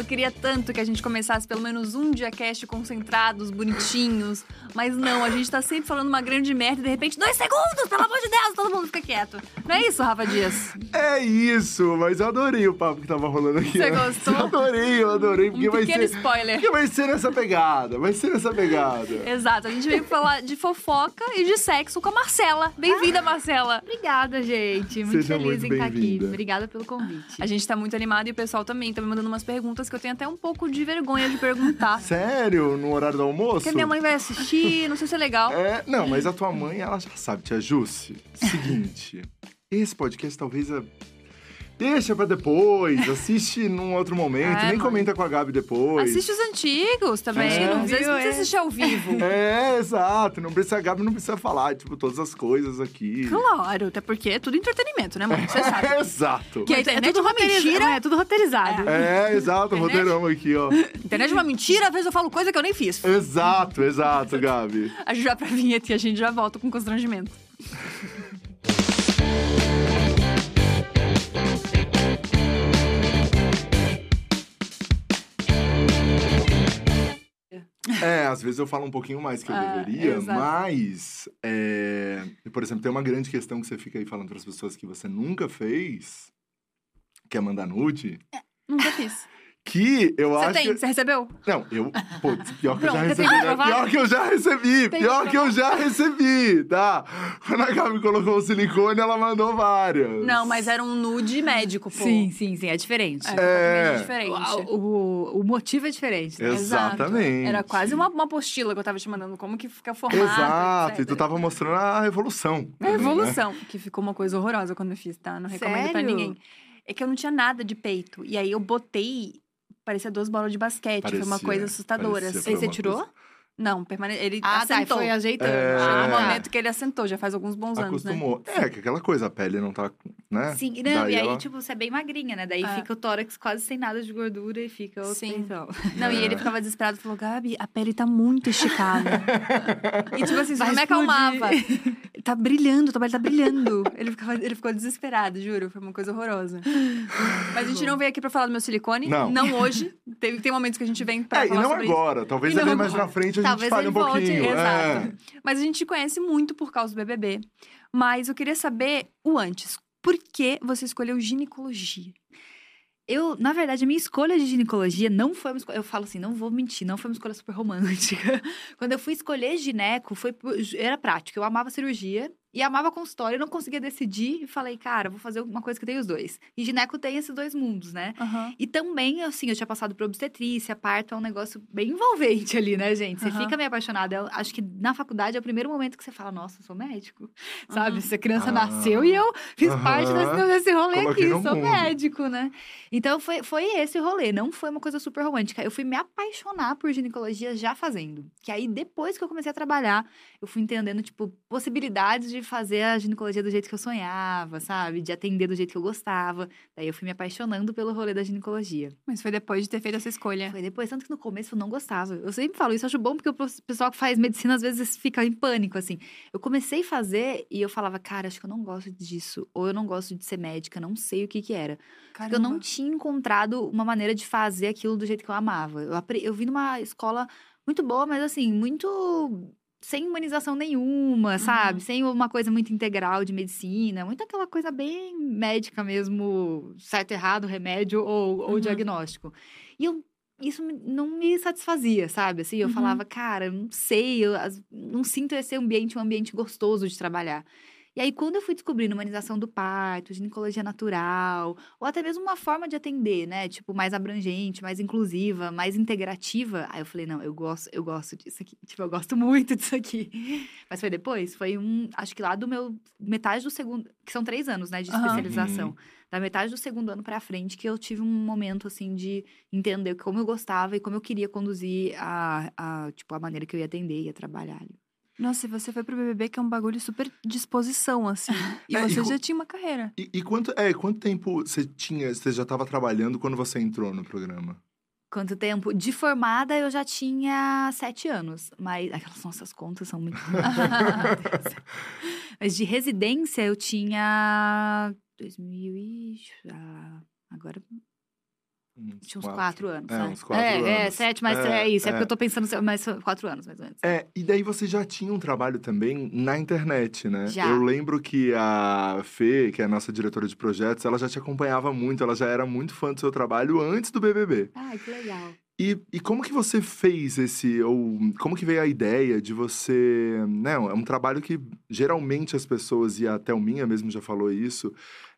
Eu queria tanto que a gente começasse pelo menos um dia cast concentrados, bonitinhos. Mas não, a gente tá sempre falando uma grande merda e de repente, dois segundos, pelo amor de Deus, todo mundo fica quieto. Não é isso, Rafa Dias? É isso, mas eu adorei o papo que tava rolando aqui. Você gostou? Eu adorei, eu adorei, porque Um vai pequeno ser. spoiler. Porque vai ser nessa pegada, vai ser nessa pegada. Exato, a gente veio falar de fofoca e de sexo com a Marcela. Bem-vinda, Marcela. Obrigada, gente. Muito Seja feliz muito em estar aqui. Obrigada pelo convite. A gente tá muito animado e o pessoal também tá me mandando umas perguntas que eu tenho até um pouco de vergonha de perguntar. Sério? No horário do almoço? Porque minha mãe vai assistir, não sei se é legal. É, não, mas a tua mãe, ela já sabe, tia Jusce. Seguinte, esse podcast talvez a... Deixa pra depois, assiste num outro momento, É, nem mãe. comenta com a Gabi depois. Assiste os antigos também. É. Às vezes não Viu, precisa é? assistir ao vivo. É, exato. Não precisa, a Gabi não precisa falar, tipo, todas as coisas aqui. Claro, até porque é tudo entretenimento, né, mãe? Você sabe. exato. Que a é internet tudo é uma roteiriza- mentira. É tudo roteirizado. É, exato, Internet? roteirão aqui, ó. Internet é uma mentira, às vezes eu falo coisa que eu nem fiz. Exato, exato, Gabi. A gente vai pra vinheta e a gente já volta com constrangimento. É, às vezes eu falo um pouquinho mais que eu Ah, deveria, exato. mas, é, por exemplo, tem uma grande questão que você fica aí falando para as pessoas que você nunca fez, que é mandar nude, Nunca fiz. Que eu Você acho tem? que... Você recebeu? Não, eu... Putz, pior que eu já Pronto, recebi, tem né? Pior que eu já recebi, Tem pior que que eu já recebi, tá? Quando a Gabi colocou o silicone, ela mandou várias. Não, mas era um nude médico, pô. Sim, sim, sim. É diferente. É, É. completamente diferente. O, o- o motivo é diferente. né? Exato. Exatamente. Era quase uma, uma apostila que eu tava te mandando, como que fica formado. Exato, etc. e tu tava mostrando a evolução. É também, né? evolução, que ficou uma coisa horrorosa quando eu fiz, tá? Não recomendo pra Sério? ninguém. É que eu não tinha nada de peito. E aí eu botei, parecia duas bolas de basquete. foi uma Parecia, coisa assustadora. parecia, assim. E você tirou? coisa- Não, permane... ele Ah, tá. assentou. Foi ajeitando. É. Chegou Ah, um tá. momento que ele assentou, já faz alguns bons anos, né? Acostumou. É, que aquela coisa, a pele não tá, né? Sim, não, Daí e aí, ela- tipo, você é bem magrinha, né? Daí É. fica o tórax quase sem nada de gordura e fica o Sim. peitão. Não, e É. ele ficava desesperado e falou: Gabi, a pele tá muito esticada. e tipo assim, isso Vai não me acalmava. Tá brilhando, tua pele tá brilhando. Ele, ficava, ele ficou desesperado, juro. Foi uma coisa horrorosa. Mas a gente não veio aqui pra falar do meu silicone. Não. hoje. Tem, tem momentos que a gente vem pra É, e falar não sobre isso. agora. Talvez E não ali mais agora. na frente a gente Talvez fale um ele volte, pouquinho. exato. É. Mas a gente te conhece muito por causa do BBB. Mas eu queria saber o antes. Por que você escolheu ginecologia? Eu, na verdade, a minha escolha de ginecologia não foi uma escolha. Eu falo assim, não vou mentir, não foi uma escolha super romântica. Quando eu fui escolher gineco, foi era prático. Eu amava cirurgia e amava consultório. Eu não conseguia decidir e falei, cara, vou fazer uma coisa que tem os dois. E gineco tem esses dois mundos, né? Aham. E também, assim, eu tinha passado por obstetrícia, parto é um negócio bem envolvente ali, né, gente? Você Aham. fica meio apaixonada. Eu acho que na faculdade é o primeiro momento que você fala, nossa, eu sou médico. Sabe? Aham. Se a criança Ah. nasceu e eu fiz parte desse, desse rolê Coloquei aqui, sou mundo. médico, né? Então foi, foi esse o rolê, não foi uma coisa super romântica. Eu fui me apaixonar por ginecologia já fazendo. Que aí, depois que eu comecei a trabalhar, eu fui entendendo, tipo, possibilidades de fazer a ginecologia do jeito que eu sonhava, sabe? De atender do jeito que eu gostava. Daí eu fui me apaixonando pelo rolê da ginecologia. Mas foi depois de ter feito essa escolha. Foi depois, tanto que no começo eu não gostava. Eu sempre falo isso, acho bom, porque o pessoal que faz medicina às vezes fica em pânico, assim. Eu comecei a fazer e eu falava, cara, acho que eu não gosto disso. Ou eu não gosto de ser médica, não sei o que que era. Porque eu não tinha encontrado uma maneira de fazer aquilo do jeito que eu amava. Eu, eu vim numa escola muito boa, mas assim, muito sem humanização nenhuma, sabe? Sem uma coisa muito integral de medicina, muito aquela coisa bem médica mesmo, certo, errado, remédio ou, ou Uhum. diagnóstico. E eu isso não me satisfazia, sabe? Assim, eu Uhum. falava, cara, não sei, eu não sinto esse ambiente um ambiente gostoso de trabalhar. E aí, quando eu fui descobrindo humanização do parto, ginecologia natural, ou até mesmo uma forma de atender, né? Tipo, mais abrangente, mais inclusiva, mais integrativa. Aí eu falei, não, eu gosto, eu gosto disso aqui. Tipo, eu gosto muito disso aqui. Mas foi depois, foi um, acho que lá do meu, metade do segundo, que são três anos, né, de especialização. Da metade do segundo ano pra frente que eu tive um momento, assim, de entender como eu gostava e como eu queria conduzir a, a tipo, a maneira que eu ia atender, ia trabalhar ali. Nossa, e você foi pro BBB, que é um bagulho super disposição, assim. E É, e você co- já tinha uma carreira. E, e quanto, é, quanto tempo você tinha, você já estava trabalhando quando você entrou no programa? Quanto tempo? De formada eu já tinha sete anos. Mas aquelas nossas contas são muito. mas de residência eu tinha. 2000 e. ah, agora. Uns Tinha uns quatro anos, É, né? uns quatro é, É, anos. sete, mas É, é, isso. É, é. porque eu tô pensando, mas são quatro anos, mais ou menos. É, e daí você já tinha um trabalho também na internet, né? Já. Eu lembro que a Fê, que é a nossa diretora de projetos, ela já te acompanhava muito, ela já era muito fã do seu trabalho antes do BBB. Ai, que legal. E, e como que você fez esse, ou como que veio a ideia de você, né, é um trabalho que geralmente as pessoas, e a Thelminha mesmo já falou isso,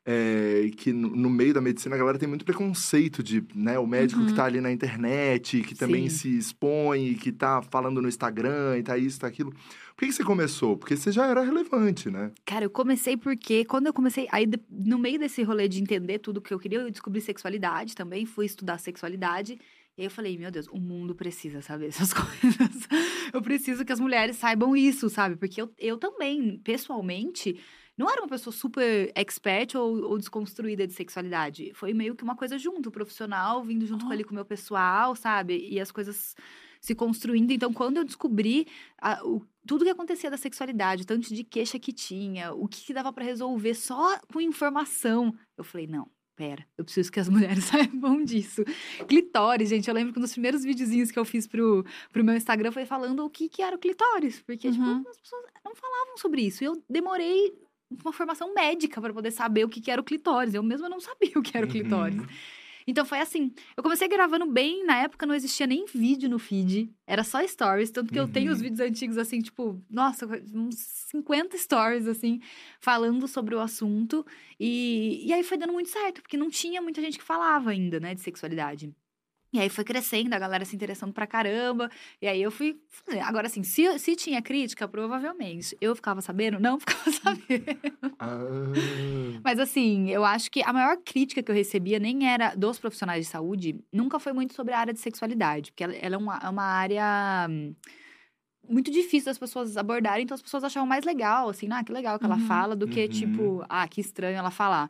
é, que no, no meio da medicina a galera tem muito preconceito de, né, o médico Uhum. que tá ali na internet, que também Sim. se expõe, que tá falando no Instagram e tá isso, tá aquilo. Por que, que você começou? Porque você já era relevante, né? Cara, eu comecei porque quando eu comecei, aí no meio desse rolê de entender tudo que eu queria, eu descobri sexualidade também, fui estudar sexualidade. E aí eu falei, meu Deus, o mundo precisa saber essas coisas. Eu preciso que as mulheres saibam isso, sabe? Porque eu, eu também, pessoalmente, não era uma pessoa super expert ou, ou desconstruída de sexualidade. Foi meio que uma coisa junto, profissional, vindo junto com Oh. ali com o meu pessoal, sabe? E as coisas se construindo. Então, quando eu descobri a- o- tudo que acontecia da sexualidade, o tanto de queixa que tinha, o que, que dava pra resolver só com informação, eu falei, não. Pera, eu preciso que as mulheres saibam disso. Clitóris, gente, eu lembro que um dos primeiros videozinhos que eu fiz pro, pro meu Instagram foi falando o que, que era o clitóris. Porque, Uhum. tipo, as pessoas não falavam sobre isso. E eu demorei uma formação médica para poder saber o que, que era o clitóris. Eu mesma não sabia o que era o clitóris. Uhum. Então foi assim. Eu comecei gravando bem, na época não existia nem vídeo no feed, era só stories, tanto que eu tenho Uhum. os vídeos antigos assim, tipo, nossa, uns 50 stories assim, falando sobre o assunto. E, e aí foi dando muito certo, porque não tinha muita gente que falava ainda, né, de sexualidade. E aí foi crescendo, a galera se interessando pra caramba. E aí eu fui. Agora, assim, se, se tinha crítica, provavelmente. Eu ficava sabendo? Não ficava sabendo. Ah, Mas assim, eu acho que a maior crítica que eu recebia nem era dos profissionais de saúde, nunca foi muito sobre a área de sexualidade, porque ela, ela é, uma, é uma área hum, muito difícil das pessoas abordarem, então as pessoas achavam mais legal, assim, ah, que legal que ela Uhum. fala, do que Uhum. tipo, ah, que estranho ela falar.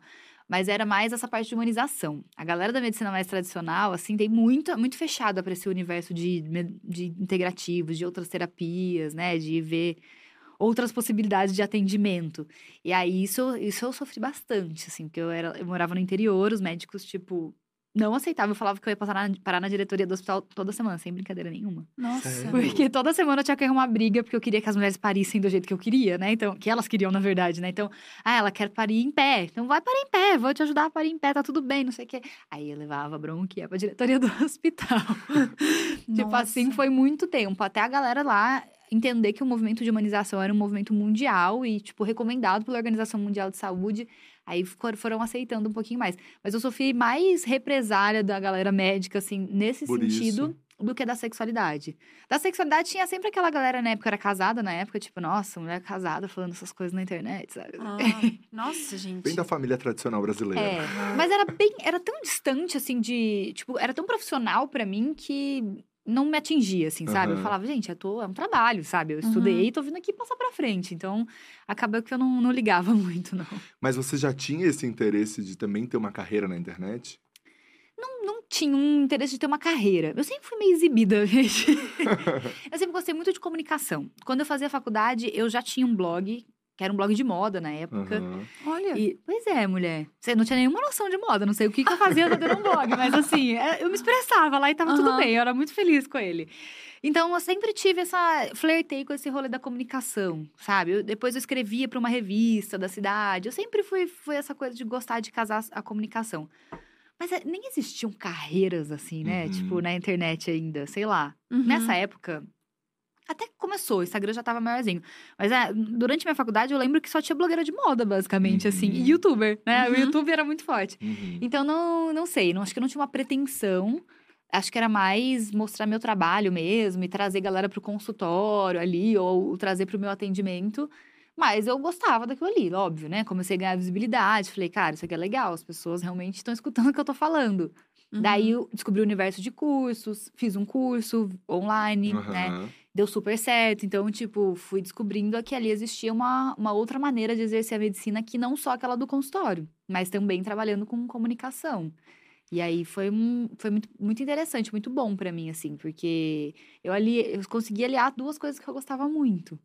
Mas era mais essa parte de humanização. A galera da medicina mais tradicional, assim, tem muito, muito fechada para esse universo de, de integrativos, de outras terapias, né? De ver outras possibilidades de atendimento. E aí, isso, isso eu sofri bastante, assim, porque eu, era, eu morava no interior, os médicos, tipo, não aceitavam. Eu falava que eu ia passar na, parar na diretoria do hospital toda semana, sem brincadeira nenhuma. Nossa. Sério? Porque toda semana eu tinha que arrumar briga, porque eu queria que as mulheres parissem do jeito que eu queria, né? Então, que elas queriam, na verdade, né? Então, ah, ela quer parir em pé. Então, vai parir em pé, vou te ajudar a parir em pé, tá tudo bem, não sei o quê. Aí eu levava bronca e ia pra diretoria do hospital. tipo assim, foi muito tempo. Até a galera lá entender que o movimento de humanização era um movimento mundial e, tipo, recomendado pela Organização Mundial de Saúde. Aí for- foram aceitando um pouquinho mais. Mas eu sofri mais represália da galera médica, assim, nesse Por sentido. Do que da sexualidade. Da sexualidade tinha sempre aquela galera, na época, era casada na época, tipo, nossa, mulher casada falando essas coisas na internet, sabe? Ah, nossa, gente. bem da família tradicional brasileira. É, Ah. mas era bem, era tão distante, assim, de, tipo, era tão profissional pra mim que não me atingia, assim, sabe? Eu Aham. falava, gente, eu tô, é um trabalho, sabe? Eu estudei e tô vindo aqui passar pra frente. Então, acabou que eu não, não ligava muito, não. Mas você já tinha esse interesse de também ter uma carreira na internet? Não tinha um interesse de ter uma carreira. Eu sempre fui meio exibida, gente. eu sempre gostei muito de comunicação. Quando eu fazia faculdade, eu já tinha um blog, que era um blog de moda na época. Aham. Olha. E, pois é, mulher. Você não tinha nenhuma noção de moda, não sei o que, que eu fazia tendo um blog, mas assim, é, eu me expressava lá e tava tudo Aham. bem, eu era muito feliz com ele. Então, eu sempre tive essa. Flertei com esse rolê da comunicação, sabe? Eu- depois eu escrevia para uma revista da cidade. Eu sempre fui, fui essa coisa de gostar de casar a comunicação. Mas é, nem existiam carreiras assim, né? Uhum. Tipo, na internet ainda, sei lá. Uhum. Nessa época, até começou, o Instagram já tava maiorzinho. Mas é, durante minha faculdade, eu lembro que só tinha blogueira de moda, basicamente, assim. Uhum. E youtuber, né? O Uhum. YouTube era muito forte. Uhum. Então, não, não sei. Não, acho que eu não tinha uma pretensão. Acho que era mais mostrar meu trabalho mesmo e trazer galera pro consultório ali, ou trazer pro meu atendimento. Mas eu gostava daquilo ali, óbvio, né? Comecei a ganhar visibilidade. Falei, cara, isso aqui é legal. As pessoas realmente estão escutando o que eu tô falando. Uhum. Daí eu descobri o universo de cursos, fiz um curso online, né? Deu super certo. Então, tipo, fui descobrindo que ali existia uma, uma outra maneira de exercer a medicina que não só aquela do consultório, mas também trabalhando com comunicação. E aí foi, um, foi muito, muito interessante, muito bom pra mim, assim, porque eu ali eu consegui aliar duas coisas que eu gostava muito.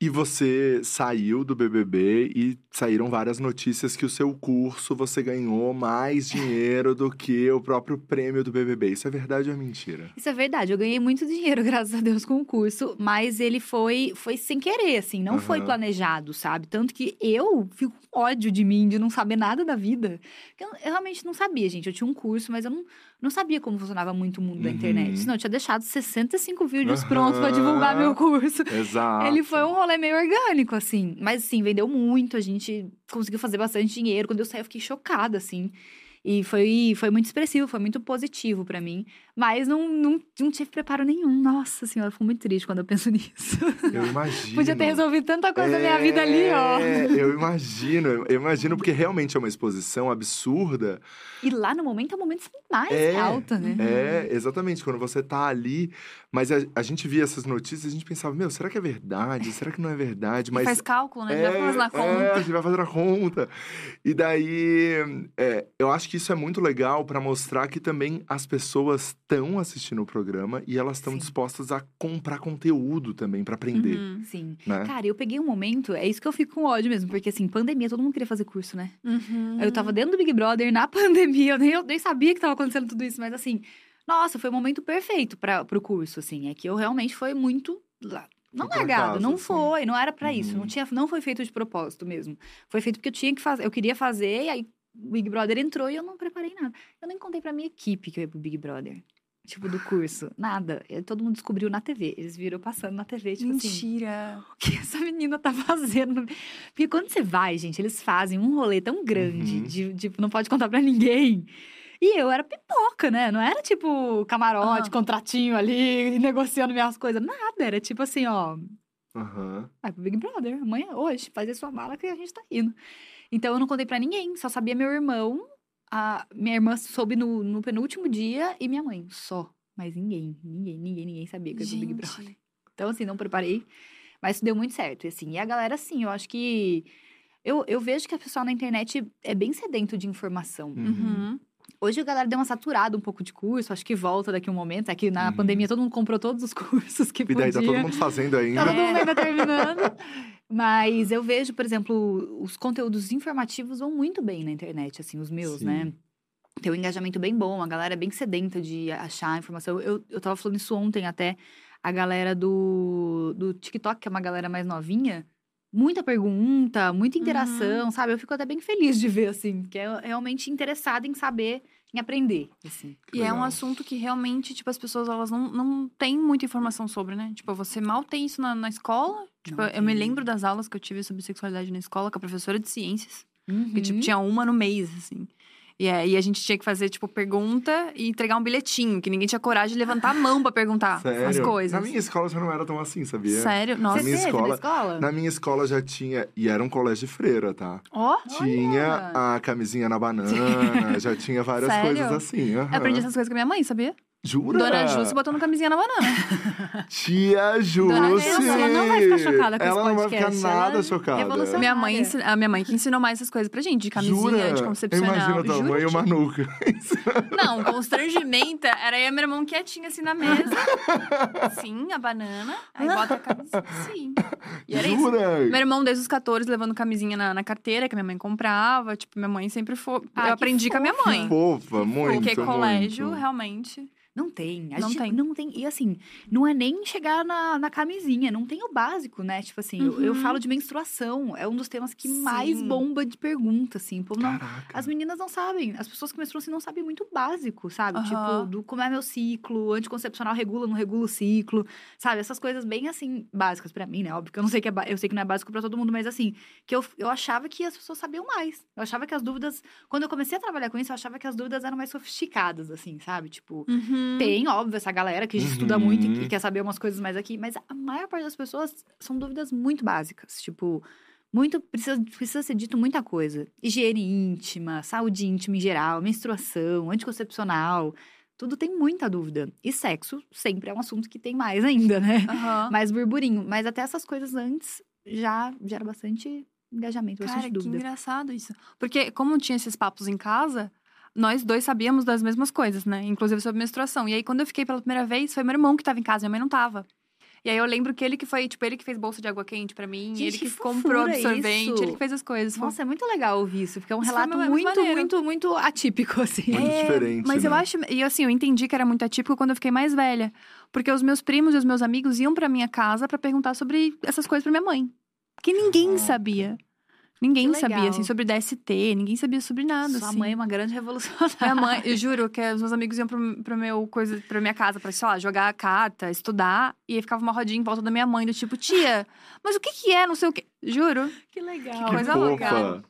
E você saiu do BBB e saíram várias notícias que o seu curso você ganhou mais dinheiro do que o próprio prêmio do BBB. Isso é verdade ou é mentira? Isso é verdade. Eu ganhei muito dinheiro, graças a Deus, com o curso, mas ele foi foi sem querer, assim, não foi Aham. planejado, sabe? Tanto que eu fico ódio de mim, de não saber nada da vida. Eu, eu realmente não sabia, gente. Eu tinha um curso, mas eu não, não sabia como funcionava muito o mundo da Uhum. internet. Senão eu tinha deixado 65 vídeos Aham. prontos pra divulgar meu curso. Exato. Ele foi um rolê meio orgânico, assim. Mas, assim, vendeu muito. A gente conseguiu fazer bastante dinheiro. Quando eu saí, eu fiquei chocada, assim. E foi, foi muito expressivo, foi muito positivo pra mim. Mas não, não, não tive preparo nenhum. Nossa senhora, fico muito triste quando eu penso nisso. Eu imagino. Podia ter resolvido tanta coisa da minha vida ali, ó. É, eu imagino, eu imagino, porque realmente é uma exposição absurda. E lá no momento é o momento mais É, alta, né? É, exatamente, quando você tá ali. Mas a, a gente via essas notícias e a gente pensava, meu, será que é verdade? Será que não é verdade? Mas Faz cálculo, né? Já faz na É, conta. a gente vai fazer a conta. E daí, é, eu acho que isso é muito legal pra mostrar que também as pessoas estão assistindo o programa e elas estão dispostas a comprar conteúdo também pra aprender, Uhum. Sim. né? Cara, eu peguei um momento, é isso que eu fico com ódio mesmo, porque assim, pandemia, todo mundo queria fazer curso, né? Uhum. Eu tava dentro do Big Brother na pandemia, eu nem, eu nem sabia que tava acontecendo tudo isso, mas assim, nossa, foi o momento perfeito para pro curso, assim. É que eu realmente foi muito. lá- Não Foi largado, acaso, não assim. foi, não era pra isso. Uhum. Não, tinha, não foi feito de propósito mesmo. Foi feito porque eu tinha que fazer, eu queria fazer, e aí o Big Brother entrou e eu não preparei nada. Eu nem contei pra minha equipe que eu ia pro Big Brother. Tipo, do curso. Nada. Todo mundo descobriu na TV. Eles viram passando na TV, tipo assim Mentira. o que essa menina tá fazendo? Porque quando você vai, gente, eles fazem um rolê tão grande, Uhum. de, tipo, não pode contar pra ninguém. E eu era pipoca, né? Não era tipo camarote, Aham. contratinho ali, negociando minhas coisas. Nada. Era tipo assim, ó, Aham. vai pro Big Brother, amanhã, hoje, fazer sua mala que a gente tá indo. Então eu não contei pra ninguém, só sabia meu irmão. A minha irmã soube no, no penúltimo dia e minha mãe, só. Mas ninguém, ninguém, ninguém, ninguém sabia que eu ia pro Big Brother. Então, assim, não preparei. Mas deu muito certo. E, assim, e a galera, assim, eu acho que. Eu, eu vejo que a pessoa na internet é bem sedento de informação. Uhum. Uhum. Hoje a galera deu uma saturada um pouco de curso, acho que volta daqui um momento. É que na Uhum. pandemia todo mundo comprou todos os cursos que E daí podia. tá todo mundo fazendo ainda. Todo mundo ainda terminando. Mas eu vejo, por exemplo, os conteúdos informativos vão muito bem na internet, assim, os meus, Sim. né? Tem um engajamento bem bom, a galera é bem sedenta de achar informação. Eu, eu tava falando isso ontem até, a galera do, do TikTok, que é uma galera mais novinha, muita pergunta, muita interação, sabe? Eu fico até bem feliz de ver, assim, que é realmente interessada em saber, em aprender, assim. E é um Legal. assunto que realmente, tipo, as pessoas, elas não, não têm muita informação sobre, né? Tipo, você mal tem isso na, na escola. Tipo, Não eu me lembro das aulas que eu tive sobre sexualidade na escola com a professora de ciências. Que, tipo, Uhum. tinha uma no mês, assim. E aí a gente tinha que fazer, tipo, pergunta e entregar um bilhetinho, que ninguém tinha coragem de levantar a mão pra perguntar Sério? as coisas. Na minha escola já não era tão assim, sabia? Sério? Nossa. Você minha escola- na escola? Na minha escola já tinha, e era um colégio de freira, tá? Ó, Tinha a camisinha na banana, já tinha várias Sério? coisas assim. aham. eu aprendi essas coisas com a minha mãe, sabia? Jura? Dona Júcia botando camisinha na banana. Tia Júcia! Dona ela não vai ficar chocada com Ela esse não vai ficar podcast, nada ela chocada. minha mãe, a minha mãe que ensinou mais essas coisas pra gente, de camisinha, Jura? anticoncepcional. Imagina tua mãe e o. Manuca. Não, constrangimento era eu e meu irmão quietinho assim na mesa. Sim, a banana. Aí bota a camisinha. Sim. E era isso. Jura? Meu irmão, desde os 14, levando camisinha na, na carteira que a minha mãe comprava. Tipo, minha mãe sempre foi. Ah, eu que aprendi com a minha fofa. mãe. Fofa, muito, Porque colégio, muito. realmente. Não tem. A Não gente tem. Não tem. E assim, não é nem chegar na, na camisinha, não tem o básico, né? Tipo assim, eu, eu Uhum. falo de menstruação. É um dos temas que Sim. mais bomba de pergunta, assim. Pô, não, as meninas não sabem. As pessoas que menstruam assim não sabem muito básico, sabe? Aham. Tipo, do como é meu ciclo, anticoncepcional regula, não regula o ciclo. Sabe? Essas coisas bem assim, básicas pra mim, né? Óbvio que eu não sei que é eu sei que não é básico pra todo mundo, mas assim, que eu, eu achava que as pessoas sabiam mais. Eu achava que as dúvidas. Quando eu comecei a trabalhar com isso, eu achava que as dúvidas eram mais sofisticadas, assim, sabe? Tipo, Uhum. Tem, óbvio, essa galera que estuda Uhum. muito e que quer saber umas coisas mais aqui, mas a maior parte das pessoas são dúvidas muito básicas. Tipo, muito precisa, precisa ser dito muita coisa. Higiene íntima, saúde íntima em geral, menstruação, anticoncepcional. Tudo tem muita dúvida. E sexo sempre é um assunto que tem mais ainda, né? Aham. Mais burburinho. Mas até essas coisas antes já gera bastante engajamento, bastante Cara, que dúvida. engraçado isso. Porque, como tinha esses papos em casa, nós dois sabíamos das mesmas coisas, né? Inclusive sobre menstruação. E aí, quando eu fiquei pela primeira vez, foi meu irmão que tava em casa, minha mãe não tava. E aí eu lembro que ele que foi, tipo, ele que fez bolsa de água quente pra mim, Gente, ele que, que comprou absorvente, isso. ele que fez as coisas. Foi- Nossa, é muito legal ouvir isso, porque é um Isso foi relato muito muito, maneiro. muito, muito atípico, assim. Muito diferente, Mas eu né? acho, e assim, eu entendi que era muito atípico quando eu fiquei mais velha. Porque os meus primos e os meus amigos iam pra minha casa pra perguntar sobre essas coisas pra minha mãe. Porque ninguém Ah. sabia. Ninguém sabia, assim, sobre DST, ninguém sabia sobre nada, Sua assim. mãe é uma grande revolucionária. Minha mãe, eu juro que os meus amigos iam pro, pro meu coisa, pra minha casa pra, sei lá, jogar carta, estudar, e aí ficava uma rodinha em volta da minha mãe, do tipo, tia, mas o que que é, não sei o quê. Juro. Que legal. Que coisa legal.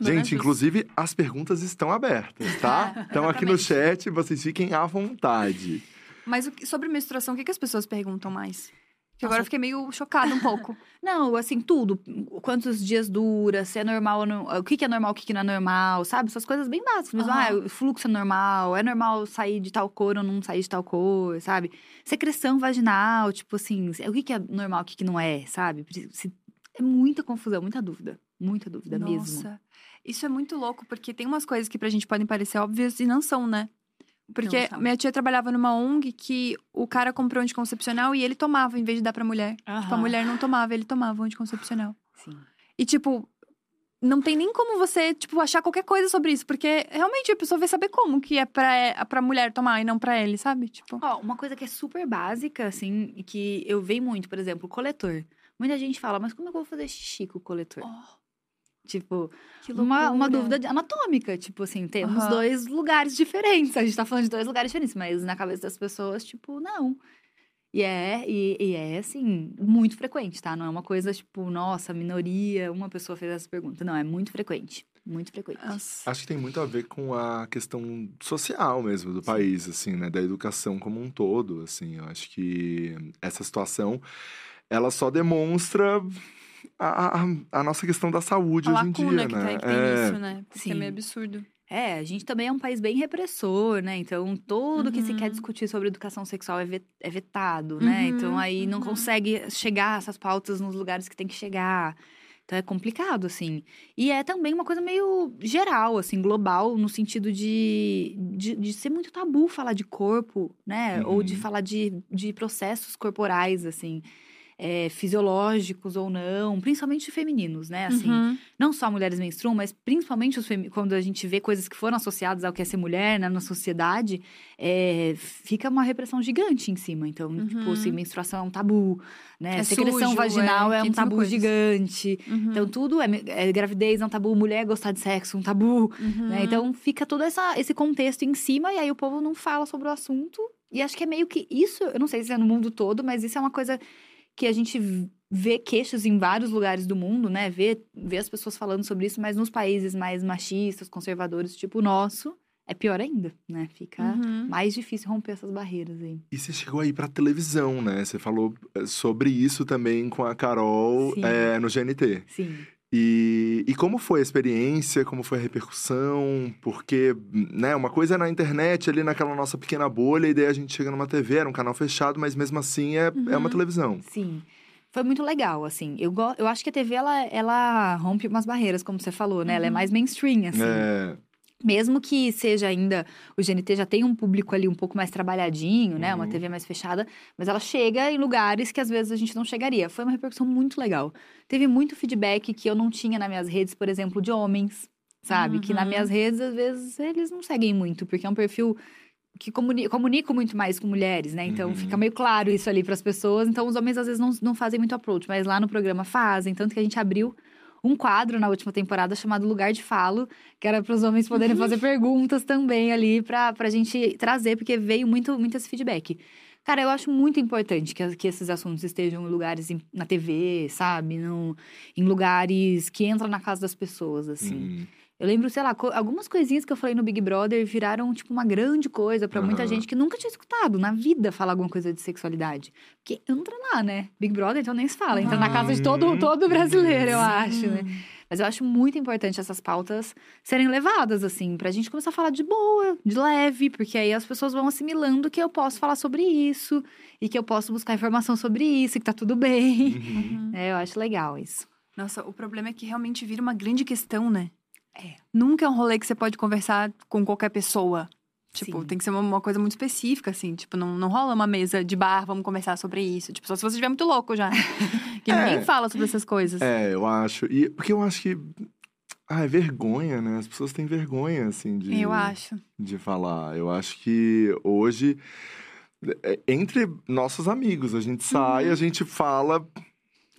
Gente, inclusive, as perguntas estão abertas, tá? Então, aqui no chat, vocês fiquem à vontade. Mas o que- sobre menstruação, o que, que as pessoas perguntam mais? Que agora eu fiquei meio chocada um pouco. Não, assim, tudo. Quantos dias dura, se é normal ou não. O que, que é normal, o que, que não é normal, sabe? Essas coisas bem básicas. Mesmo, Aham. ah, o fluxo é normal, é normal sair de tal cor ou não sair de tal cor, sabe? Secreção vaginal, tipo assim, o que, que é normal, o que, que não é, sabe? É muita confusão, muita dúvida. Muita dúvida mesmo. Nossa, isso é muito louco, porque tem umas coisas que pra gente podem parecer óbvias e não são, né? Porque minha tia trabalhava numa ONG que o cara comprou anticoncepcional e ele tomava em vez de dar pra mulher. Tipo, a mulher não tomava, ele tomava o anticoncepcional. Sim. E, tipo, não tem nem como você, tipo, achar qualquer coisa sobre isso. Porque, realmente, a pessoa vai saber como que é pra, pra mulher tomar e não pra ele, sabe? Tipo... Ó, uma coisa que é super básica, assim, e que eu vejo muito, por exemplo, o coletor. Muita gente fala, mas como é que eu vou fazer xixi com o coletor? oh, Tipo, que uma, uma dúvida de- anatômica. Tipo assim, temos Aham. dois lugares diferentes. A gente tá falando de dois lugares diferentes, mas na cabeça das pessoas, tipo, não. E é, e, e é, assim, muito frequente, tá? Não é uma coisa, tipo, nossa, minoria, uma pessoa fez essa pergunta. Não, é muito frequente. Muito frequente. Nossa. Acho que tem muito a ver com a questão social mesmo do país, assim, né? Da educação como um todo, assim. Eu acho que essa situação, ela só demonstra a, a, a nossa questão da saúde A hoje em lacuna dia, que, né? tem, que tem É. né? Porque é Sim. meio absurdo. É, a gente também é um país bem repressor, né? Então, tudo que se Uhum. quer discutir sobre educação sexual é, é vetado, né? Uhum, Então, aí não uhum. consegue chegar essas pautas nos lugares que tem que chegar. Então, é complicado, assim. E é também uma coisa meio geral, assim, global, no sentido de, de, de ser muito tabu falar de corpo, né? Ou de Uhum. falar de, de processos corporais, assim. É, fisiológicos ou não, principalmente femininos, né? Assim, Uhum. não só mulheres menstruam, mas principalmente os quando a gente vê coisas que foram associadas ao que é ser mulher né, na sociedade, é, fica uma repressão gigante em cima. Então, Uhum. tipo, assim, menstruação é um tabu, né? É Secreção sujo, vaginal é é, um 500 tabu coisas. gigante. Uhum. Então, tudo é, é gravidez é um tabu, mulher gostar de sexo é um tabu, Uhum. né? Então, fica todo essa, esse contexto em cima e aí o povo não fala sobre o assunto. E acho que é meio que isso, eu não sei se é no mundo todo, mas isso é uma coisa que a gente vê queixas em vários lugares do mundo, né? Vê, vê as pessoas falando sobre isso, mas nos países mais machistas, conservadores, tipo o nosso, é pior ainda, né? Fica Uhum. mais difícil romper essas barreiras aí. E você chegou aí pra televisão, né? Você falou eh, sobre isso também com a Carol eh, no GNT. Sim. E, e como foi a experiência, como foi a repercussão? Porque, né, uma coisa é na internet, ali naquela nossa pequena bolha, e daí a gente chega numa TV, era um canal fechado, mas mesmo assim é, é uma Uhum. televisão. Sim. Foi muito legal, assim. Eu, go- eu acho que a TV, ela, ela rompe umas barreiras, como você falou, né? Ela é Uhum. mais mainstream, assim. É, Mesmo que seja ainda. O GNT já tem um público ali um pouco mais trabalhadinho, né? Uma Uhum. TV mais fechada. Mas ela chega em lugares que às vezes a gente não chegaria. Foi uma repercussão muito legal. Teve muito feedback que eu não tinha nas minhas redes, por exemplo, de homens, sabe? Que nas Uhum. minhas redes, às vezes, eles não seguem muito, porque é um perfil que comuni comunico muito mais com mulheres, né? Então Uhum. fica meio claro isso ali para as pessoas. Então os homens às vezes não, não fazem muito approach, mas lá no programa fazem. Tanto que a gente abriu um quadro na última temporada chamado Lugar de Falo, que era para os homens poderem fazer perguntas também ali para a gente trazer, porque veio muito, muito esse feedback. Cara, eu acho muito importante que, que esses assuntos estejam em lugares em- na TV, sabe? No, em lugares que entram na casa das pessoas, assim. hum, Eu lembro, sei lá, co- algumas coisinhas que eu falei no Big Brother viraram, tipo, uma grande coisa pra muita Aham. gente que nunca tinha escutado na vida falar alguma coisa de sexualidade. Porque entra lá, né? Big Brother, então nem se fala. Entra na casa de todo, Uhum. todo brasileiro, eu acho, né? Mas eu acho muito importante essas pautas serem levadas, assim, pra gente começar a falar de boa, de leve, porque aí as pessoas vão assimilando que eu posso falar sobre isso e que eu posso buscar informação sobre isso e que tá tudo bem. uhum. Uhum. É, eu acho legal isso. Nossa, o problema é que realmente vira uma grande questão, né? É. Nunca é um rolê que você pode conversar com qualquer pessoa. Tipo, Sim. tem que ser uma, uma coisa muito específica, assim. Tipo, não, não rola uma mesa de bar, vamos conversar sobre isso. Tipo, só se você estiver muito louco já. que É. ninguém fala sobre essas coisas. É, eu acho. E, porque eu acho que. Ah, é vergonha, né? As pessoas têm vergonha, assim, de, Eu acho. de falar. Eu acho que hoje, é, entre nossos amigos, a gente sai, a gente fala,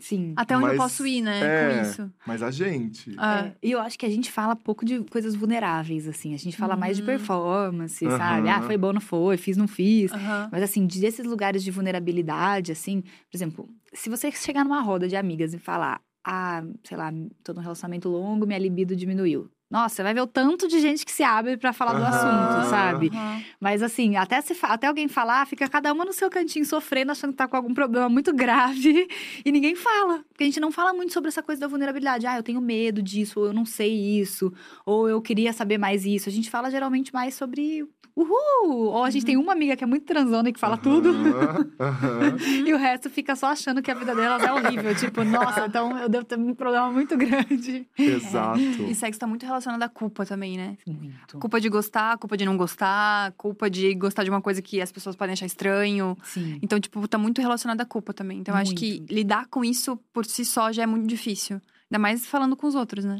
Sim. Até onde eu Mas, posso ir, né? é, Com isso. mas a gente. Ah, É, E eu acho que a gente fala pouco de coisas vulneráveis, assim. A gente fala mais de Uhum. performance, sabe? Ah, foi bom, não foi, fiz, não fiz. Mas assim, desses lugares de vulnerabilidade, assim, por exemplo, se você chegar numa roda de amigas e falar, ah, sei lá, tô num relacionamento longo, minha libido diminuiu. Nossa, você vai ver o tanto de gente que se abre pra falar do Aham. assunto, sabe? Aham. Mas assim, até, se fa- até alguém falar, fica cada uma no seu cantinho sofrendo, achando que tá com algum problema muito grave e ninguém fala. Porque a gente não fala muito sobre essa coisa da vulnerabilidade. Ah, eu tenho medo disso, ou eu não sei isso, ou eu queria saber mais isso. A gente fala geralmente mais sobre uhul! Ou a gente tem uma amiga que é muito transona e que fala tudo. Aham, aham. E o resto fica só achando que a vida delas é horrível. tipo, nossa, então eu devo ter um problema muito grande. Exato. E sexo tá muito relacionado à culpa também, né? Muito. Culpa de gostar, culpa de não gostar, culpa de gostar de uma coisa que as pessoas podem achar estranho. Sim. Então, tipo, tá muito relacionado à culpa também. Então, eu acho que lidar com isso por si só já é muito difícil. Ainda mais falando com os outros, né?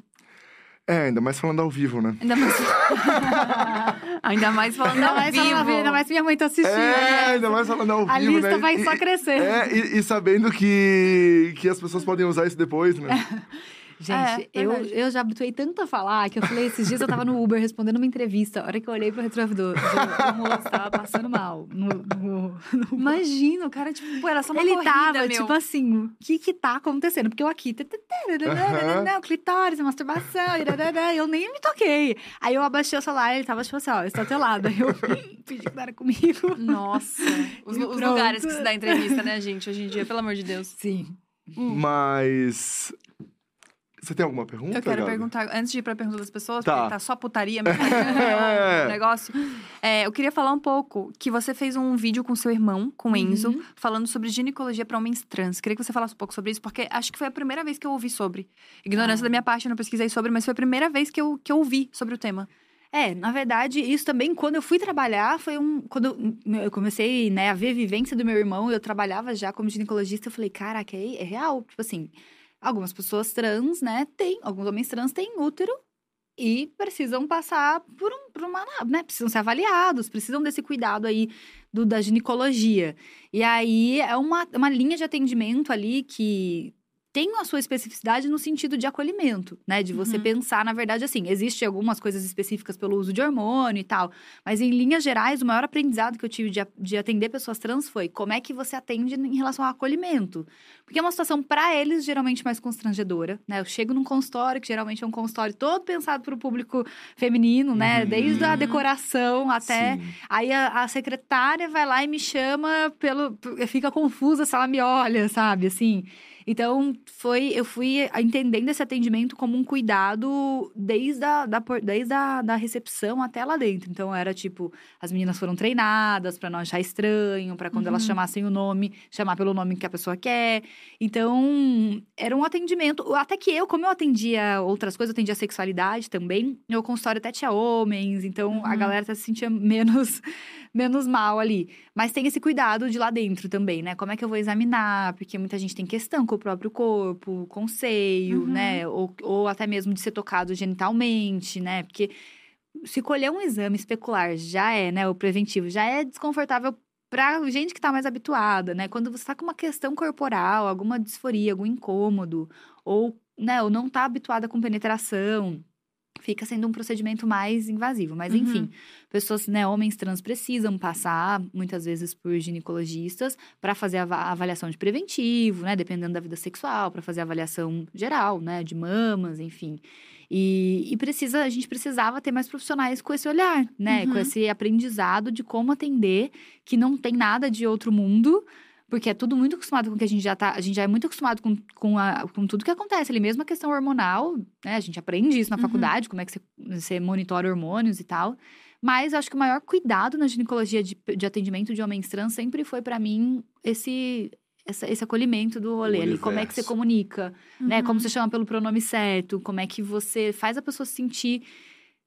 É, ainda mais falando ao vivo, né? Ainda mais. Ainda mais falando Ainda ao mais, vivo. ainda mais minha mãe tá assistindo. É, ainda mais falando ao A vivo, lista né? vai E- só crescer. É, e, e sabendo que, que as pessoas podem usar isso depois, né? Gente, É, eu, eu já habituei tanto a falar que eu falei, esses dias eu tava no Uber respondendo uma entrevista. A hora que eu olhei pro retrovisor, o moço tava passando mal. No, no- Imagina, o cara, tipo, pô, era só uma Ele corrida, tava, meu. tipo assim, o que que tá acontecendo? Porque eu aqui, não, clitóris, masturbação, eu nem me toquei. Aí eu abaixei o celular, ele tava tipo assim, ó, estatelado. Aí eu pedi que era comigo. Nossa. Os, E os lugares que se dá entrevista, né, gente? Hoje em dia, pelo amor de Deus. Sim. Mas. Você tem alguma pergunta? Eu quero Gabi? perguntar, antes de ir pra pergunta das pessoas, Tá. porque tá só putaria, mas tá o negócio. É, eu queria falar um pouco que você fez um vídeo com seu irmão, com o Enzo, Uhum. falando sobre ginecologia para homens trans. Queria que você falasse um pouco sobre isso, porque acho que foi a primeira vez que eu ouvi sobre. Ignorância Ah. da minha parte, eu não pesquisei sobre, mas foi a primeira vez que eu, que eu ouvi sobre o tema. É, na verdade, isso também, quando eu fui trabalhar, foi um. Quando eu- eu comecei né, a ver a vivência do meu irmão, eu trabalhava já como ginecologista, eu falei, caraca, é, é real. Tipo assim, algumas pessoas trans, né, têm, alguns homens trans têm útero e precisam passar por, um, por uma. né, precisam ser avaliados, precisam desse cuidado aí do, da ginecologia. E aí é uma, uma linha de atendimento ali que tem a sua especificidade no sentido de acolhimento, né? De você Uhum. pensar, na verdade, assim, existem algumas coisas específicas pelo uso de hormônio e tal, mas em linhas gerais, o maior aprendizado que eu tive de, de atender pessoas trans foi como é que você atende em relação ao acolhimento. Porque é uma situação, para eles, geralmente mais constrangedora, né? Eu chego num consultório, que geralmente é um consultório todo pensado para o público feminino, né? Uhum. Desde a decoração até Sim. Aí a, a secretária vai lá e me chama pelo. Fica confusa se ela me olha, sabe? Assim. Então, foi, eu fui entendendo esse atendimento como um cuidado desde a, da, desde a da recepção até lá dentro. Então, era tipo, as meninas foram treinadas para não achar estranho, para quando elas Uhum. chamassem o nome, chamar pelo nome que a pessoa quer. Então, era um atendimento. Até que eu, como eu atendia outras coisas, eu atendia sexualidade também, meu consultório até tinha homens, então a Uhum. galera até se sentia menos, menos mal ali. Mas tem esse cuidado de lá dentro também, né? Como é que eu vou examinar? Porque muita gente tem questão com o próprio corpo, com o seio, Uhum. né? Ou, ou até mesmo de ser tocado genitalmente, né? Porque se colher um exame especular já é, né? O preventivo já é desconfortável pra gente que tá mais habituada, né? Quando você tá com uma questão corporal, alguma disforia, algum incômodo, ou, né, ou não tá habituada com penetração, fica sendo um procedimento mais invasivo. Mas, Uhum. enfim, pessoas, né, homens trans precisam passar, muitas vezes, por ginecologistas para fazer a ava- a avaliação de preventivo, né? Dependendo da vida sexual, para fazer a avaliação geral, né? De mamas, enfim. E, e precisa, a gente precisava ter mais profissionais com esse olhar, né? Uhum. Com esse aprendizado de como atender, que não tem nada de outro mundo, porque é tudo muito acostumado com o que a gente já tá. A gente já é muito acostumado com, com, a- com tudo que acontece ali, mesmo a questão hormonal, né? A gente aprende isso na Uhum. faculdade, como é que você, você monitora hormônios e tal. Mas eu acho que o maior cuidado na ginecologia de, de atendimento de homens trans sempre foi, pra mim, esse. essa- esse acolhimento do rolê ali. Como é que você comunica, né? Uhum. Como você chama pelo pronome certo, como é que você faz a pessoa se sentir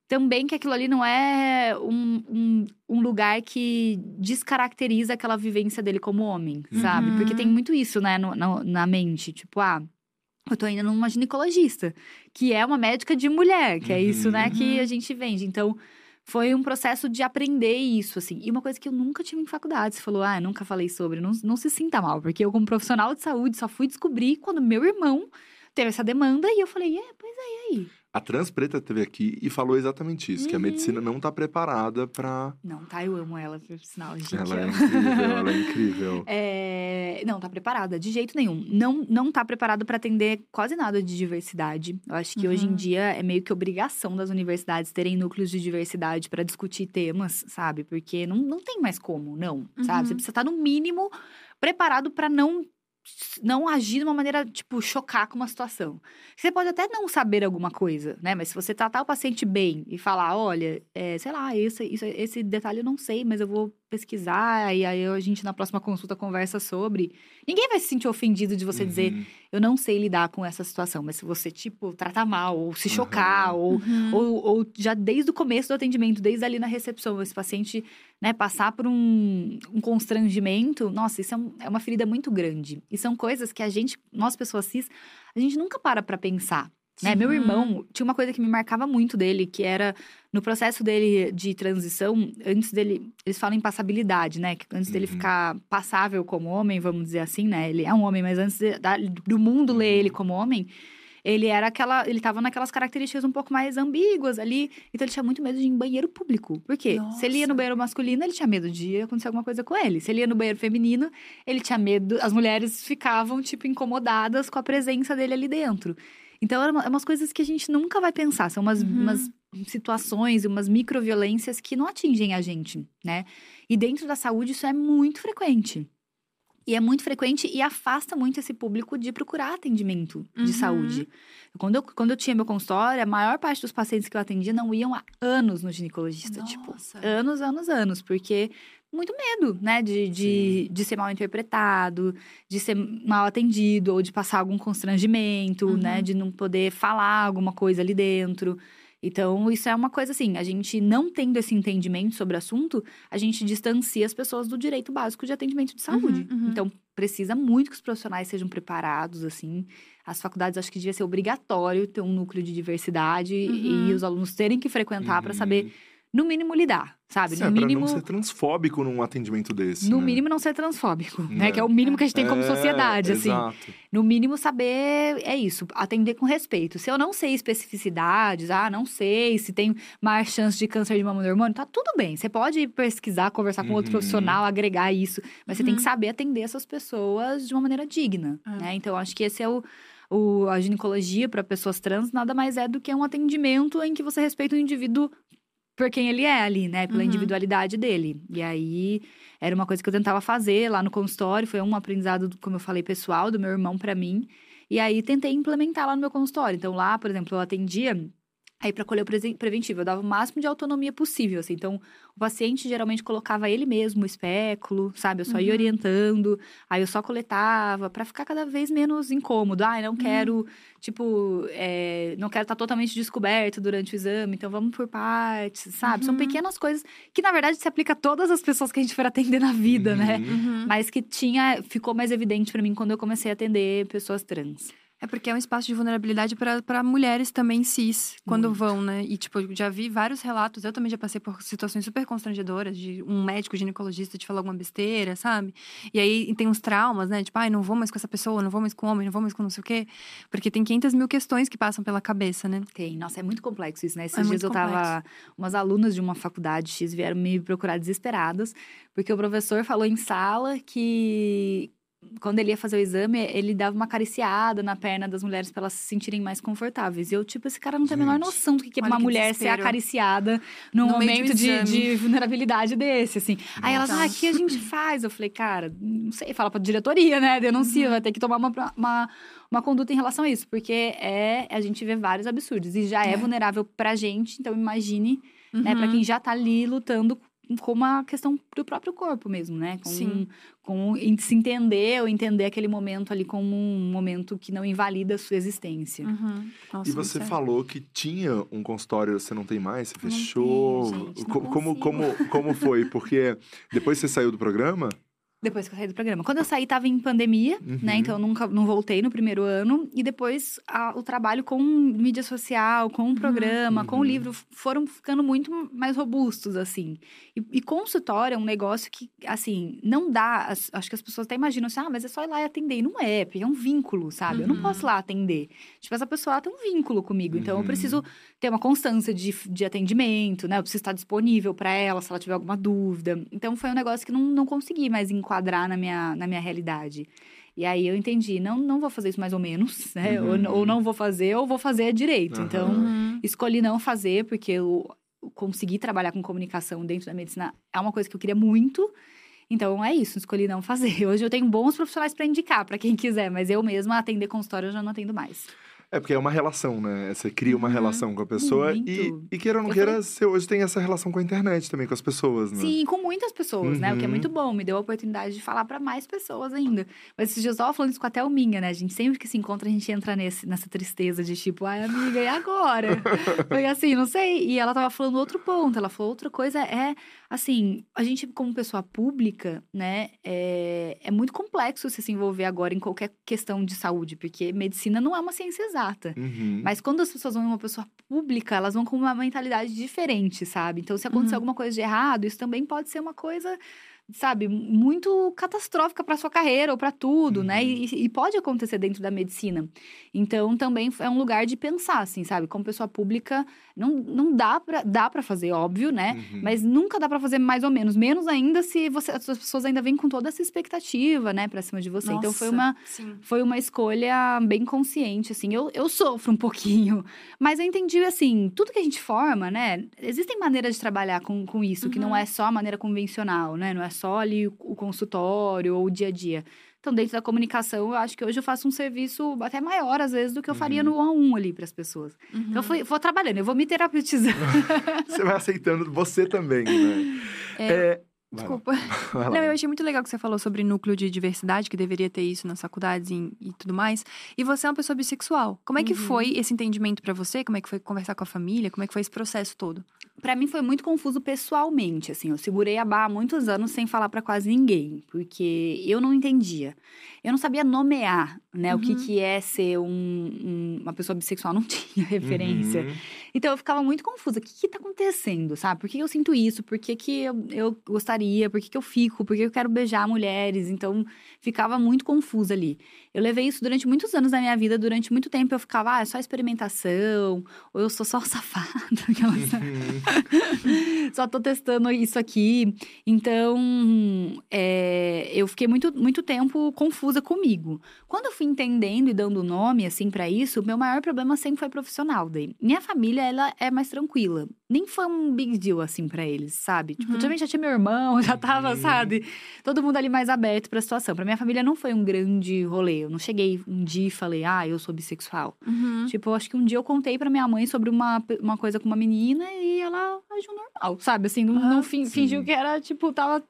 também que aquilo ali não é um, um, um, lugar que descaracteriza aquela vivência dele como homem, sabe? Porque tem Uhum. muito isso, né, no- na, na mente. Tipo, ah, eu tô indo numa ginecologista, que é uma médica de mulher, que é isso, né, que Uhum. a gente vende. Então, foi um processo de aprender isso, assim. E uma coisa que eu nunca tive em faculdade. Você falou, ah, eu nunca falei sobre. Não, não se sinta mal, porque eu, como profissional de saúde, só fui descobrir quando meu irmão teve essa demanda e eu falei, é, pois é, e aí? A Trans Preta teve aqui e falou exatamente isso, que a Uhum. medicina não tá preparada pra. Não, tá? Eu amo ela, por sinal, gente. Ela é incrível, ela é incrível. É, Não, tá preparada, de jeito nenhum. Não, não tá preparado para atender quase nada de diversidade. Eu acho que hoje em Uhum. dia é meio que obrigação das universidades terem núcleos de diversidade para discutir temas, sabe? Porque não, não tem mais como, não, sabe? Uhum. Você precisa estar, no mínimo, preparado para não não agir de uma maneira, tipo, chocar com uma situação. Você pode até não saber alguma coisa, né? Mas se você tratar o paciente bem e falar, olha, é, sei lá, esse, esse detalhe eu não sei, mas eu vou pesquisar e aí a gente na próxima consulta conversa sobre. Ninguém vai se sentir ofendido de você dizer, Uhum. eu não sei lidar com essa situação. Mas se você, tipo, tratar mal, ou se chocar, ou Uhum. ou, ou já desde o começo do atendimento, desde ali na recepção, esse paciente né, passar por um, um constrangimento, nossa, isso é, um- é uma ferida muito grande. E são coisas que a gente, nós pessoas cis, a gente nunca para pra pensar. Né? Meu Uhum. irmão, tinha uma coisa que me marcava muito dele, que era no processo dele de transição, antes dele. Eles falam em passabilidade, né? Que antes dele Uhum. ficar passável como homem, vamos dizer assim, né? Ele é um homem, mas antes de- da- do mundo ler Uhum. ele como homem, ele era aquela. Ele tava naquelas características um pouco mais ambíguas ali. Então ele tinha muito medo de ir em banheiro público. Por quê? Se ele ia no Nossa. banheiro masculino, ele tinha medo de acontecer alguma coisa com ele. Se ele ia no banheiro feminino, ele tinha medo. As mulheres ficavam, tipo, incomodadas com a presença dele ali dentro. Então, eram umas coisas que a gente nunca vai pensar. São umas, Uhum. umas situações, umas microviolências que não atingem a gente, né? E dentro da saúde, isso é muito frequente. E é muito frequente e afasta muito esse público de procurar atendimento de Uhum. saúde. Quando eu, quando eu tinha meu consultório, a maior parte dos pacientes que eu atendia não iam há anos no ginecologista. Tipo, Nossa. anos, anos, anos. Porque muito medo, né? De, de, de ser mal interpretado, de ser mal atendido, ou de passar algum constrangimento, Uhum. né? De não poder falar alguma coisa ali dentro. Então, isso é uma coisa assim, a gente não tendo esse entendimento sobre o assunto, a gente distancia as pessoas do direito básico de atendimento de saúde. Uhum, uhum. Então, precisa muito que os profissionais sejam preparados, assim. As faculdades, acho que devia ser obrigatório ter um núcleo de diversidade Uhum. e os alunos terem que frequentar para Uhum. saber, no mínimo, lidar, sabe? Sim, no é pra mínimo. não ser transfóbico num atendimento desse. No né? mínimo, não ser transfóbico, né? Né? Que é o mínimo que a gente tem como É, sociedade, assim. Exato. No mínimo, saber é isso, atender com respeito. Se eu não sei especificidades, ah, não sei se tem mais chance de câncer de mama no hormônio, tá tudo bem. Você pode pesquisar, conversar com outro Uhum. profissional, agregar isso, mas você tem que Uhum. saber atender essas pessoas de uma maneira digna, É. né? Então, acho que esse é o. o- a ginecologia para pessoas trans nada mais é do que um atendimento em que você respeita o indivíduo por quem ele é ali, né? Pela Uhum. individualidade dele. E aí, era uma coisa que eu tentava fazer lá no consultório. Foi um aprendizado, como eu falei, pessoal, do meu irmão para mim. E aí, tentei implementar lá no meu consultório. Então, lá, por exemplo, eu atendia... Aí, para colher o preventivo, eu dava o máximo de autonomia possível, assim. Então, o paciente geralmente colocava ele mesmo o espéculo, sabe? Eu só ia Uhum. orientando. Aí, eu só coletava para ficar cada vez menos incômodo. Ah, não quero, tipo... é, não quero estar totalmente descoberto durante o exame. Então, vamos por partes, sabe? São Uhum. pequenas coisas que, na verdade, se aplica a todas as pessoas que a gente for atender na vida, né? Uhum. Uhum. Mas que tinha... Ficou mais evidente para mim quando eu comecei a atender pessoas trans. É porque é um espaço de vulnerabilidade para mulheres também cis, quando Muito. vão, né? E, tipo, já vi vários relatos, eu também já passei por situações super constrangedoras de um médico ginecologista te falar alguma besteira, sabe? E aí tem uns traumas, né? Tipo, ai, não vou mais com essa pessoa, não vou mais com homem, não vou mais com não sei o quê. Porque tem 500 mil questões que passam pela cabeça, né? Tem. Nossa, é muito complexo isso, né? Esses É dias eu tava. Umas alunas de uma faculdade X vieram me procurar desesperadas, porque o professor falou em sala que. Quando ele ia fazer o exame, ele dava uma acariciada na perna das mulheres para elas se sentirem mais confortáveis. E eu, tipo, esse cara não tem a menor noção do que que é uma que mulher ser desespero. acariciada num No momento de, de vulnerabilidade desse, assim. Aí elas, Nossa. ah, o que a gente faz? Eu falei, cara, não sei, fala pra diretoria, né? Denuncia, Uhum. vai ter que tomar uma, uma, uma conduta em relação a isso, porque é a gente vê vários absurdos e já é, É. vulnerável pra gente, então imagine, né, pra Uhum. quem já tá ali lutando com uma questão do próprio corpo mesmo, né? Com, Sim. com se entender ou entender aquele momento ali como um momento que não invalida a sua existência. Uhum. Nossa, E você sério. falou que tinha um consultório, você não tem mais? Você Não tenho, fechou? gente, não Co- como, consigo. como, como foi? Porque depois você saiu do programa? Depois que eu saí do programa. Quando eu saí, tava em pandemia, Uhum. né? Então eu nunca não voltei no primeiro ano. E depois a- o trabalho com mídia social, com o programa, com o Uhum. livro, foram ficando muito mais robustos, assim. E, e consultório é um negócio que, assim, não dá. acho que as pessoas até imaginam assim, ah, mas é só ir lá e atender. E não é, porque é um vínculo, sabe? Eu não Uhum. posso ir lá atender. Tipo, essa pessoa tem um vínculo comigo. Então eu Uhum. preciso ter uma constância de, de atendimento, né? Eu preciso estar disponível para ela se ela tiver alguma dúvida. Então foi um negócio que não, não consegui mais enquadrar na minha, na minha realidade. E aí eu entendi, não, não vou fazer isso mais ou menos, né? Uhum. Ou, ou não vou fazer, ou vou fazer direito. Aham. Então, Uhum. escolhi não fazer, porque eu consegui trabalhar com comunicação dentro da medicina é uma coisa que eu queria muito. Então é isso, escolhi não fazer. Hoje eu tenho bons profissionais para indicar para quem quiser, mas eu mesma atender consultório eu já não atendo mais. É porque é uma relação, né? Você cria uma Uhum. relação com a pessoa e, Muito. e queira ou não Eu queira, falei- você hoje tem essa relação com a internet também, com as pessoas, né? Sim, com muitas pessoas, né? O que é Uhum. muito bom. Me deu a oportunidade de falar para mais pessoas ainda. Mas esses dias eu tava falando isso com a Thelminha, né? A gente sempre que se encontra, a gente entra nesse, nessa tristeza de tipo, ai, amiga, e agora? Foi assim, não sei. E ela tava falando outro ponto. Ela falou outra coisa é, assim, a gente como pessoa pública, né? É, é muito complexo você se envolver agora em qualquer questão de saúde, porque medicina não é uma ciência exata. Uhum. Mas quando as pessoas vão em uma pessoa pública, elas vão com uma mentalidade diferente, sabe? Então, se acontecer Uhum. alguma coisa de errado, isso também pode ser uma coisa, sabe, muito catastrófica para sua carreira ou para tudo, né? Uhum. E, e pode acontecer dentro da medicina. Então, também é um lugar de pensar, assim, sabe? Como pessoa pública, não, não dá para dá para fazer, óbvio, né? Uhum. Mas nunca dá para fazer mais ou menos, menos ainda se você, as pessoas ainda vêm com toda essa expectativa, né, para cima de você. Então foi Nossa, uma Sim. foi uma escolha bem consciente, assim. Eu, eu sofro um pouquinho, mas eu entendi, assim, tudo que a gente forma, né? Existem maneiras de trabalhar com, com isso, que não Uhum. é só a maneira convencional, né? Não é só ali o, consultório ou o dia a dia. Então, dentro da comunicação, eu acho que hoje eu faço um serviço até maior, às vezes, do que eu faria Uhum. no one on one ali para as pessoas. Uhum. Então, eu fui, vou trabalhando, eu vou me terapeutizando. Você vai aceitando você também, né? É, lá, Desculpa. Não, eu achei muito legal que você falou sobre núcleo de diversidade, que deveria ter isso nas faculdades e, e tudo mais. E você é uma pessoa bissexual. Como é que Uhum. foi esse entendimento pra você? Como é que foi conversar com a família? Como é que foi esse processo todo? Pra mim foi muito confuso pessoalmente, assim. Eu segurei a barra há muitos anos sem falar pra quase ninguém, porque eu não entendia. Eu não sabia nomear, né, o que, Uhum. que é ser um- um- uma pessoa bissexual, não tinha referência. Uhum. Então eu ficava muito confusa. O que, que tá acontecendo, sabe? Por que eu sinto isso? Por que, que eu, eu gostaria? Por que, que eu fico? Por que eu quero beijar mulheres? Então ficava muito confusa ali. Eu levei isso durante muitos anos da minha vida. Durante muito tempo eu ficava, ah, é só experimentação, ou eu sou só safada. Uhum. só tô testando isso aqui. Então, é, eu fiquei muito, muito tempo confusa comigo. Quando eu fui entendendo e dando nome, assim, pra isso, meu maior problema sempre foi profissional. Daí. Minha família, ela é mais tranquila. Nem foi um big deal, assim, pra eles, sabe? Tipo, Uhum. também já tinha meu irmão, já tava, Uhum. sabe? Todo mundo ali mais aberto pra situação. Pra minha família não foi um grande rolê. Eu não cheguei um dia e falei, ah, eu sou bissexual. Uhum. Tipo, eu acho que um dia eu contei pra minha mãe sobre uma, uma coisa com uma menina e ela agiu normal, sabe? Assim, não, Ah, não fin- sim. fingiu que era, tipo, tava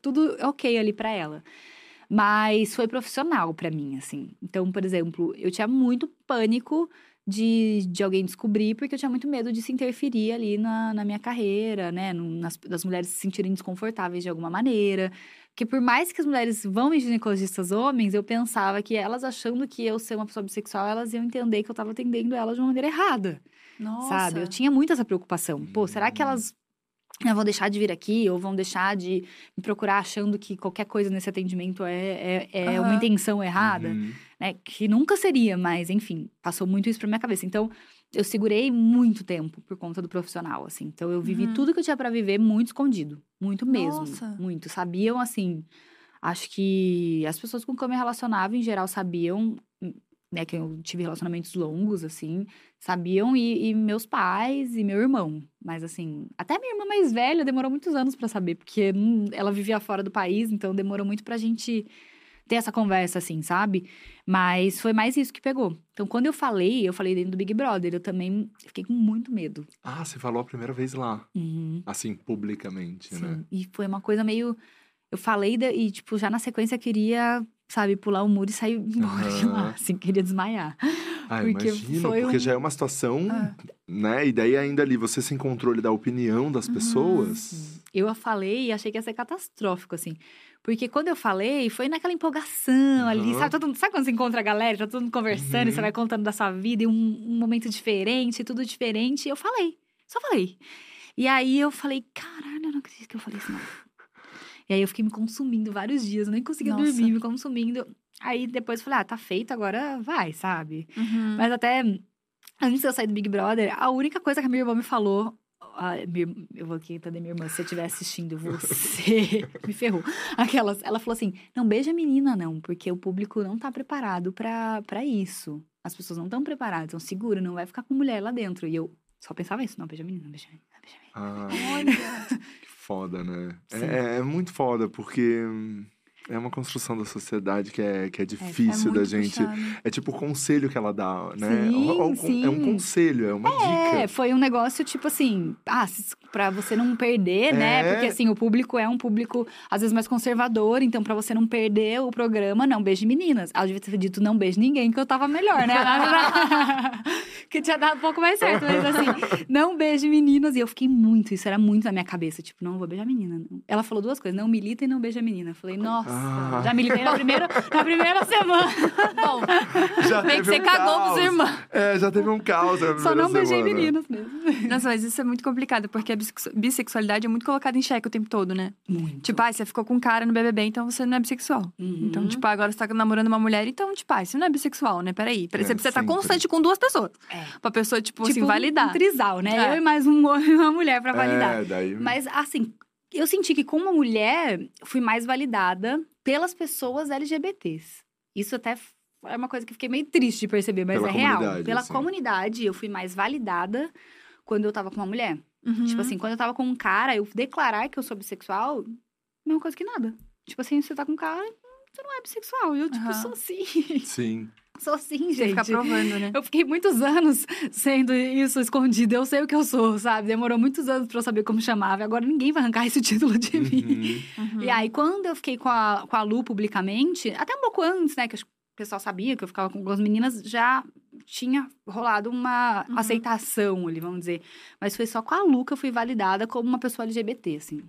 tudo ok ali pra ela. Mas foi profissional pra mim, assim. Então, por exemplo, eu tinha muito pânico de, de alguém descobrir, porque eu tinha muito medo de se interferir ali na, na minha carreira, né? Nas, das mulheres se sentirem desconfortáveis de alguma maneira. Porque por mais que as mulheres vão em ginecologistas homens, eu pensava que elas achando que eu ser uma pessoa bissexual, elas iam entender que eu tava atendendo elas de uma maneira errada, Nossa. sabe? Eu tinha muito essa preocupação. Pô, será que elas né, vão deixar de vir aqui ou vão deixar de me procurar achando que qualquer coisa nesse atendimento é, é, é uma Aham. intenção errada? Uhum. Né? Que nunca seria, mas enfim, passou muito isso pra minha cabeça. Então, eu segurei muito tempo por conta do profissional, assim. Então, eu vivi Uhum. tudo que eu tinha pra viver muito escondido. Muito mesmo. Nossa. Muito. Sabiam, assim. Acho que as pessoas com quem eu me relacionava, em geral, sabiam, né? Que eu tive relacionamentos longos, assim. Sabiam, e, e meus pais e meu irmão. Mas, assim, até minha irmã mais velha demorou muitos anos pra saber, porque hum, ela vivia fora do país, então demorou muito pra gente ter essa conversa, assim, sabe? Mas foi mais isso que pegou. Então, quando eu falei, eu falei dentro do Big Brother, eu também fiquei com muito medo. Ah, você falou a primeira vez lá. Uhum. Assim, publicamente, Sim. né? E foi uma coisa meio. Eu falei e, tipo, já na sequência eu queria, sabe, pular o muro e sair embora de lá. Assim, queria desmaiar. Ah, Porque imagino, porque um- já é uma situação, Ah. né? E daí ainda ali, você sem controle da opinião das Uhum. pessoas. Eu a falei e achei que ia ser catastrófico, assim. Porque quando eu falei, foi naquela empolgação ali, Aham. sabe? Todo mundo, sabe quando você encontra a galera, tá todo mundo conversando e você Uhum. vai contando da sua vida e um, um momento diferente, tudo diferente. E eu falei, só falei. E aí eu falei, caralho, eu não acredito que eu falei isso, não. E aí eu fiquei me consumindo vários dias, eu nem conseguia Nossa. dormir, me consumindo. Aí depois eu falei, ah, tá feito, agora vai, sabe? Uhum. Mas até antes de eu sair do Big Brother, a única coisa que a minha irmã me falou. Ah, minha- eu vou aqui entender minha irmã, se você estiver assistindo, você me ferrou. Aquelas, ela falou assim: não beija a menina, não, porque o público não tá preparado pra, pra isso. As pessoas não estão preparadas, então segura, não vai ficar com mulher lá dentro. E eu só pensava isso: não, beija a menina, não beija a menina, não beija a menina. Ah, Olha. que foda, né? É, é muito foda, porque hum, é uma construção da sociedade que é, que é É difícil da muito gente. puxado. É tipo o conselho que ela dá, né? Sim, É um- sim. É um conselho, é uma É, dica. foi um negócio tipo assim, ah, pra você não perder, né? É. Porque assim, o público é um público às vezes mais conservador, então pra você não perder o programa, não beije meninas. Ah, eu devia ter dito não beije ninguém, que eu tava melhor, né? que tinha dado um pouco mais certo, mas assim, não beije meninas. E eu fiquei muito, isso era muito na minha cabeça, tipo, não vou beijar menina. não. Ela falou duas coisas, não milita e não beija menina. Eu falei, nossa, Ah. já militei na primeira, na primeira semana. Bom, Já meio que você um cagou caos. pros irmãos. É, já teve um caos na Só não beijei semana. meninas mesmo. Nossa, mas isso é muito complicado, porque a bissexu- bissexualidade é muito colocada em xeque o tempo todo, né? Muito. Tipo, ah, você ficou com um cara no BBB, então você não é bissexual. Uhum. Então, tipo, agora você tá namorando uma mulher, então, tipo, ah, você não é bissexual, né? Peraí. Peraí, É, você precisa estar sempre. constante com duas pessoas. É. Pra pessoa, tipo, tipo, assim, validar. Um trisal, né? É. Eu e mais um homem e uma mulher pra validar. É, daí... Mas, assim, eu senti que como mulher, fui mais validada pelas pessoas LGBTs. Isso até é uma coisa que fiquei meio triste de perceber, mas Pela é real. comunidade, Pela assim. comunidade, eu fui mais validada quando eu tava com uma mulher. Uhum. Tipo assim, quando eu tava com um cara, eu declarar que eu sou bissexual, mesma coisa que nada. Tipo assim, você tá com um cara, você não é bissexual. Eu, tipo, Aham. sou sim. Sim. sou sim, Você gente. fica provando, né? Eu fiquei muitos anos sendo isso escondido. Eu sei o que eu sou, sabe? Demorou muitos anos pra eu saber como chamava. E agora ninguém vai arrancar esse título de mim. Uhum. Uhum. E aí, quando eu fiquei com a, com a Lu publicamente, até um pouco antes, né? Que o pessoal sabia que eu ficava com algumas meninas, já tinha rolado uma Uhum. aceitação ali, vamos dizer. Mas foi só com a Lu que eu fui validada como uma pessoa LGBT, assim.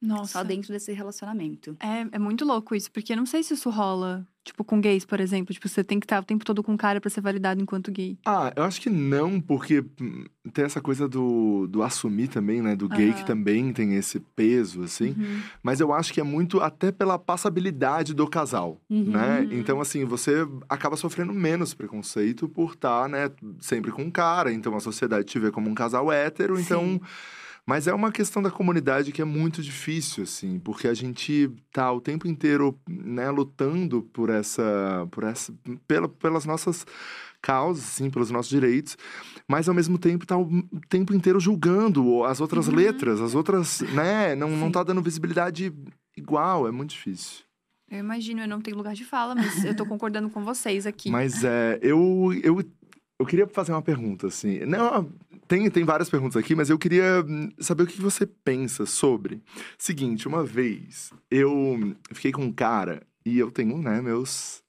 Nossa. Só dentro desse relacionamento. É, é muito louco isso, porque eu não sei se isso rola, tipo, com gays, por exemplo. Tipo, você tem que estar o tempo todo com cara pra ser validado enquanto gay. Ah, eu acho que não, porque hum, tem essa coisa do, do assumir também, né? Do gay que também tem esse peso, assim. Uhum. Mas eu acho que é muito até pela passabilidade do casal, Uhum. né? Então, assim, você acaba sofrendo menos preconceito por estar, né, sempre com um cara. Então, a sociedade te vê como um casal hétero, então... Mas é uma questão da comunidade que é muito difícil, assim, porque a gente tá o tempo inteiro, né, lutando por essa, por essa, pela, pelas nossas causas, assim, pelos nossos direitos, mas ao mesmo tempo tá o tempo inteiro julgando as outras Uhum. letras, as outras, né, não, não tá dando visibilidade igual, é muito difícil. Eu imagino, eu não tenho lugar de fala, mas eu tô concordando com vocês aqui. Mas é, eu, eu, eu queria fazer uma pergunta, assim. Não, tem, tem várias perguntas aqui, mas eu queria hum, saber o que você pensa sobre. Seguinte, uma vez eu fiquei com um cara e eu tenho, né, meus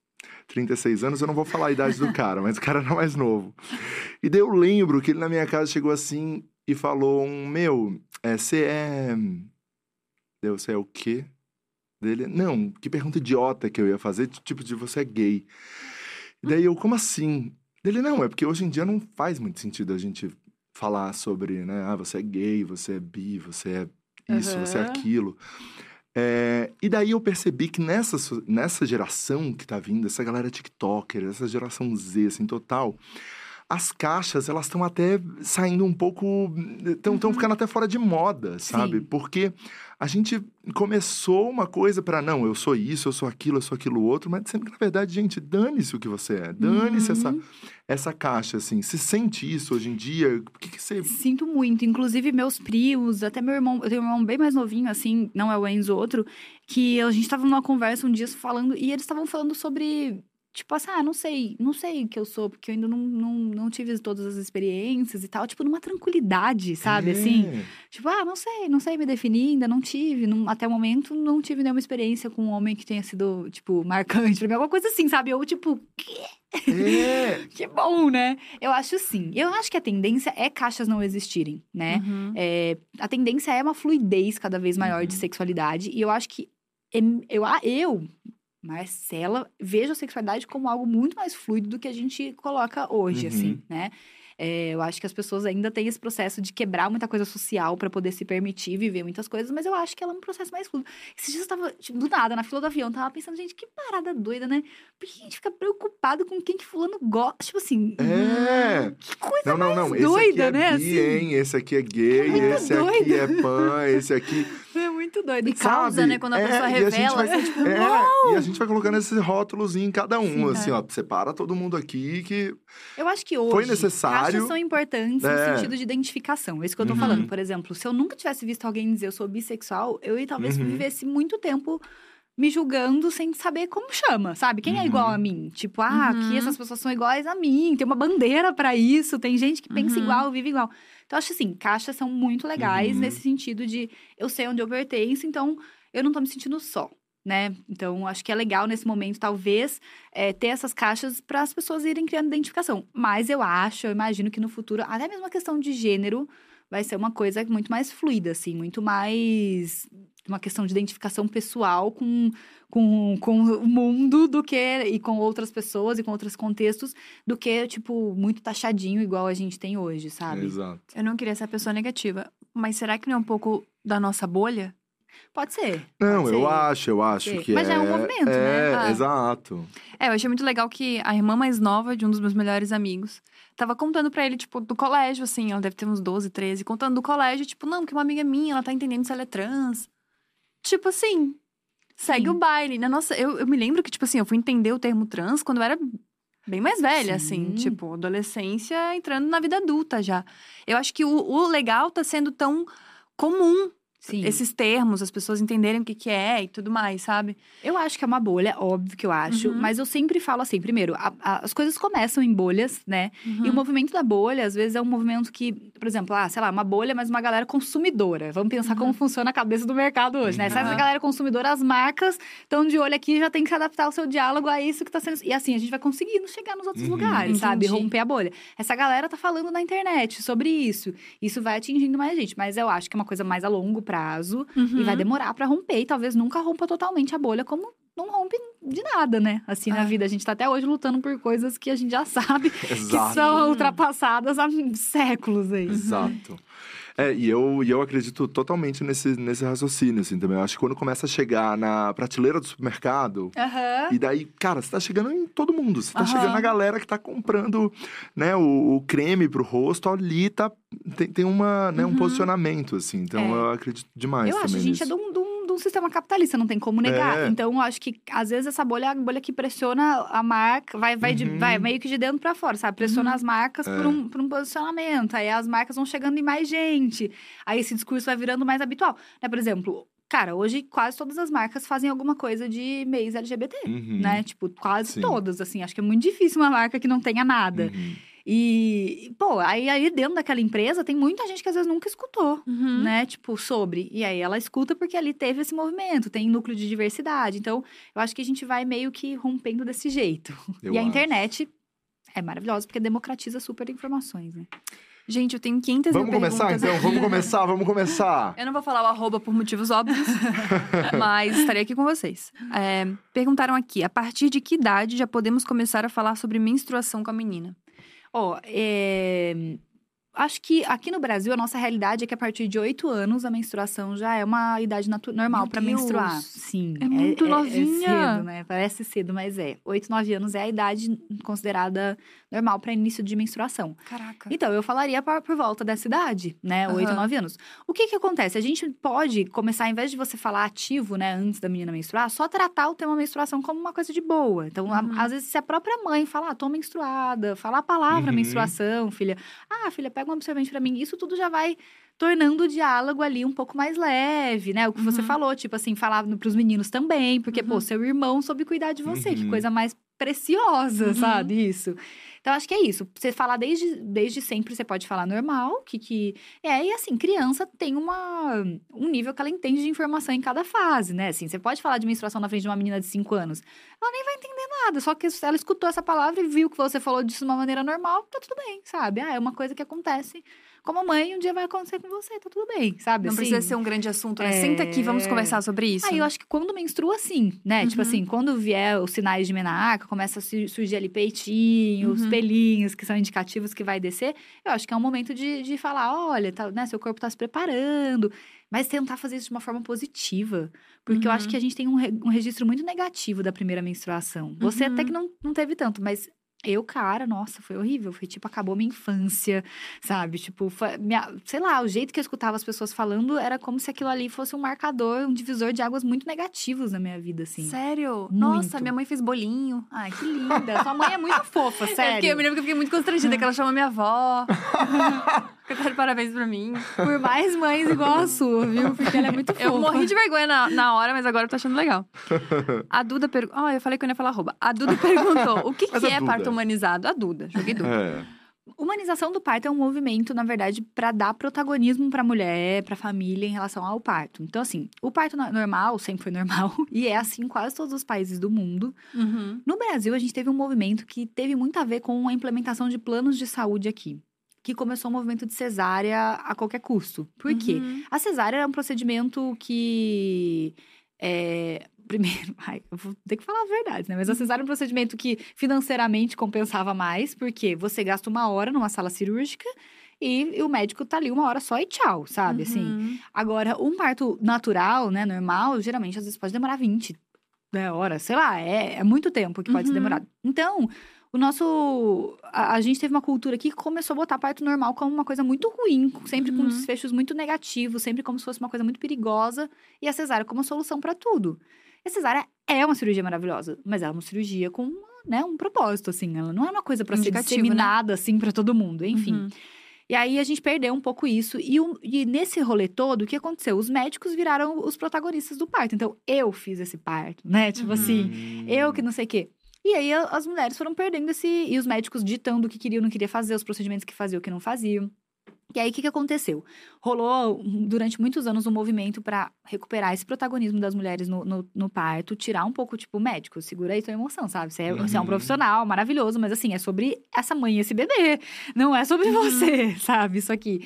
36 anos, eu não vou falar a idade do cara, mas o cara era mais novo. E daí eu lembro que ele na minha casa chegou assim e falou um, meu, é, você é... Deu, você é o quê? Dele, não, que pergunta idiota que eu ia fazer, tipo de você é gay. E daí eu, como assim? Dele, não, é porque hoje em dia não faz muito sentido a gente falar sobre, né? Ah, você é gay, você é bi, você é isso, você é aquilo. É, e daí eu percebi que nessa, nessa geração que tá vindo, essa galera TikToker, essa geração Z, assim, total, as caixas, elas estão até saindo um pouco. estão Uhum. ficando até fora de moda, sabe? Sim. Porque a gente começou uma coisa para não, eu sou isso, eu sou aquilo, eu sou aquilo outro, mas sendo que, na verdade, gente, dane-se o que você é. Dane-se essa, Uhum. essa caixa, assim. Se sente isso hoje em dia? O que, que você. Sinto muito. Inclusive, meus primos, até meu irmão, eu tenho um irmão bem mais novinho, assim, não é o Enzo, outro, que a gente tava numa conversa um dia falando, e eles estavam falando sobre. Tipo assim, ah, não sei, não sei o que eu sou, porque eu ainda não, não, não tive todas as experiências e tal. Tipo, numa tranquilidade, sabe? É. Assim, tipo, ah, não sei, não sei me definir, ainda não tive. não- até o momento, não tive nenhuma experiência com um homem que tenha sido, tipo, marcante pra mim. Alguma coisa assim, sabe? Eu, tipo, É. que bom, né? Eu acho sim. Eu acho que a tendência é caixas não existirem, né? Uhum. É, a tendência é uma fluidez cada vez maior de Uhum. sexualidade. E eu acho que em- eu, a- eu, Marcela, vejo a sexualidade como algo muito mais fluido do que a gente coloca hoje, Uhum. assim, né? É, eu acho que as pessoas ainda têm esse processo de quebrar muita coisa social para poder se permitir viver muitas coisas, mas eu acho que ela é um processo mais fluido. Esses dias eu tava, tipo, do nada, na fila do avião, tava pensando, gente, que parada doida, né? Por que a gente fica preocupado com quem que fulano gosta? Tipo assim, É. que coisa Não, não, não. mais Esse doida, aqui é né? bi, assim. hein? Esse aqui é gay, esse aqui é pan, esse aqui. É muito doido. E causa, Sabe? né? Quando a É, pessoa e revela, vai- assim, tipo, É, e a gente vai colocando esse rótulos em cada um, Sim, assim, é. ó. Separa todo mundo aqui que. Eu acho que hoje Foi necessário. caixas são importantes É. no sentido de identificação. É isso que eu tô Uhum. falando. Por exemplo, se eu nunca tivesse visto alguém dizer eu sou bissexual, eu ia talvez Uhum. vivesse muito tempo me julgando sem saber como chama, sabe? Quem é Uhum. igual a mim? Tipo, ah, Uhum. aqui essas pessoas são iguais a mim, tem uma bandeira pra isso, tem gente que pensa Uhum. igual, vive igual. Então, acho assim, caixas são muito legais Uhum. nesse sentido de eu sei onde eu pertenço, então eu não tô me sentindo só. Né? Então, acho que é legal nesse momento, talvez, é, ter essas caixas para as pessoas irem criando identificação. Mas eu acho, eu imagino que no futuro, até mesmo a questão de gênero vai ser uma coisa muito mais fluida, assim, muito mais uma questão de identificação pessoal com, com, com o mundo do que e com outras pessoas e com outros contextos do que, tipo, muito taxadinho igual a gente tem hoje, sabe? Exato. Eu não queria ser a pessoa negativa, mas será que não é um pouco da nossa bolha? Pode ser. Não, pode eu ser. acho, eu acho que Mas é. é um movimento, né? é, Ah. exato. É, eu achei muito legal que a irmã mais nova de um dos meus melhores amigos tava contando pra ele, tipo, do colégio, assim, ela deve ter uns 12, 13, contando do colégio, tipo, não, que uma amiga minha, ela tá entendendo se ela é trans. Tipo assim, segue Sim. o baile. Na nossa, eu, eu me lembro que, tipo assim, eu fui entender o termo trans quando eu era bem mais velha, assim, Sim. tipo, adolescência entrando na vida adulta já. Eu acho que o, o legal tá sendo tão comum Sim. esses termos, as pessoas entenderem o que, que é e tudo mais, sabe? Eu acho que é uma bolha, óbvio que eu acho. Uhum. Mas eu sempre falo assim, primeiro, a- a- as coisas começam em bolhas, né? Uhum. E o movimento da bolha, às vezes, é um movimento que, por exemplo, ah, sei lá, uma bolha, mas uma galera consumidora. Vamos pensar Uhum. como funciona a cabeça do mercado hoje, né? Uhum. Sabe essa galera consumidora, as marcas estão de olho aqui já tem que se adaptar o seu diálogo a isso que tá sendo. E assim, a gente vai conseguindo chegar nos outros Uhum. lugares, sabe? Entendi. Romper a bolha. Essa galera tá falando na internet sobre isso. Isso vai atingindo mais gente. Mas eu acho que é uma coisa mais a longo prazo. E Uhum. vai demorar pra romper e talvez nunca rompa totalmente a bolha, como não rompe de nada, né? Assim, na É. vida. A gente tá até hoje lutando por coisas que a gente já sabe que Exato. são Sim. ultrapassadas há séculos aí. Exato. É, e eu, e eu acredito totalmente nesse, nesse raciocínio, assim, também. Eu acho que quando começa a chegar na prateleira do supermercado, Aham. e daí, cara, você tá chegando em todo mundo. Você tá Aham. chegando na galera que tá comprando, né, o, o creme pro rosto, ali tá... Tem, tem uma, né, um Uhum. posicionamento, assim. Então, É. eu acredito demais Eu acho, também gente nisso. é de um, de um- de sistema capitalista, não tem como negar. É. Então, eu acho que, às vezes, essa bolha é a bolha que pressiona a marca, vai, vai, de- Uhum. vai meio que de dentro pra fora, sabe? Pressiona Uhum. as marcas por, É. um, por um posicionamento. Aí as marcas vão chegando em mais gente. Aí esse discurso vai virando mais habitual. Né? Por exemplo, cara, hoje quase todas as marcas fazem alguma coisa de meios LGBT. Uhum. Né? Tipo, quase Sim. todas, assim. Acho que é muito difícil uma marca que não tenha nada. Uhum. E, pô, aí, aí dentro daquela empresa tem muita gente que às vezes nunca escutou Uhum. né? Tipo, sobre. E aí ela escuta porque ali teve esse movimento, tem núcleo de diversidade. Então, eu acho que a gente vai meio que rompendo desse jeito. Eu e a acho. internet é maravilhosa porque democratiza super informações, né? Gente, eu tenho 500 Vamos começar, então? aqui. Vamos começar, vamos começar. Eu não vou falar o arroba por motivos óbvios, mas estarei aqui com vocês. É, perguntaram aqui, a partir de que idade já podemos começar a falar sobre menstruação com a menina? Ó, é... acho que aqui no Brasil a nossa realidade é que a partir de oito anos a menstruação já é uma idade normal para menstruar. Sim. É muito novinha. É cedo, né? Parece cedo, mas é. Oito, nove anos é a idade considerada normal para início de menstruação. Caraca. Então, eu falaria por, por volta dessa idade, né? Oito, nove anos. O que que acontece? A gente pode começar, ao invés de você falar ativo, né, antes da menina menstruar, só tratar o tema menstruação como uma coisa de boa. Então, a- Uhum. às vezes, se a própria mãe fala, ah, tô menstruada, fala a palavra Uhum. menstruação, filha. Ah, filha, pega um absorvente pra mim. Isso tudo já vai tornando o diálogo ali um pouco mais leve, né? O que você Uhum. falou, tipo assim, falar pros meninos também, porque, pô, Uhum. seu irmão soube cuidar de você, que Uhum. coisa mais preciosa, Uhum. sabe? Isso. Então, acho que é isso. Você falar desde, desde sempre, você pode falar normal, que, que... É, e assim, criança tem uma, um nível que ela entende de informação em cada fase, né? Assim, você pode falar de menstruação na frente de uma menina de 5 anos. Ela nem vai entender nada, só que ela escutou essa palavra e viu que você falou disso de uma maneira normal, tá tudo bem, sabe? Ah, é uma coisa que acontece como mãe, um dia vai acontecer com você, tá tudo bem, sabe? Não Assim, precisa ser um grande assunto, né? é- Senta aqui, vamos conversar sobre isso. Aí eu acho que quando menstrua, sim, né? Tipo Uhum. assim, quando vier os sinais de menarca, começa a su- surgir ali peitinho, os Uhum. pelinhos, que são indicativos que vai descer, eu acho que é um momento de, de falar, olha, tá, né, seu corpo tá se preparando. Mas tentar fazer isso de uma forma positiva. Porque eu acho Uhum. que a gente tem um, re- um registro muito negativo da primeira menstruação. Você Uhum. até que não, não teve tanto, mas eu, cara, nossa, foi horrível. Foi tipo, acabou minha infância, sabe? Tipo, foi minha- sei lá, o jeito que eu escutava as pessoas falando era como se aquilo ali fosse um marcador, um divisor de águas muito negativos na minha vida, assim. Sério? Muito. Nossa, minha mãe fez bolinho. Ai, que linda. Sua mãe é muito fofa, É porque sério. eu me lembro que eu fiquei muito constrangida, que ela chama minha avó. Cantaram parabéns pra mim. Por mais mães igual a sua, viu? Porque ela é muito fofa. Eu morri de vergonha na, na hora, mas agora eu tô achando legal. A Duda perguntou. Ah, eu falei que eu não ia falar arroba. A Duda perguntou: o que, que é Duda? parto humanizado? A Duda, joguei Duda. É. Humanização do parto é um movimento, na verdade, para dar protagonismo para a mulher, para a família em relação ao parto. Então, assim, o parto no- normal sempre foi normal e é assim em quase todos os países do mundo. Uhum. No Brasil, a gente teve um movimento que teve muito a ver com a implementação de planos de saúde aqui, que começou o movimento de cesárea a qualquer custo. Por quê? Uhum. A cesárea é um procedimento que. É, primeiro, ai, eu vou ter que falar a verdade, né? Mas a cesárea é um procedimento que financeiramente compensava mais, porque você gasta uma hora numa sala cirúrgica e, e o médico tá ali uma hora só e tchau, sabe? Assim. Uhum. Agora, um parto natural, né, normal, geralmente às vezes pode demorar 20 né, horas, sei lá, é, é muito tempo que pode ser Uhum. demorado. Então, o nosso. A, a gente teve uma cultura aqui que começou a botar parto normal como uma coisa muito ruim, sempre com Uhum. desfechos muito negativos, sempre como se fosse uma coisa muito perigosa, e a cesárea como solução para tudo. E a cesárea é uma cirurgia maravilhosa, mas ela é uma cirurgia com né, um propósito, assim. Ela não é uma coisa para ser Indicativo, né? disseminada, assim, para todo mundo. Enfim. Uhum. E aí a gente perdeu um pouco isso. E, o- e nesse rolê todo, o que aconteceu? Os médicos viraram os protagonistas do parto. Então, eu fiz esse parto, né? Tipo Uhum. assim, eu que não sei o quê. E aí as mulheres foram perdendo esse. E os médicos ditando o que queriam, não queria fazer, os procedimentos que faziam, o que não faziam. E aí, o que, que aconteceu? Rolou um- durante muitos anos um movimento para recuperar esse protagonismo das mulheres no, no, no parto, tirar um pouco, tipo, médico, segura aí tua emoção, sabe? Você é, você é um Uhum. profissional maravilhoso, mas assim, é sobre essa mãe e esse bebê, não é sobre Uhum. você, sabe? Isso aqui.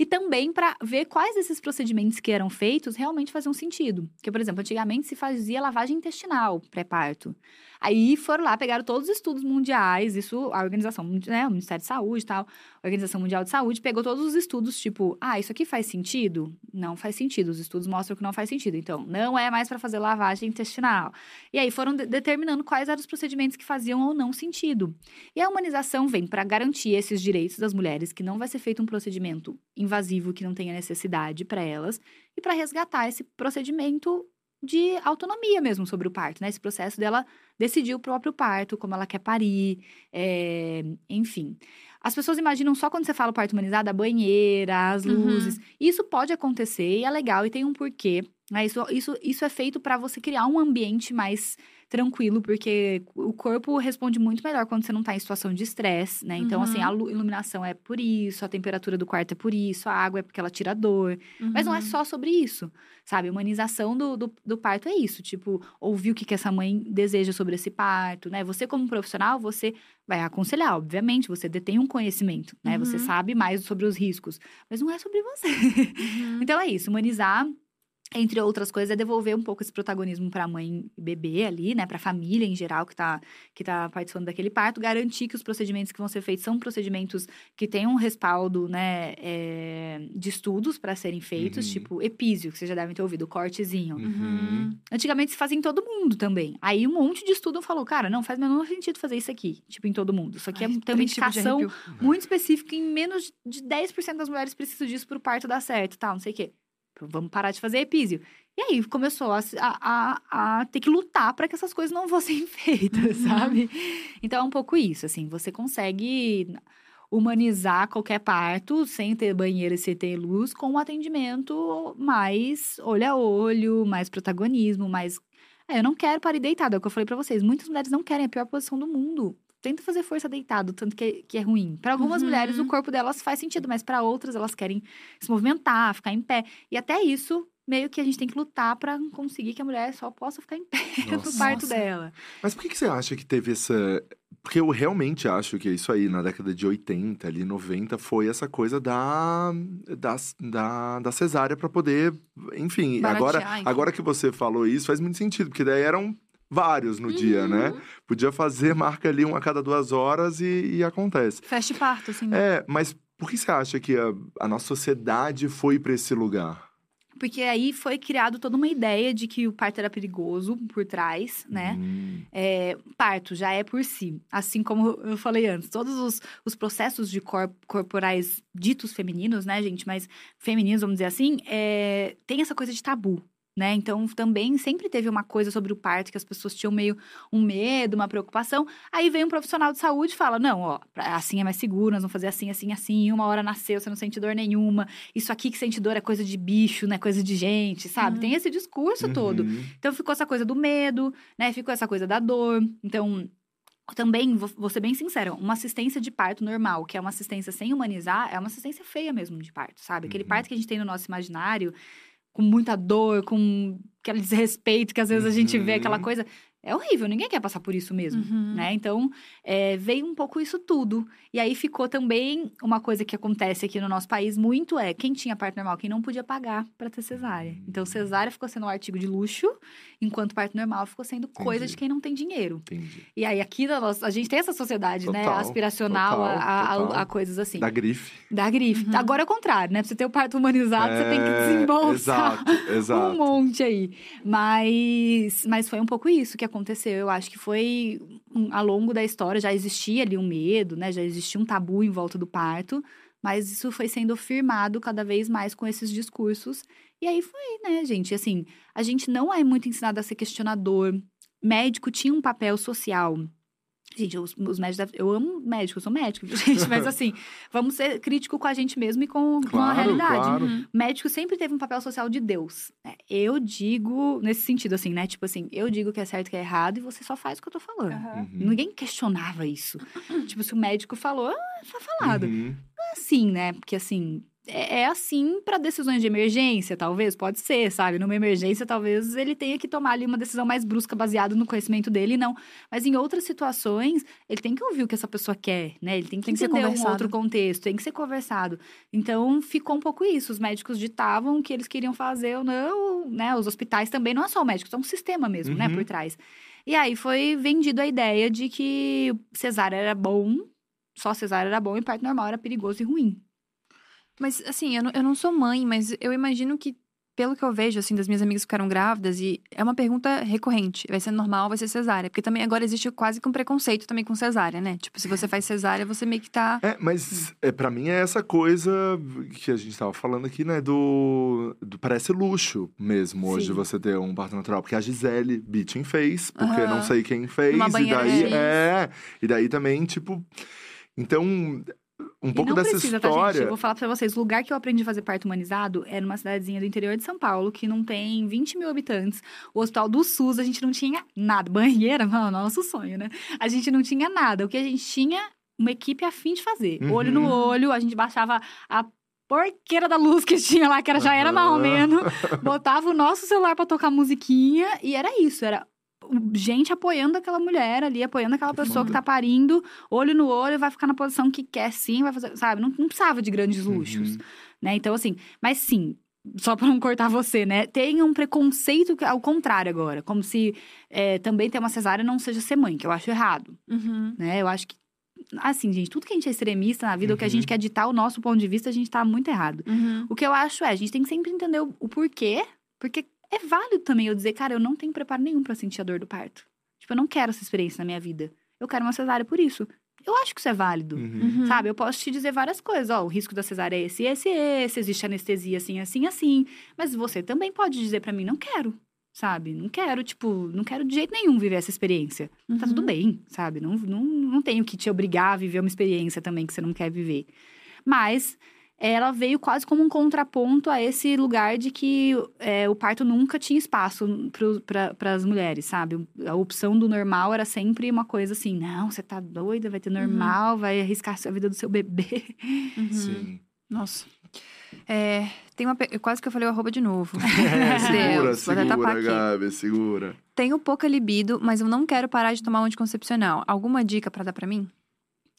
E também para ver quais desses procedimentos que eram feitos realmente faziam sentido. Porque, por exemplo, antigamente se fazia lavagem intestinal pré-parto. Aí foram lá, pegaram todos os estudos mundiais, isso a organização, né, o Ministério de Saúde e tal, a Organização Mundial de Saúde, pegou todos os estudos, tipo, ah, isso aqui faz sentido? Não faz sentido. Os estudos mostram que não faz sentido. Então, não é mais para fazer lavagem intestinal. E aí foram de- determinando quais eram os procedimentos que faziam ou não sentido. E a humanização vem para garantir esses direitos das mulheres, que não vai ser feito um procedimento invasivo que não tenha necessidade para elas, e para resgatar esse procedimento de autonomia mesmo sobre o parto, né? Esse processo dela decidir o próprio parto, como ela quer parir, é, enfim. As pessoas imaginam só quando você fala parto humanizado, a banheira, as Uhum. luzes. Isso pode acontecer e é legal e tem um porquê. Né? Isso, isso, isso é feito para você criar um ambiente mais tranquilo, porque o corpo responde muito melhor quando você não tá em situação de estresse, né? Então, Uhum. assim, a lu- iluminação é por isso, a temperatura do quarto é por isso, a água é porque ela tira dor. Mas não é Uhum. só sobre isso, sabe? A humanização do, do, do parto é isso. Tipo, ouvir o que, que essa mãe deseja sobre esse parto, né? Você, como profissional, você vai aconselhar, obviamente. Você detém um conhecimento, né? Você Uhum. sabe mais sobre os riscos. Mas não é sobre você. Uhum. Então, é isso. Humanizar entre outras coisas, é devolver um pouco esse protagonismo para a mãe e bebê ali, né? Para a família em geral que está que tá participando daquele parto. Garantir que os procedimentos que vão ser feitos são procedimentos que tenham um respaldo, né? É, de estudos para serem feitos, Uhum. tipo epísio, que vocês já devem ter ouvido, o cortezinho. Uhum. Antigamente se fazia em todo mundo também. Aí um monte de estudo falou, cara, não faz o menor sentido fazer isso aqui, tipo, em todo mundo. Isso aqui Ai, é, tem uma indicação muito específica e menos de 10% das mulheres precisam disso pro parto dar certo, tal, não sei o quê. Vamos parar de fazer epísio. E aí começou a, a, a, ter que lutar para que essas coisas não fossem feitas, Uhum. sabe? Então é um pouco isso, assim, você consegue humanizar qualquer parto sem ter banheiro e sem ter luz com um atendimento mais olho a olho, mais protagonismo, mais é, eu não quero parir deitado, é o que eu falei pra vocês. Muitas mulheres não querem é a pior posição do mundo. Tenta fazer força deitado, tanto que, é- que é ruim. Para algumas Uhum. mulheres, o corpo delas faz sentido, mas para outras, elas querem se movimentar, ficar em pé. E até isso, meio que a gente tem que lutar pra conseguir que a mulher só possa ficar em pé no Nossa. parto Nossa. dela. Mas por que, que você acha que teve essa. Porque eu realmente acho que isso aí, na década de 80, ali, 90, foi essa coisa da, da, da, da cesárea pra poder. Enfim, agora, Baratear, enfim. agora que você falou isso, faz muito sentido, porque daí eram vários no dia, né? Podia fazer marca ali um a cada duas horas e, e acontece. Fast parto, assim. né? É, mas por que você acha que a, a nossa sociedade foi pra esse lugar? Porque aí foi criado toda uma ideia de que o parto era perigoso por trás, né? Hum, É, parto já é por si. Assim como eu falei antes, todos os, os processos de cor- corporais ditos femininos, né, gente? Mas femininos, vamos dizer assim, é, tem essa coisa de tabu. Né? Então, também sempre teve uma coisa sobre o parto que as pessoas tinham meio um medo, uma preocupação. Aí vem um profissional de saúde e fala: não, ó, assim é mais seguro, nós vamos fazer assim, assim, assim. Uma hora nasceu, você não sente dor nenhuma. Isso aqui que sente dor é coisa de bicho, não é coisa de gente, sabe? Uhum. Tem esse discurso todo. uhum. Então ficou essa coisa do medo, né? Ficou essa coisa da dor. Então, também, vou ser bem sincera, uma assistência de parto normal, que é uma assistência sem humanizar, é uma assistência feia mesmo de parto, sabe? Aquele Uhum. parto que a gente tem no nosso imaginário, com muita dor, com aquele desrespeito que às vezes a gente vê, aquela Uhum. coisa. É horrível, ninguém quer passar por isso mesmo. Uhum. Né? Então, é, veio um pouco isso tudo. E aí ficou também uma coisa que acontece aqui no nosso país muito é quem tinha parto normal, quem não podia pagar para ter cesárea. Então, cesárea ficou sendo um artigo de luxo, enquanto parto normal ficou sendo coisa Entendi. de quem não tem dinheiro. Entendi. E aí, aqui na nossa, a gente tem essa sociedade, né? Total, Aspiracional a- total, a, a- total. a coisas assim. Da grife. Da grife. Uhum. Agora é o contrário, né? Pra você ter o parto humanizado, você tem que É, desembolsar Exato, exato. um monte aí. Mas, mas foi um pouco isso que aconteceu. Eu acho que foi um- ao longo da história já existia ali um medo, né? Já existia um tabu em volta do parto. Mas isso foi sendo firmado cada vez mais com esses discursos. E aí foi, né, gente? Assim, a gente não é muito ensinado a ser questionador. Médico tinha um papel social. Gente, os, os médicos. Eu amo médico, eu sou médico, gente. Mas assim, vamos ser crítico com a gente mesmo e com, com a Claro, realidade. claro. Uhum. Médico sempre teve um papel social de Deus. né? Eu digo, nesse sentido, assim, né? Tipo assim, eu digo que é certo e que é errado e você só faz o que eu tô falando. Uhum. Ninguém questionava isso. tipo, se o médico falou, ah, tá falado. Uhum. É assim, né? Porque assim, é, é assim para decisões de emergência, talvez, pode ser, sabe? Numa emergência, talvez ele tenha que tomar ali uma decisão mais brusca baseada no conhecimento dele, não. Mas em outras situações, ele tem que ouvir o que essa pessoa quer, né? Ele tem que Tem que ser entender um conversado. outro contexto, tem que ser conversado. Então, ficou um pouco isso. Os médicos ditavam o que eles queriam fazer ou não, né? Os hospitais também, não é só o médico, é um sistema mesmo, né? Uhum. Por trás. E aí foi vendido a ideia de que cesárea era bom, só cesárea era bom e parto normal era perigoso e ruim. Mas, assim, eu não, eu não sou mãe, mas eu imagino que, pelo que eu vejo, assim, das minhas amigas que ficaram grávidas, e é uma pergunta recorrente. Vai ser normal, vai ser cesárea. Porque também agora existe quase que um preconceito também com cesárea, né? Tipo, se você faz cesárea, você meio que tá. É, mas é, para mim é essa coisa que a gente tava falando aqui, né? Do, do- parece luxo mesmo hoje Sim. você ter um parto natural. Porque a Gisele Bittin fez, porque não sei quem fez. E daí X. é. E daí também, tipo. Então, um e pouco dessa precisa, tá, gente? história. Eu vou falar pra vocês, o lugar que eu aprendi a fazer parto humanizado é numa cidadezinha do interior de São Paulo, que não tem 20 mil habitantes. O hospital do SUS, a gente não tinha nada. Banheira, mano, nosso sonho, né? A gente não tinha nada. O que a gente tinha, uma equipe a fim de fazer. Uhum. Olho no olho, a gente baixava a porqueira da luz que tinha lá, que era, já era Aham. menos. Botava o nosso celular pra tocar musiquinha e era isso, era gente apoiando aquela mulher ali, apoiando aquela Que pessoa que tá parindo, olho no olho, vai ficar na posição que quer sim, vai fazer, sabe? Não, não precisava de grandes luxos, Uhum. né? Então, assim, mas sim, só pra não cortar você, né? Tem um preconceito que- ao contrário agora. Como se é, também ter uma cesárea não seja ser mãe, que eu acho errado, Uhum. né? Eu acho que. Assim, gente, tudo que a gente é extremista na vida, ou que a Uhum. gente quer ditar o nosso ponto de vista, a gente tá muito errado. Uhum. O que eu acho é, a gente tem que sempre entender o, o porquê, porque é válido também eu dizer, cara, eu não tenho preparo nenhum pra sentir a dor do parto. Tipo, eu não quero essa experiência na minha vida. Eu quero uma cesárea por isso. Eu acho que isso é válido. Uhum. Uhum. Sabe, eu posso te dizer várias coisas. Ó, o risco da cesárea é esse, esse, esse. Existe anestesia assim, assim, assim. Mas você também pode dizer pra mim, não quero. Sabe? Não quero, tipo, não quero de jeito nenhum viver essa experiência. Tá tudo Uhum. bem, sabe? Não, não, não tenho que te obrigar a viver uma experiência também que você não quer viver. Mas ela veio quase como um contraponto a esse lugar de que é, o parto nunca tinha espaço para as mulheres, sabe? A opção do normal era sempre uma coisa assim: não, você tá doida, vai ter normal, vai arriscar a vida do seu bebê. Uhum. Sim. Nossa. É, tem uma. Quase que eu falei o arroba de novo. É, segura, Deus, segura, aqui. Gabi, segura. Tenho pouca libido, mas eu não quero parar de tomar um anticoncepcional. Alguma dica pra dar pra mim?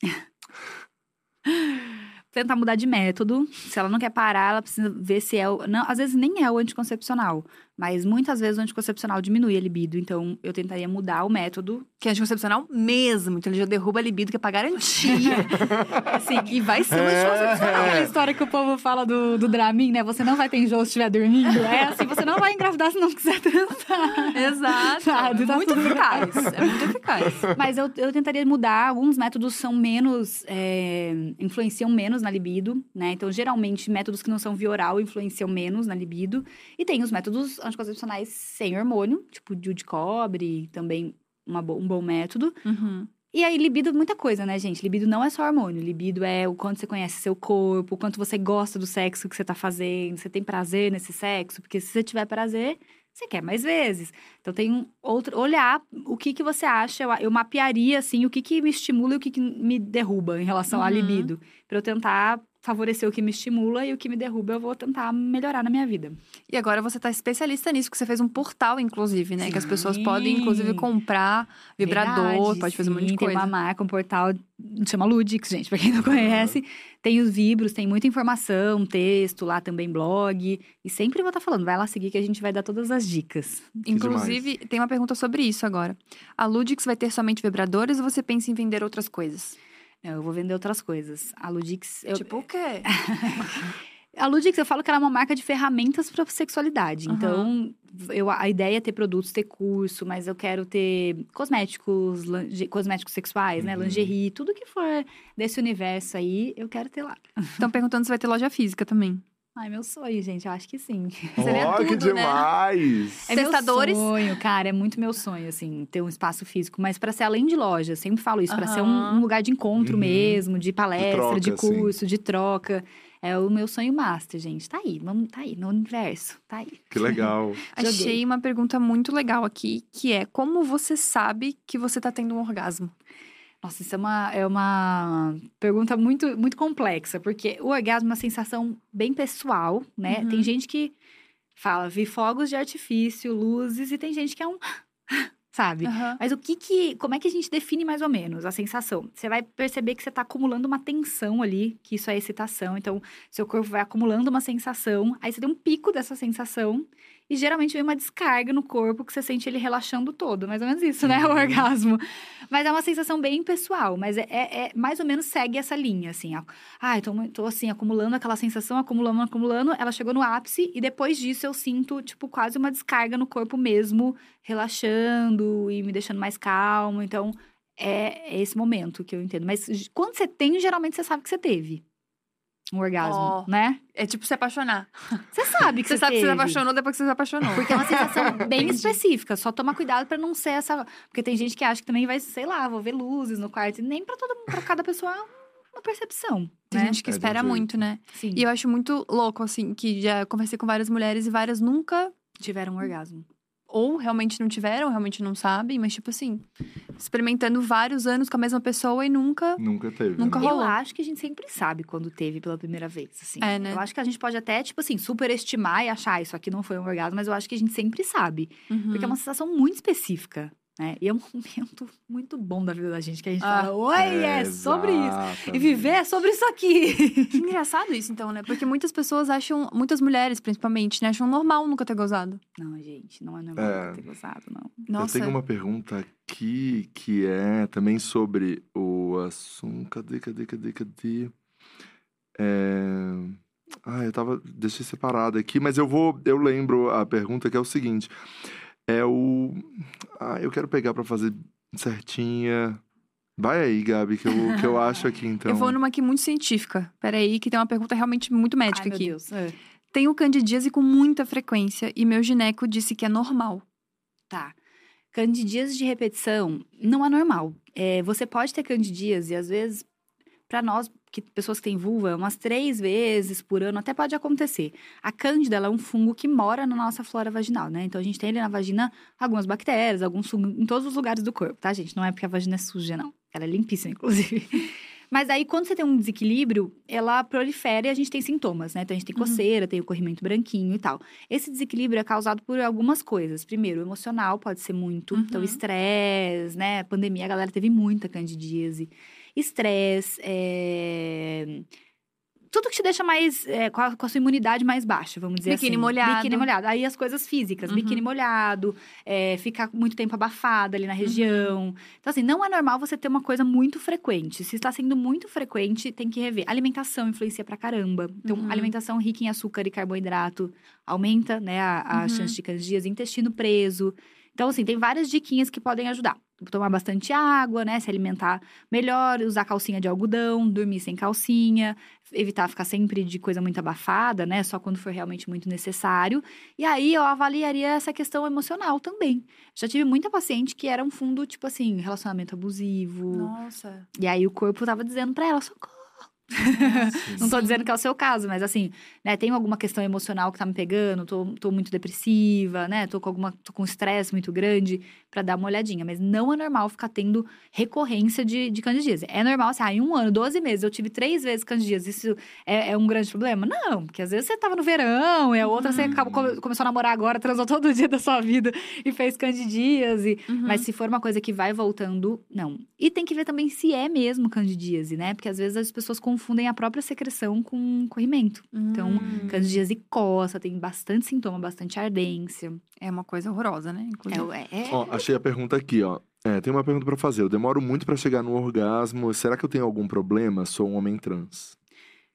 Tentar mudar de método. Se ela não quer parar, ela precisa ver se é o. Não, às vezes nem é o anticoncepcional, mas muitas vezes o anticoncepcional diminui a libido. Então eu tentaria mudar o método Que é anticoncepcional mesmo. Então ele já derruba a libido, que é pra garantia. assim, e vai ser um anticoncepcional. Aquela história que o povo fala do, do Dramin, né? Você não vai ter enjoo se estiver dormindo. É assim, você não vai engravidar se não quiser transar. Exato. Sabe, é tá muito tudo eficaz. É muito eficaz. Mas eu, eu tentaria mudar. Alguns métodos são menos. é, influenciam menos na libido, né? Então, geralmente, métodos que não são via oral influenciam menos na libido. E tem os métodos anticoncepcionais sem hormônio, tipo o de cobre, também uma um bom método. Uhum. E aí, libido muita coisa, né, gente? Libido não é só hormônio. Libido é o quanto você conhece seu corpo, o quanto você gosta do sexo que você tá fazendo, você tem prazer nesse sexo. Porque se você tiver prazer, você quer mais vezes. Então, tem um outro... Olhar o que que você acha. Eu, eu mapearia, assim, o que que me estimula e o que que me derruba em relação à Uhum. libido. Pra eu tentar favorecer o que me estimula e o que me derruba eu vou tentar melhorar na minha vida. E agora você tá especialista nisso, que você fez um portal, inclusive, né? Que as pessoas Sim. podem, inclusive, comprar vibrador, Verdade, pode fazer um monte de sim, coisa. Tem uma marca, um portal, chama Ludix, gente, pra quem não conhece. Tem os Vibros, tem muita informação, texto lá também, blog. E sempre vou estar falando, vai lá seguir que a gente vai dar todas as dicas. Inclusive, tem uma pergunta sobre isso agora. A Ludix vai ter somente vibradores ou você pensa em vender outras coisas? Não, eu vou vender outras coisas. A Ludix... Eu, Tipo o quê? A Ludix, eu falo que ela é uma marca de ferramentas para sexualidade. Aham. Então, eu, a ideia é ter produtos, ter curso, mas eu quero ter cosméticos, linge- cosméticos sexuais, né? Uhum. Lingerie, tudo que for desse universo aí, eu quero ter lá. Estão perguntando se vai ter loja física também. Ai, meu sonho, gente, eu acho que sim. Seria que tudo, né? demais! É Testadores? meu sonho, cara, é muito meu sonho, assim, ter um espaço físico, mas para ser além de loja, eu sempre falo isso, para ser um, um lugar de encontro Uhum. mesmo, de palestra, de, troca, assim. curso, de troca. É o meu sonho master, gente. Tá aí, vamos, tá aí, no universo, tá aí. Que legal. Achei uma pergunta muito legal aqui, que é como você sabe que você tá tendo um orgasmo? Nossa, isso é uma, é uma pergunta muito, muito complexa, porque o orgasmo é uma sensação bem pessoal, né? Uhum. Tem gente que fala, vi fogos de artifício, luzes, e tem gente que é um. Sabe? Aham. Mas o que que. Como é que a gente define mais ou menos a sensação? Você vai perceber que você está acumulando uma tensão ali, que isso é excitação. Então, seu corpo vai acumulando uma sensação, aí você tem um pico dessa sensação, e geralmente vem uma descarga no corpo que você sente ele relaxando todo. Mais ou menos isso, né? O Uhum. orgasmo. Mas é uma sensação bem pessoal, mas é, é- é- mais ou menos segue essa linha, assim. Ah, eu tô, tô assim, acumulando aquela sensação, acumulando, acumulando. Ela chegou no ápice, e depois disso eu sinto, tipo, quase uma descarga no corpo mesmo, relaxando e me deixando mais calmo. Então, é, é esse momento que eu entendo. Mas quando você tem, geralmente você sabe que você teve um orgasmo, Ó. né? É tipo se apaixonar. Você sabe que Você você, sabe que você se teve. apaixonou depois que você se apaixonou. Porque é uma sensação bem específica. Só toma cuidado pra não ser essa. Porque tem gente que acha que também vai, sei lá, vou ver luzes no quarto. E nem pra todo mundo, pra cada pessoa é uma percepção. Tem né? gente que É espera muito, né? Sim. E eu acho muito louco, assim, que já conversei com várias mulheres e várias nunca tiveram um orgasmo. Ou realmente não tiveram, ou realmente não sabem, mas tipo assim, experimentando vários anos com a mesma pessoa e nunca. Nunca teve. Nunca né? Eu rolou. acho que a gente sempre sabe quando teve pela primeira vez, assim. É, né? Eu acho que a gente pode até, tipo assim, superestimar e achar "Ah, isso aqui não foi um orgasmo, mas eu acho que a gente sempre sabe. Uhum. Porque é uma sensação muito específica, Né? E é um momento muito bom da vida da gente, que a gente Ah. fala, oi, é, sobre isso. E viver é sobre isso aqui. Que engraçado isso, então, né? Porque muitas pessoas acham, muitas mulheres principalmente, né? Acham normal nunca ter gozado. Não, gente, não é normal É. ter gozado, não. Nossa. Eu tenho uma pergunta aqui que é também sobre o assunto. Cadê, cadê, cadê, cadê? É... Ah, eu tava. Deixei separado aqui, mas eu vou. Eu lembro a pergunta que é o seguinte: é o. Ah, eu quero pegar pra fazer certinha. Vai aí, Gabi, que eu, que eu acho aqui então. Eu vou numa aqui muito científica. Peraí, que tem uma pergunta realmente muito médica Ai, meu aqui. Deus. É. Tenho candidíase com muita frequência e meu gineco disse que é normal. Tá. Candidíase de repetição não é normal. É, você pode ter candidíase, às vezes, para nós, que, pessoas que têm vulva, umas três vezes por ano, até pode acontecer. A cândida ela é um fungo que mora na nossa flora vaginal, né? Então a gente tem ali na vagina algumas bactérias, alguns fungos em todos os lugares do corpo, tá, gente? Não é porque a vagina é suja, não. Ela é limpíssima, inclusive. Mas aí, quando você tem um desequilíbrio, ela prolifera e a gente tem sintomas, né? Então, a gente tem Uhum. coceira, tem o corrimento branquinho e tal. Esse desequilíbrio é causado por algumas coisas. Primeiro, o emocional pode ser muito. Uhum. Então, estresse, né? Pandemia, a galera teve muita candidíase. Estresse, é... Tudo que te deixa mais... é, com, a, com a sua imunidade mais baixa, vamos dizer Biquíni assim. molhado. Biquíni molhado. Aí, as coisas físicas. Uhum. Biquíni molhado, é, ficar muito tempo abafada ali na região. Então, assim, não é normal você ter uma coisa muito frequente. Se está sendo muito frequente, tem que rever. Alimentação influencia pra caramba. Então, Uhum. alimentação rica em açúcar e carboidrato aumenta, né, a, a Uhum. chance de candidíase. Intestino preso. Então, assim, tem várias diquinhas que podem ajudar. Tomar bastante água, né, se alimentar melhor, usar calcinha de algodão, dormir sem calcinha, evitar ficar sempre de coisa muito abafada, né, só quando for realmente muito necessário. E aí, eu avaliaria essa questão emocional também. Já tive muita paciente que era um fundo, tipo assim, relacionamento abusivo. Nossa. E aí o corpo tava dizendo pra ela, socorro. Não tô dizendo que é o seu caso, mas assim, né, tem alguma questão emocional que tá me pegando, tô, tô muito depressiva, né? Tô com alguma, tô com estresse muito grande pra dar uma olhadinha. Mas não é normal ficar tendo recorrência de, de candidíase. É normal, assim, ah, em um ano, 12 meses, eu tive três vezes candidíase. Isso é, é um grande problema? Não, porque às vezes você tava no verão, e a outra você Uhum. acabou, come- começou a namorar agora, transou todo dia da sua vida e fez candidíase. Uhum. Mas se for uma coisa que vai voltando, não. E tem que ver também se é mesmo candidíase, né? Porque às vezes as pessoas confundem a própria secreção com corrimento. Então, Hum. candidíase coça, tem bastante sintoma, bastante ardência. É uma coisa horrorosa, né? Inclusive. É, é, Ó, achei a pergunta aqui, ó. É, tem uma pergunta pra fazer. Eu demoro muito pra chegar no orgasmo. Será que eu tenho algum problema? Sou um homem trans.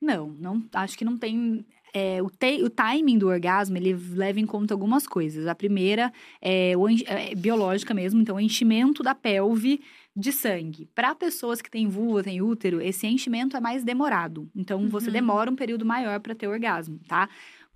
Não, não, acho que não tem. É, o, te- o timing do orgasmo, ele leva em conta algumas coisas. A primeira é, o é biológica mesmo, então, o enchimento da pelve de sangue. Para pessoas que têm vulva, têm útero, esse enchimento é mais demorado. Então, você Uhum. demora um período maior para ter orgasmo, tá?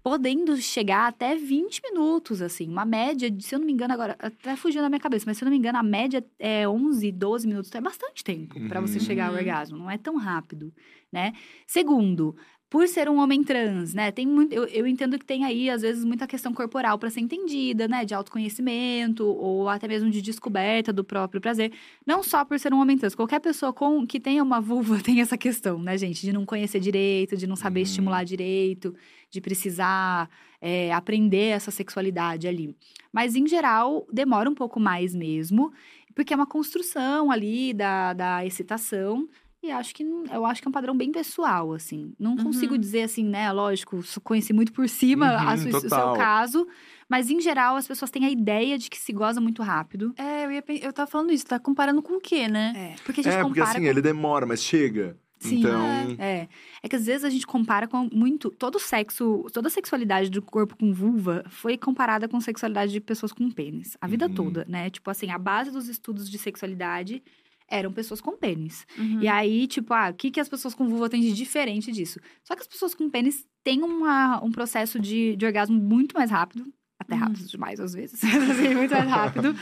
Podendo chegar até 20 minutos, assim. Uma média, de, se eu não me engano, agora, até fugiu da minha cabeça, mas se eu não me engano, a média é 11, 12 minutos. É bastante tempo para você Uhum. chegar ao Uhum. orgasmo. Não é tão rápido, né? Segundo, por ser um homem trans, né? Tem muito, eu, eu entendo que tem aí, às vezes, muita questão corporal para ser entendida, né? De autoconhecimento ou até mesmo de descoberta do próprio prazer. Não só por ser um homem trans. Qualquer pessoa com que tenha uma vulva tem essa questão, né, gente? De não conhecer direito, de não saber Uhum. estimular direito, de precisar é, aprender essa sexualidade ali. Mas, em geral, demora um pouco mais mesmo, porque é uma construção ali da, da excitação. E acho que eu acho que é um padrão bem pessoal, assim. Não consigo Uhum. dizer assim, né? Lógico, conheci muito por cima Uhum, a sua- o seu caso. Mas, em geral, as pessoas têm a ideia de que se goza muito rápido. É, eu, ia, eu tava falando isso. Tá comparando com o quê, né? É. Porque a gente É, porque compara assim, com... ele demora, mas chega. Sim, então. É. É que às vezes a gente compara com muito. Todo sexo, toda a sexualidade do corpo com vulva foi comparada com sexualidade de pessoas com pênis. A vida Uhum. toda, né? Tipo assim, a base dos estudos de sexualidade eram pessoas com pênis. Uhum. E aí, tipo, ah, o que, que as pessoas com vulva têm de diferente disso? Só que as pessoas com pênis têm uma, um processo de, de orgasmo muito mais rápido. Até Uhum. rápido demais, às vezes. Assim, muito mais rápido.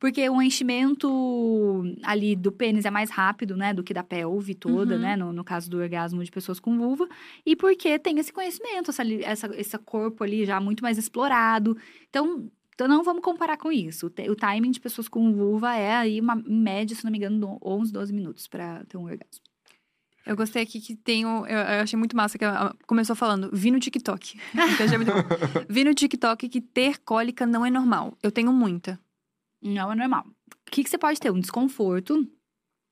Porque o enchimento ali do pênis é mais rápido, né? Do que da pelve toda, Uhum. né? No, no caso do orgasmo de pessoas com vulva. E porque tem esse conhecimento, essa, essa, esse corpo ali já muito mais explorado. Então, então não vamos comparar com isso. O, o timing de pessoas com vulva é aí, uma, em média, se não me engano, do 11, 12 minutos pra ter um orgasmo. Eu gostei aqui que tem um. Eu, eu achei muito massa que ela começou falando, vi no TikTok. Bom. vi no TikTok que ter cólica não é normal. Eu tenho muita. Não é normal. o que, que você pode ter? Um desconforto,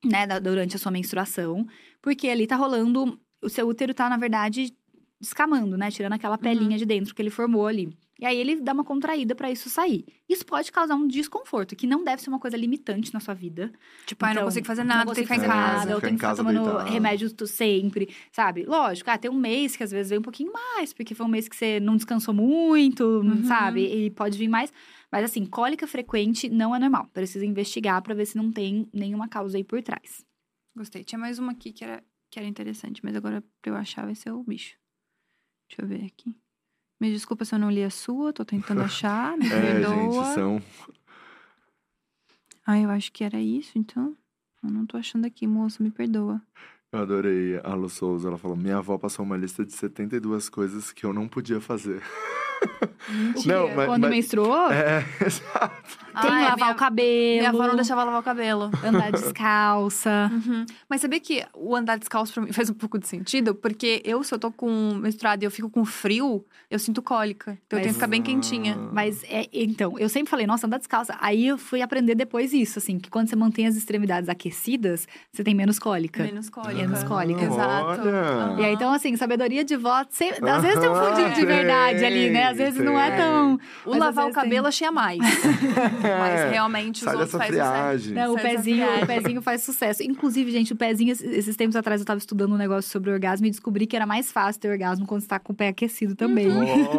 né, durante a sua menstruação, porque ali tá rolando. O seu útero tá, na verdade, descamando, né? Tirando aquela pelinha de dentro que ele formou ali. E aí ele dá uma contraída pra isso sair. Isso pode causar um desconforto, que não deve ser uma coisa limitante na sua vida. Tipo, ai, não Então, consigo fazer não nada, tem que consigo ficar em casa. eu tenho que ficar tomando deitado. remédios tu- sempre, sabe? Lógico, ah, tem um mês que às vezes vem um pouquinho mais, porque foi um mês que você não descansou muito, Uhum. sabe? E pode vir mais. Mas assim, cólica frequente não é normal. Precisa investigar pra ver se não tem nenhuma causa aí por trás. Gostei. Tinha mais uma aqui que era, que era interessante, mas agora pra eu achar vai ser o bicho. Deixa eu ver aqui. Me desculpa se eu não li a sua, tô tentando achar, me É, perdoa. gente, são. Ah, eu acho que era isso, então. Eu não tô achando aqui, moço, me perdoa. Eu adorei a Lu Souza. Ela falou: Minha avó passou uma lista de 72 coisas que eu não podia fazer. Não, mas- Quando mas- menstruou, É, exato. Tem Ah, é, lavar minha- o cabelo, Minha avó não deixava lavar o cabelo. andar descalça. Uhum. Mas sabia que o andar descalço pra mim faz um pouco de sentido? Porque eu, se eu tô com menstruada e eu fico com frio, eu sinto cólica. Então eu tenho que ficar bem quentinha. Mas é, então, eu sempre falei, nossa, andar descalça. Aí eu fui aprender depois isso, assim, que quando você mantém as extremidades aquecidas, você tem menos cólica. Menos cólica. Menos cólica. Exato. Olha. Aham. E aí, então, assim, sabedoria de vó, sempre- às vezes tem um fundinho de verdade ali, né? Às vezes não é tão. O Mas lavar o vezes tem- cabelo achei a mais. Mas realmente os outros fazem friagem. Né, o pezinho, o pezinho faz sucesso. Inclusive, gente, o pezinho, esses- tempos atrás eu tava estudando um negócio sobre orgasmo e descobri que era mais fácil ter orgasmo quando você tá com o pé aquecido também.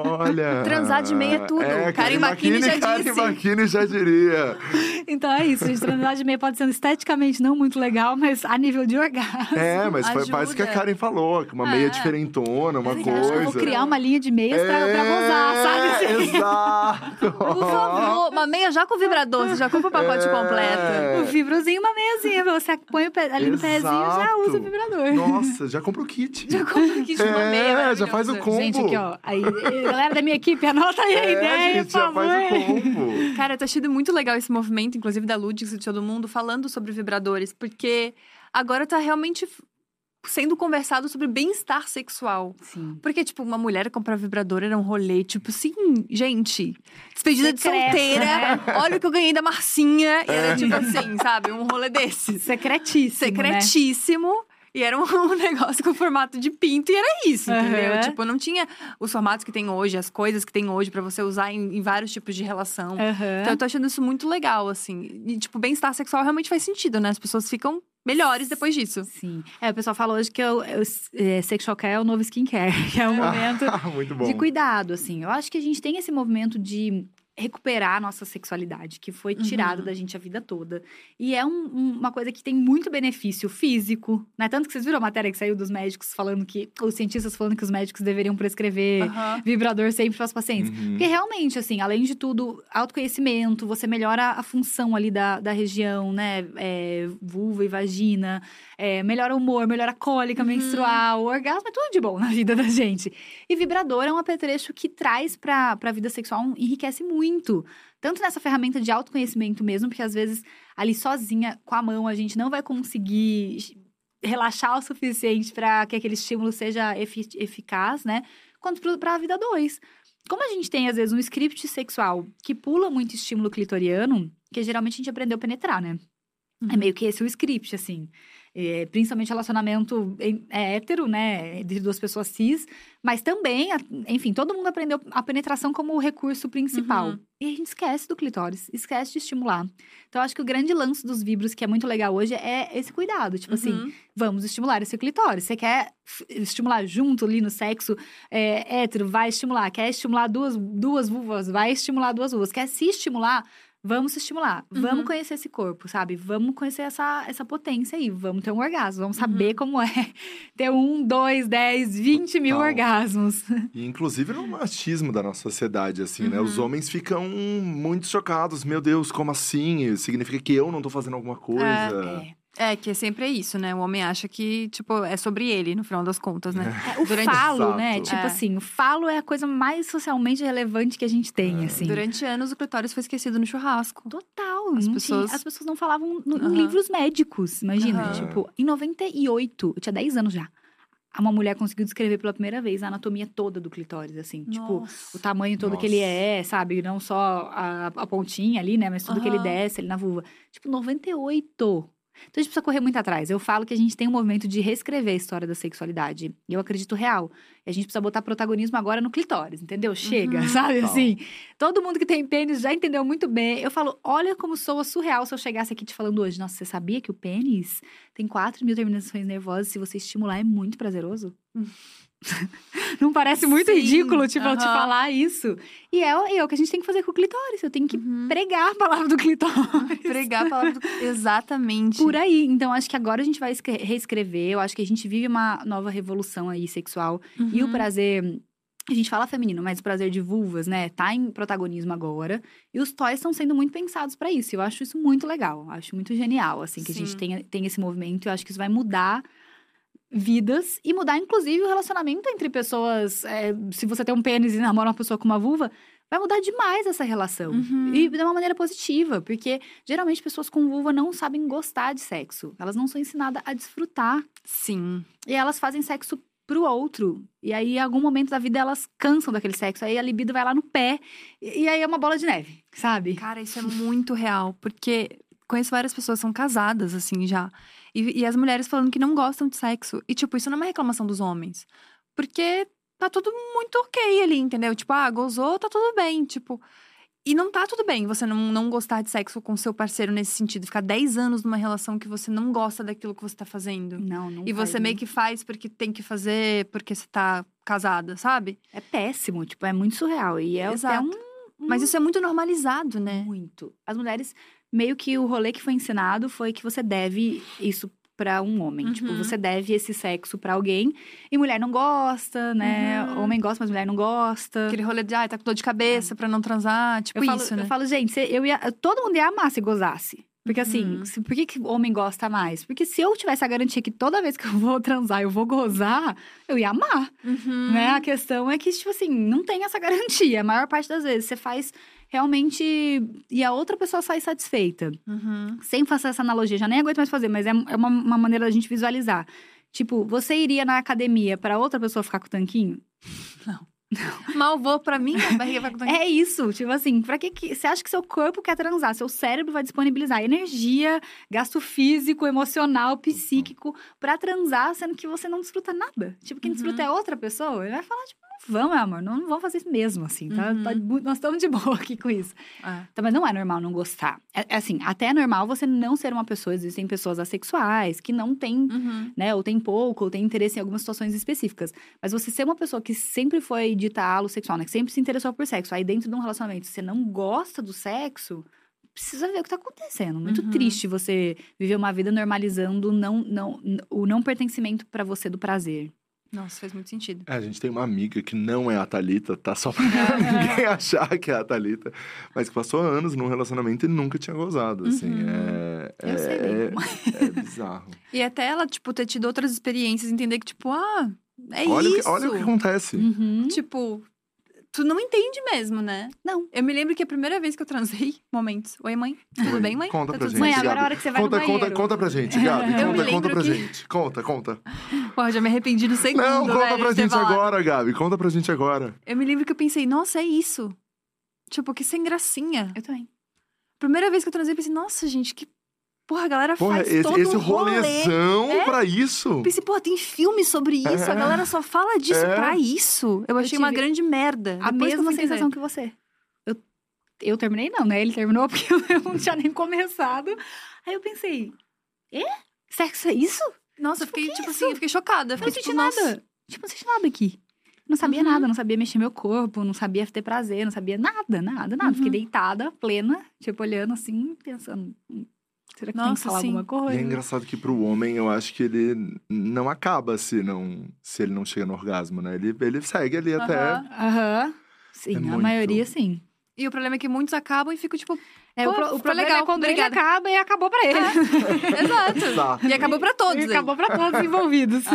Olha. Transar de meia é tudo. É, Karen Bakini já Karen disse. Bakini já diria. Então é isso, gente. Transar de meia pode ser esteticamente não muito legal, mas a nível de orgasmo. É, mas foi, faz o que a Ajuda. Karen falou, que uma Ah, meia é. diferentona, uma Acho coisa. que eu vou criar uma linha de meias pra, pra gozar, sabe? É, assim? Exato. Por favor, uma meia já com vibrador, você já compra o pacote É. completo. Um vibrozinho, uma meiazinha. Você põe o pé ali no pezinho já Exato. usa o vibrador. Nossa, já comprou o kit. Já compra o kit de uma É, meia. já faz o combo. Gente, aqui, ó. Aí, galera da minha equipe, anota aí a É, ideia, gente, por já favor. faz o combo. Cara, tá achando muito legal esse movimento, inclusive da Ludix e de todo mundo, falando sobre vibradores, porque agora tá realmente sendo conversado sobre bem-estar sexual. Sim. Porque, tipo, uma mulher comprar vibrador era um rolê, tipo, assim, gente, despedida de solteira, né? olha o que eu ganhei da Marcinha. E era, tipo assim, sabe, um rolê desses. Secretíssimo, né? Secretíssimo. E era um, negócio com formato de pinto, e era isso, entendeu? Aham. Tipo, não tinha os formatos que tem hoje, as coisas que tem hoje pra você usar em, em vários tipos de relação. Aham. Então eu tô achando isso muito legal, assim. E, tipo, bem-estar sexual realmente faz sentido, né? As pessoas ficam melhores depois disso. Sim. É, o pessoal fala hoje que é o, é o sexual care é o novo skincare, que é um momento Muito bom. de cuidado, assim. Eu acho que a gente tem esse movimento de recuperar a nossa sexualidade, que foi tirado Uhum. da gente a vida toda. E é um- um- uma coisa que tem muito benefício físico, né? Tanto que vocês viram a matéria que saiu dos médicos falando que... Os cientistas falando que os médicos deveriam prescrever Aham. vibrador sempre para os pacientes. Uhum. Porque realmente, assim, além de tudo, autoconhecimento, você melhora a função ali da, da região, né? É, vulva e vagina, é, melhora o humor, melhora a cólica Uhum. menstrual, o orgasmo, é tudo de bom na vida da gente. E vibrador é um apetrecho que traz pra, pra vida sexual, enriquece muito. Tanto nessa ferramenta de autoconhecimento mesmo, porque às vezes ali sozinha, com a mão, a gente não vai conseguir relaxar o suficiente para que aquele estímulo seja efi- eficaz, né? Quanto para a vida dois. Como a gente tem, às vezes, um script sexual que pula muito estímulo clitoriano, que geralmente a gente aprendeu a penetrar, né? É meio que esse o script, assim. É, principalmente relacionamento é, hétero, né? De duas pessoas cis. Mas também, enfim, todo mundo aprendeu a penetração como o recurso principal. Uhum. E a gente esquece do clitóris, esquece de estimular. Então, acho que o grande lance dos vibros, que é muito legal hoje, é esse cuidado. Tipo assim, Uhum. vamos estimular esse clitóris. Você quer estimular junto ali no sexo é, hétero, vai estimular. Quer estimular duas, duas vulvas, vai estimular duas vulvas. Quer se estimular, vamos se estimular. Uhum. Vamos conhecer esse corpo, sabe? Vamos conhecer essa, essa potência aí. Vamos ter um orgasmo. Vamos saber como é ter um, dois, dez, vinte mil Total. orgasmos. E inclusive no machismo da nossa sociedade, assim, né? Uhum. Os homens ficam muito chocados. Meu Deus, como assim? Significa que eu não tô fazendo alguma coisa? É. É, que sempre é isso, né? O homem acha que, tipo, é sobre ele, no final das contas, né? É, o Durante- falo, né? Exato. Tipo É. assim, o falo é a coisa mais socialmente relevante que a gente tem, assim. Durante anos, o clitóris foi esquecido no churrasco. Total. As não pessoas- tinha- as pessoas não falavam no- em livros médicos. Imagina, tipo, em 98, eu tinha 10 anos já. uma mulher conseguiu descrever pela primeira vez a anatomia toda do clitóris, assim. Tipo, Nossa. o tamanho todo que ele é, sabe? Não só a, a pontinha ali, né? Mas tudo que ele desce ali na vulva. Tipo, 98. Então a gente precisa correr muito atrás. Eu falo que a gente tem um movimento de reescrever a história da sexualidade. E eu acredito real. E a gente precisa botar protagonismo agora no clitóris, entendeu? Chega, Uhum. sabe? Total. Assim, todo mundo que tem pênis já entendeu muito bem. Eu falo, olha como soa surreal se eu chegasse aqui te falando hoje. Nossa, você sabia que o pênis tem 4 mil terminações nervosas? Se você estimular, é muito prazeroso? Não parece muito Sim, ridículo, tipo, eu te falar isso? E é, é o que a gente tem que fazer com o clitóris. Eu tenho que Uhum. pregar a palavra do clitóris. Pregar a palavra do... Exatamente. Por aí. Então, acho que agora a gente vai escre- reescrever. Eu acho que a gente vive uma nova revolução aí sexual. E o Uhum. prazer. A gente fala feminino, mas o prazer de vulvas, né, tá em protagonismo agora. E os toys estão sendo muito pensados pra isso. Eu acho isso muito legal. Acho muito genial, assim, que a gente Sim. tenha, tem esse movimento. Eu acho que isso vai mudar vidas e mudar, inclusive, o relacionamento entre pessoas. É, se você tem um pênis e namora uma pessoa com uma vulva, vai mudar demais essa relação. Uhum. E de uma maneira positiva, porque geralmente pessoas com vulva não sabem gostar de sexo. Elas não são ensinadas a desfrutar. Sim. E elas fazem sexo pro outro. E aí, em algum momento da vida, elas cansam daquele sexo. Aí a libido vai lá no pé. E, e aí é uma bola de neve, sabe? Cara, isso é muito real, porque conheço várias pessoas que são casadas, assim, já. E, e as mulheres falando que não gostam de sexo. E, tipo, isso não é uma reclamação dos homens. Porque tá tudo muito ok ali, entendeu? Tipo, ah, gozou, tá tudo bem. Tipo. E não tá tudo bem você não, não gostar de sexo com seu parceiro nesse sentido. Ficar 10 anos numa relação que você não gosta daquilo que você tá fazendo. Não, não E faz, você né? meio que faz porque tem que fazer, porque você tá casada, sabe? É péssimo, tipo, é muito surreal. E é Exato. um, Mas isso é muito normalizado, né? Muito. As mulheres, meio que o rolê que foi ensinado foi que você deve isso pra um homem. Tipo, Uhum. você deve esse sexo pra alguém. E mulher não gosta, né? Uhum. Homem gosta, mas mulher não gosta. Aquele rolê de, ai, tá com dor de cabeça pra não transar. Tipo eu falo, isso, né? Eu falo, gente, eu ia, todo mundo ia amar se gozasse. Porque assim, Uhum. se- por que, que o homem gosta mais? Porque se eu tivesse a garantia que toda vez que eu vou transar eu vou gozar, eu ia amar. Uhum. Né? A questão é que, tipo assim, não tem essa garantia. A maior parte das vezes você faz realmente e a outra pessoa sai satisfeita. Uhum. Sem fazer essa analogia, já nem aguento mais fazer, mas é, é uma, uma maneira da gente visualizar. Tipo, você iria na academia pra outra pessoa ficar com o tanquinho? Mal vou pra mim, a barriga vai com É isso, tipo assim, pra que, que você acha que seu corpo quer transar? Seu cérebro vai disponibilizar energia, gasto físico, emocional, psíquico pra transar, sendo que você não desfruta nada. Tipo, quem Uhum. desfruta é outra pessoa. Ele vai falar, tipo, não vamos, meu amor, não, não vamos fazer isso mesmo, assim, tá? Uhum. Tá nós estamos de boa aqui com isso. É. Também não é normal não gostar. É, é assim, até é normal você não ser uma pessoa. Existem pessoas assexuais que não têm Uhum. né? Ou tem pouco, ou tem interesse em algumas situações específicas. Mas você ser uma pessoa que sempre foi dita sexual, né? Que sempre se interessou por sexo. Aí dentro de um relacionamento você não gosta do sexo, precisa ver o que tá acontecendo. Muito Uhum. triste você viver uma vida normalizando não, não, o não pertencimento pra você do prazer. Nossa, faz muito sentido. É, a gente tem uma amiga que não é a Thalita, tá? Só pra ninguém achar que é a Thalita. Mas que passou anos num relacionamento e nunca tinha gozado, assim. Uhum. É, Eu sei é, é. é bizarro. E até ela, tipo, ter tido outras experiências, entender que, tipo, ah, é olha, o isso. que, olha o que acontece. Uhum. Tipo, tu não entende mesmo, né? Não. Eu me lembro que a primeira vez que eu transei, momentos. Oi, mãe. Tudo Oi, bem, mãe? Conta Tá pra gente, Mãe, agora é a Gabi. hora que você vai conta, no conta, banheiro. conta pra gente, Gabi. Eu me Conta, conta pra que- gente. Conta, conta. Porra, já me arrependi no segundo, Não, conta velho, pra gente falado. agora, Gabi. Conta pra gente agora. Eu me lembro que eu pensei, nossa, é isso. Tipo, que sem gracinha. Eu também. Primeira vez que eu transei, eu pensei, nossa, gente, que. Porra, a galera Porra, faz esse, todo esse um rolê. rolezão É? pra isso. Eu pensei, pô, tem filme sobre isso, É. a galera só fala disso É. pra isso. Eu achei uma tive grande merda. A Depois que eu mesma entender. sensação que você. Eu, eu terminei, não, né? Ele terminou porque eu não tinha nem começado. Aí eu pensei, é? Sexo é isso? Nossa, eu Tipo, fiquei, que tipo isso? assim, eu fiquei chocada. Eu Eu não fiquei, senti tipo, nossa. nada. Tipo, não senti nada aqui. Não sabia Uhum. nada, não sabia mexer meu corpo, não sabia ter prazer, não sabia nada, nada, nada. Fiquei Uhum. deitada, plena, tipo, olhando assim, pensando. "Hum, Será que tem que Nossa, falar sim. alguma E coisa? é engraçado que pro homem, eu acho que ele não acaba se, não, se ele não chega no orgasmo, né? Ele, ele segue ali até... Aham. Aham. Sim, É a muito. maioria sim. E o problema é que muitos acabam e ficam, tipo, É, Pô, o, pro- o problema legal, é quando obrigada. ele acaba e acabou pra ele. exato. Exato. E acabou pra todos. E acabou pra todos os envolvidos.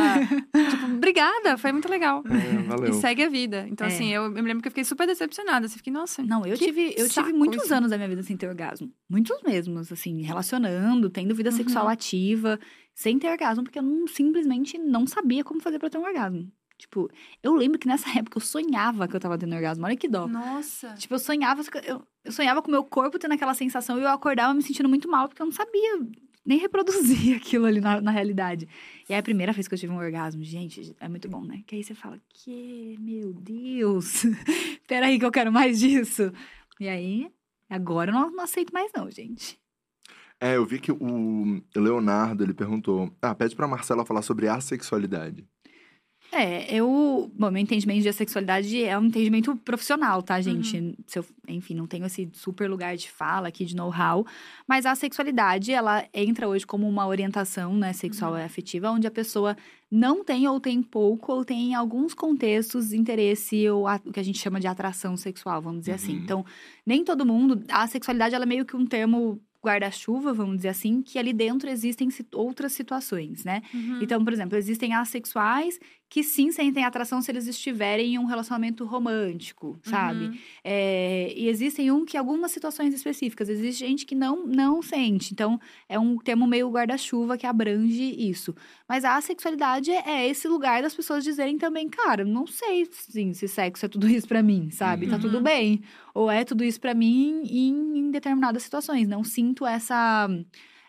Tipo, obrigada, foi muito legal. É, valeu. E segue a vida. Então, É. assim, eu, eu me lembro que eu fiquei super decepcionada. Assim, fiquei, nossa. Não, eu tive, eu tive muitos isso. anos da minha vida sem ter orgasmo. Muitos mesmos, assim, relacionando, tendo vida Uhum. sexual ativa, sem ter orgasmo, porque eu não, simplesmente não sabia como fazer pra ter um orgasmo. Tipo, eu lembro que nessa época eu sonhava que eu tava tendo orgasmo. Olha que dó. Nossa. Tipo, eu sonhava, eu, eu sonhava com o meu corpo tendo aquela sensação e eu acordava me sentindo muito mal, porque eu não sabia nem reproduzir aquilo ali na, na realidade. E aí, a primeira vez que eu tive um orgasmo, gente, é muito bom, né? Que aí você fala, que, meu Deus, peraí que eu quero mais disso. E aí, agora eu não, não aceito mais não, gente. É, eu vi que o Leonardo, ele perguntou... Ah, pede pra Marcela falar sobre a sexualidade. É, eu. Bom, meu entendimento de sexualidade é um entendimento profissional, tá, gente? Se eu, enfim, não tenho esse super lugar de fala aqui, de know-how. Mas a sexualidade, ela entra hoje como uma orientação, né, sexual e afetiva, onde a pessoa não tem ou tem pouco, ou tem em alguns contextos interesse ou a- o que a gente chama de atração sexual, vamos dizer assim. Uhum. Então, nem todo mundo. A sexualidade, ela é meio que um termo guarda-chuva, vamos dizer assim, que ali dentro existem outras situações, né? Uhum. Então, por exemplo, existem assexuais que sim sentem atração se eles estiverem em um relacionamento romântico, sabe? Uhum. É, e existem um que algumas situações específicas, existe gente que não, não sente. Então, é um termo meio guarda-chuva que abrange isso. Mas a assexualidade é esse lugar das pessoas dizerem também, cara, não sei sim, se sexo é tudo isso pra mim, sabe? Tá Uhum. tudo bem. Ou é tudo isso pra mim em, em determinadas situações. Não sinto essa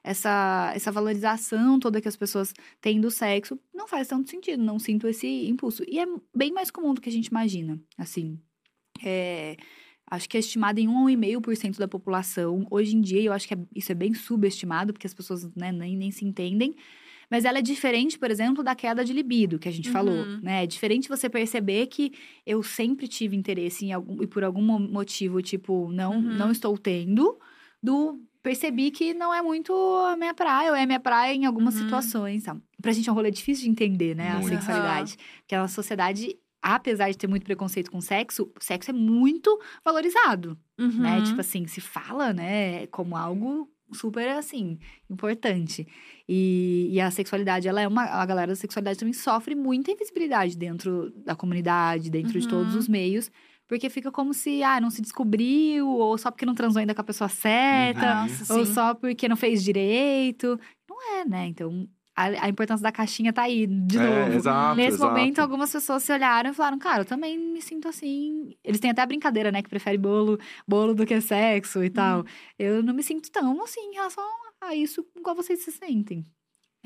essa, essa valorização toda que as pessoas têm do sexo, não faz tanto sentido, não sinto esse impulso. E é bem mais comum do que a gente imagina, assim. É, acho que é estimado em 1,5% da população. Hoje em dia, eu acho que é- isso é bem subestimado, porque as pessoas né, nem, nem se entendem. Mas ela é diferente, por exemplo, da queda de libido, que a gente Uhum. falou, né? É diferente você perceber que eu sempre tive interesse em algum, e por algum mo- motivo, tipo, não, Uhum. não estou tendo, do percebi que não é muito a minha praia, ou é a minha praia em algumas Uhum. situações? Pra gente é um rolê difícil de entender, né? Muito. A sexualidade. Porque a sociedade, apesar de ter muito preconceito com sexo, o sexo é muito valorizado, né? Uhum. Tipo assim, se fala, né, como algo super, assim, importante. E, e a sexualidade, ela é uma... A galera da sexualidade também sofre muita invisibilidade dentro da comunidade, dentro de todos Uhum. os meios. Porque fica como se, ah, não se descobriu, ou só porque não transou ainda com a pessoa certa, Nossa, ou sim. só porque não fez direito. Não é, né? Então, a, a importância da caixinha tá aí, de é, novo. exato, Nesse exato. momento, algumas pessoas se olharam e falaram, cara, eu também me sinto assim. Eles têm até a brincadeira, né? Que prefere bolo, bolo do que sexo e tal. Eu não me sinto tão assim em relação a isso igual vocês se sentem.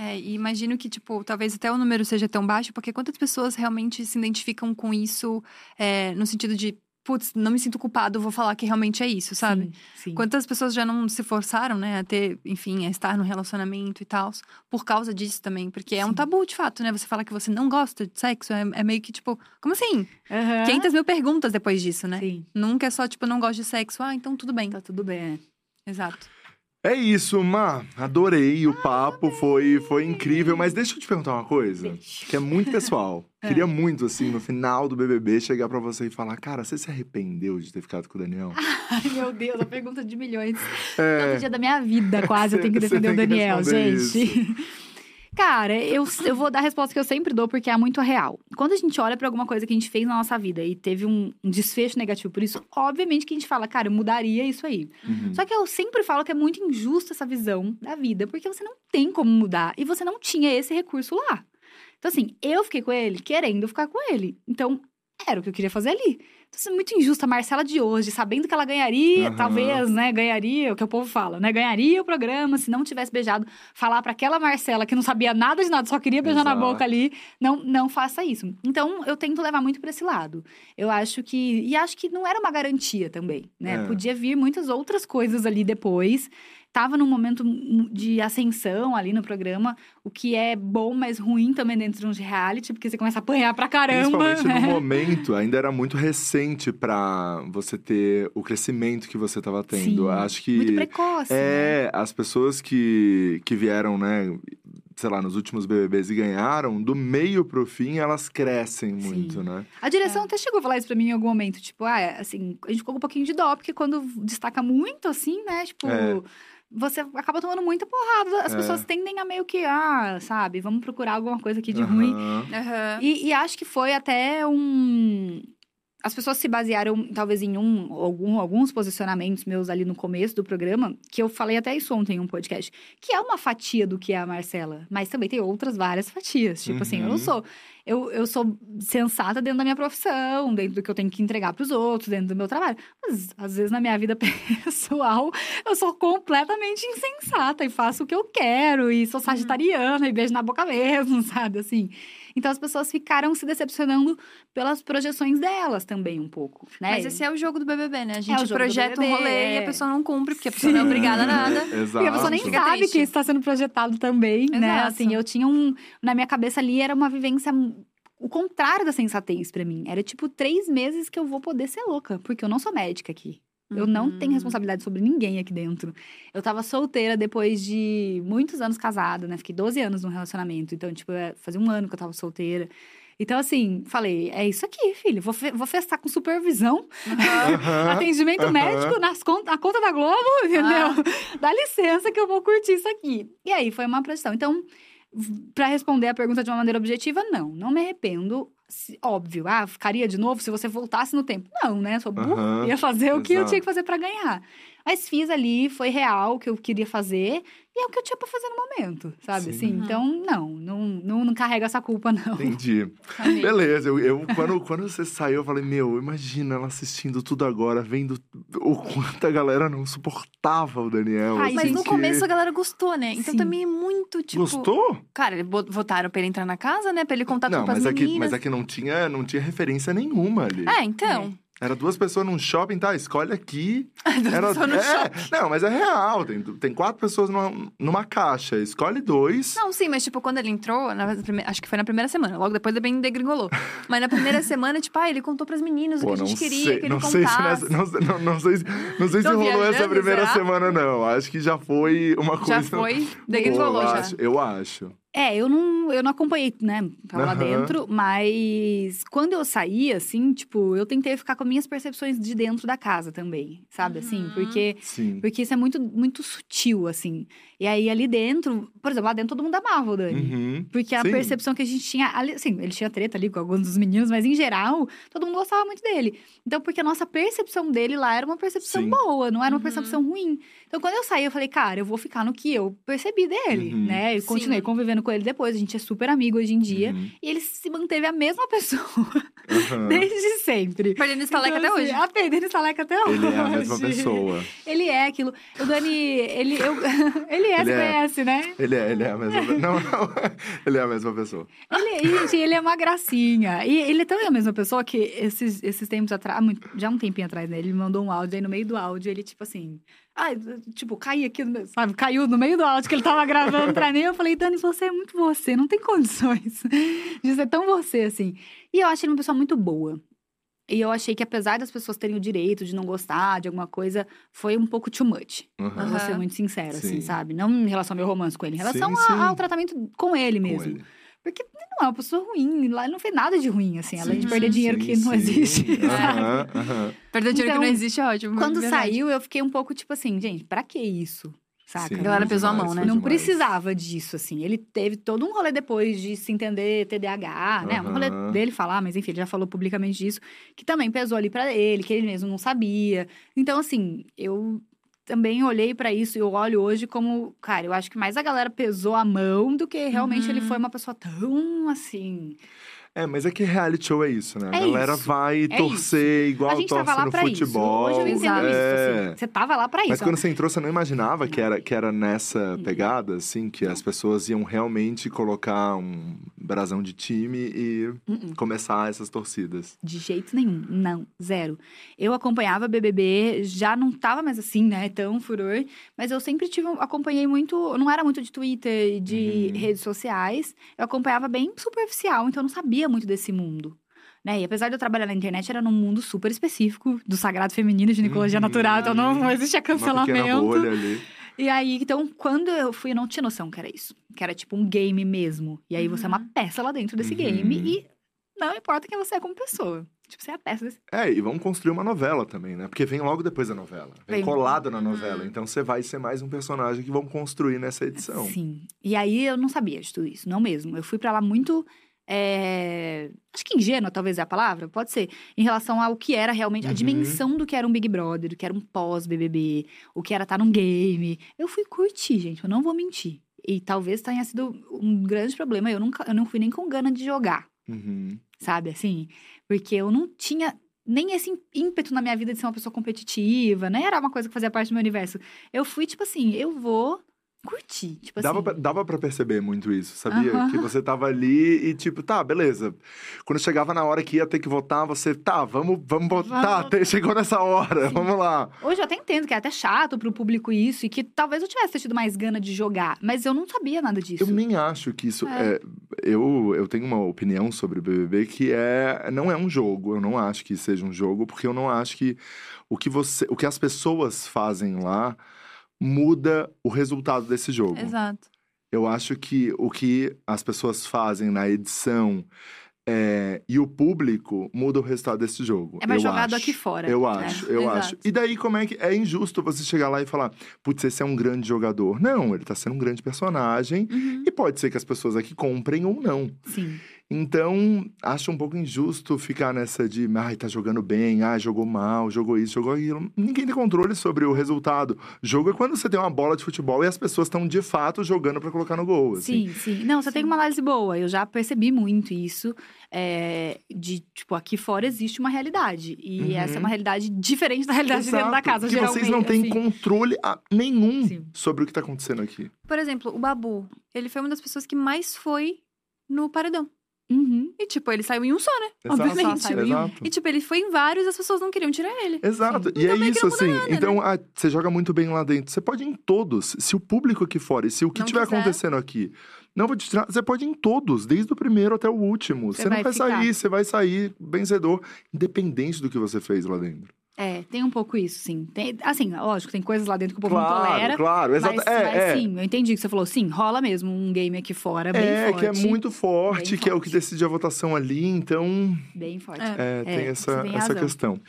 É, e imagino que, tipo, talvez até o número seja tão baixo, porque quantas pessoas realmente se identificam com isso é, no sentido de, putz, não me sinto culpado, vou falar que realmente é isso, sabe? Sim, sim. Quantas pessoas já não se forçaram, né, a ter, enfim, a estar no relacionamento e tal, por causa disso também? Porque é um Sim. tabu, de fato, né? Você falar que você não gosta de sexo, é, é meio que, tipo, como assim? Aham. 500 mil perguntas depois disso, né? Sim, Nunca é só, tipo, não gosto de sexo, ah, então tudo bem. tá tudo bem. Exato. É isso, Má. Adorei o papo, foi, foi incrível. Mas deixa eu te perguntar uma coisa, que é muito pessoal. Queria muito, assim, no final do BBB, chegar pra você e falar: Cara, você se arrependeu de ter ficado com o Daniel? Ai, meu Deus, a pergunta de milhões. É, Todo dia da minha vida, quase, eu tenho que defender o Daniel, gente. Cara, eu, eu vou dar a resposta que eu sempre dou, porque é muito real. Quando a gente olha pra alguma coisa que a gente fez na nossa vida e teve um, um desfecho negativo por isso, obviamente que a gente fala, cara, eu mudaria isso aí. uhum. Só que eu sempre falo que é muito injusta essa visão da vida, porque você não tem como mudar e você não tinha esse recurso lá. Então, assim, eu fiquei com ele querendo ficar com ele. Então, era o que eu queria fazer ali. Então, isso é muito injusto. A Marcela de hoje, sabendo que ela ganharia, Aham. talvez, né? Ganharia, o que o povo fala, né? Ganharia o programa se não tivesse beijado. Falar pra aquela Marcela que não sabia nada de nada, só queria beijar na Exato. boca ali. Não, não faça isso. Então, eu tento levar muito pra esse lado. Eu acho que. E acho que não era uma garantia também, né? É. Podia vir muitas outras coisas ali depois. Tava num momento de ascensão ali no programa, o que é bom, mas ruim também dentro de um reality, porque você começa a apanhar pra caramba. Principalmente né? no momento, ainda era muito recente pra você ter o crescimento que você tava tendo. Sim, Acho que. Muito precoce. né? É, as pessoas que, que vieram, né, sei lá, nos últimos BBBs e ganharam, do meio pro fim elas crescem muito, Sim. né? A direção até chegou a falar isso pra mim em algum momento. Tipo, ah, é, assim, a gente ficou com um pouquinho de dó, porque quando destaca muito, assim, né? Tipo, É. você acaba tomando muita porrada. As É. pessoas tendem a meio que, ah, sabe, vamos procurar alguma coisa aqui de ruim. Aham. Aham. E, e acho que foi até um. As pessoas se basearam, talvez, em um, algum, alguns posicionamentos meus ali no começo do programa, que eu falei até isso ontem em um podcast, que é uma fatia do que é a Marcela, mas também tem outras várias fatias. Tipo assim, eu não Uhum. sou. Eu, eu sou sensata dentro da minha profissão, dentro do que eu tenho que entregar pros outros, dentro do meu trabalho. Mas, às vezes, na minha vida pessoal, eu sou completamente insensata e faço o que eu quero, e sou sagitariana e beijo na boca mesmo, sabe? Assim. Então, as pessoas ficaram se decepcionando pelas projeções delas também, um pouco, né? Mas esse é o jogo do BBB, né? A o gente do projeta um rolê e é. a pessoa não cumpre, porque a pessoa não é obrigada a nada. Exato. Porque a pessoa nem Fica sabe triste. que isso está sendo projetado também, né? Exato. Assim, eu tinha um. Na minha cabeça ali era uma vivência. O contrário da sensatez pra mim. Era tipo três meses que eu vou poder ser louca, porque eu não sou médica aqui. Eu não Uhum. tenho responsabilidade sobre ninguém aqui dentro. Eu tava solteira depois de muitos anos casada, né? Fiquei 12 anos num relacionamento. Então, tipo, é, fazia um ano que eu tava solteira. Então, assim, falei, é isso aqui, filho. Vou, fe vou festar com supervisão, Aham. atendimento aham. médico nas conta, na conta da Globo, entendeu? Dá licença que eu vou curtir isso aqui. E aí, foi uma projeção. Então, pra responder a pergunta de uma maneira objetiva, não. Não me arrependo. Se- óbvio, ah, ficaria de novo se você voltasse no tempo. Não, né? Sou burra. Aham, Ia fazer o que eu tinha que fazer pra ganhar. Mas fiz ali, foi real o que eu queria fazer. E é o que eu tinha pra fazer no momento, sabe? Sim. Assim, Uhum. então, não, não, não, não carrega essa culpa, não. Entendi. Amei. Beleza, eu, eu- quando, quando você saiu, eu falei, meu, imagina ela assistindo tudo agora, vendo o quanto a galera não suportava o Daniel. Ai, assim, Mas no que- começo a galera gostou, né? Então Sim. também é muito, tipo... Gostou? Cara, votaram pra ele entrar na casa, né? Pra ele contar não, tudo pras mas aqui, meninas. mas aqui não tinha, não tinha referência nenhuma ali. É, então. Era duas pessoas num shopping, tá? Escolhe aqui. Duas Era, pessoas no é, shopping. não, mas é real. Tem, tem quatro pessoas numa, numa caixa. Escolhe dois. Não, sim, mas tipo, quando ele entrou, na acho que foi na primeira semana, logo depois ele bem degringolou. Mas na primeira semana, tipo, ah, ele contou pras meninas Pô, o que a gente queria sei, que ele não sei se contasse. nessa, não, não, não sei, se- não sei se rolou essa primeira será? semana, não. Acho que já foi uma coisa. Já foi, degringolou eu já. Acho, eu acho. É, eu não, eu não acompanhei, né? Tava lá Aham. dentro, mas quando eu saí, assim, tipo, eu tentei ficar com minhas percepções de dentro da casa também, sabe? Assim, Uhum. porque, Sim. porque isso é muito, muito sutil, assim. E aí, ali dentro, por exemplo, lá dentro todo mundo amava o Dani. Uhum. Porque a Sim. percepção que a gente tinha ali, assim, ele tinha treta ali com alguns dos meninos, mas em geral, todo mundo gostava muito dele. Então, porque a nossa percepção dele lá era uma percepção Sim. boa, não era uma Uhum. percepção ruim. Então, quando eu saí, eu falei, cara, eu vou ficar no que eu percebi dele, Uhum. né? Eu continuei Sim. convivendo com ele depois, a gente é super amigo hoje em dia. Uhum. E ele se manteve a mesma pessoa Aham. desde sempre. Perdendo estaleca Então, até assim, hoje. Ah, perdendo estaleca até hoje. Ele é a mesma pessoa. Ele é aquilo. O Dani, ele, eu, ele é, Ele você é. conhece, né? Ele é, ele é a mesma pessoa. Não, não. Ele é a mesma pessoa. Ele, gente, ele é uma gracinha. E ele também é a mesma pessoa que esses, esses tempos atrás, já um tempinho atrás, né? Ele me mandou um áudio aí no meio do áudio, ele, tipo assim. Ai, tipo, caí aqui, sabe? Caiu no meio do áudio que ele tava gravando pra mim. Eu falei, Dani, você é muito você, não tem condições de ser tão você, assim. E eu achei ele uma pessoa muito boa. E eu achei que, apesar das pessoas terem o direito de não gostar de alguma coisa, foi um pouco too much. Eu vou ser muito sincera, assim, Sim. sabe? Não em relação ao meu romance com ele, em relação Sim, a- sim. ao tratamento com ele Com mesmo. ele. Porque ele não é uma pessoa ruim, lá não fez nada de ruim, assim, além de Sim, perder dinheiro sim, que não sim. existe. sabe? Aham, aham. Perder dinheiro Então, que não existe é ótimo. Quando verdade. saiu, eu fiquei um pouco tipo assim, gente, pra que isso? Saca? Sim, A galera foi pesou a demais, mão, né? Não demais. precisava disso, assim. Ele teve todo um rolê depois de se entender TDAH, né? Um rolê dele falar, mas enfim, ele já falou publicamente disso, que também pesou ali pra ele, que ele mesmo não sabia. Então, assim, eu também olhei pra isso e eu olho hoje como, cara, eu acho que mais a galera pesou a mão do que realmente Uhum. ele foi uma pessoa tão assim. É, mas é que reality show é isso, né? A É galera isso. vai É torcer igual a gente torce tava lá no pra futebol. isso. Hoje eu entendo é. isso, assim. Você tava lá pra isso. Mas quando você entrou, você não imaginava que era, que era nessa Hum. pegada, assim, que as pessoas iam realmente colocar um brasão de time e Uh-uh. começar essas torcidas. De jeito nenhum, não, zero. Eu acompanhava BBB, já não tava mais assim, né, tão furor, mas eu sempre tive, acompanhei muito, não era muito de Twitter e de Uhum. redes sociais, eu acompanhava bem superficial, então eu não sabia muito desse mundo. Né? E apesar de eu trabalhar na internet, era num mundo super específico do sagrado feminino, ginecologia Uhum. natural, então não, não existia cancelamento. E aí, então, quando eu fui, eu não tinha noção que era isso. Que era tipo um game mesmo. E aí você é uma Uhum. peça lá dentro desse Uhum. game e não importa quem você é como pessoa. Tipo, você é a peça desse. É, e vamos construir uma novela também, né? Porque vem logo depois da novela. Vem, Vem. colado na novela. Uhum. Então você vai ser mais um personagem que vamos construir nessa edição. Sim. E aí eu não sabia de tudo isso, não mesmo. Eu fui pra lá muito. É, Acho que ingênua, talvez é a palavra, pode ser. Em relação ao que era realmente, a Uhum. dimensão do que era um Big Brother, do que era um pós-BBB, o que era estar num game. Eu fui curtir, gente, eu não vou mentir. E talvez tenha sido um grande problema. Eu, nunca, eu não fui nem com gana de jogar, Uhum. sabe? Assim, porque eu não tinha nem esse ímpeto na minha vida de ser uma pessoa competitiva, nem era uma coisa que fazia parte do meu universo. Eu fui, tipo assim, eu vou curtir. Tipo Dava, assim. pra, dava pra perceber muito isso, sabia? Aham. Que você tava ali e tipo, tá, beleza. Quando chegava na hora que ia ter que votar, você, tá, vamos, vamos votar. Vamos. Chegou nessa hora, Sim. vamos lá. Hoje eu até entendo que é até chato pro público isso e que talvez eu tivesse tido mais gana de jogar, mas eu não sabia nada disso. Eu nem acho que isso É. é. eu, eu tenho uma opinião sobre o BBB que é não é um jogo. Eu não acho que seja um jogo, porque eu não acho que o que você, o que as pessoas fazem lá muda o resultado desse jogo. Exato. Eu acho que o que as pessoas fazem na edição é, e o público muda o resultado desse jogo. É mais eu jogado acho. aqui fora. Eu né? acho, eu Exato. acho. E daí, como é que. É injusto você chegar lá e falar, putz, esse é um grande jogador. Não, ele tá sendo um grande personagem. Uhum. E pode ser que as pessoas aqui comprem ou não. Sim. Então, acho um pouco injusto ficar nessa de, ai, tá jogando bem, ai, jogou mal, jogou isso, jogou aquilo. Ninguém tem controle sobre o resultado. Jogo é quando você tem uma bola de futebol e as pessoas estão de fato jogando pra colocar no gol. Assim. Sim, sim. Não, você tem uma análise boa. Eu já percebi muito isso. é, de, tipo, aqui fora existe uma realidade. E Uhum. essa é uma realidade diferente da realidade dentro da Exato, casa, que geralmente. vocês não têm assim. controle nenhum Sim. sobre o que tá acontecendo aqui. Por exemplo, o Babu, ele foi uma das pessoas que mais foi no paredão. Uhum. E, tipo, ele saiu em um só, né? Exato, Obviamente. saiu em um. exato. E, tipo, ele foi em vários e as pessoas não queriam tirar ele. Exato. E é também que isso, assim. nada, né? então, ah, você joga muito bem lá dentro. Você pode ir em todos. Se o público aqui fora e se o que estiver acontecendo aqui não vou te tirar, você pode ir em todos, desde o primeiro até o último. Você Você, não vai vai sair, você vai sair vencedor, independente do que você fez lá dentro. É, tem um pouco isso, sim. Tem, assim, lógico, tem coisas lá dentro que o povo não claro, tolera. claro, exato. Mas, é, mas é. sim, eu entendi o que você falou. Sim, rola mesmo um game aqui fora, bem É, forte. que é muito forte, que é o que forte. decide a votação ali, então Bem forte. É. é, tem essa, tem essa questão.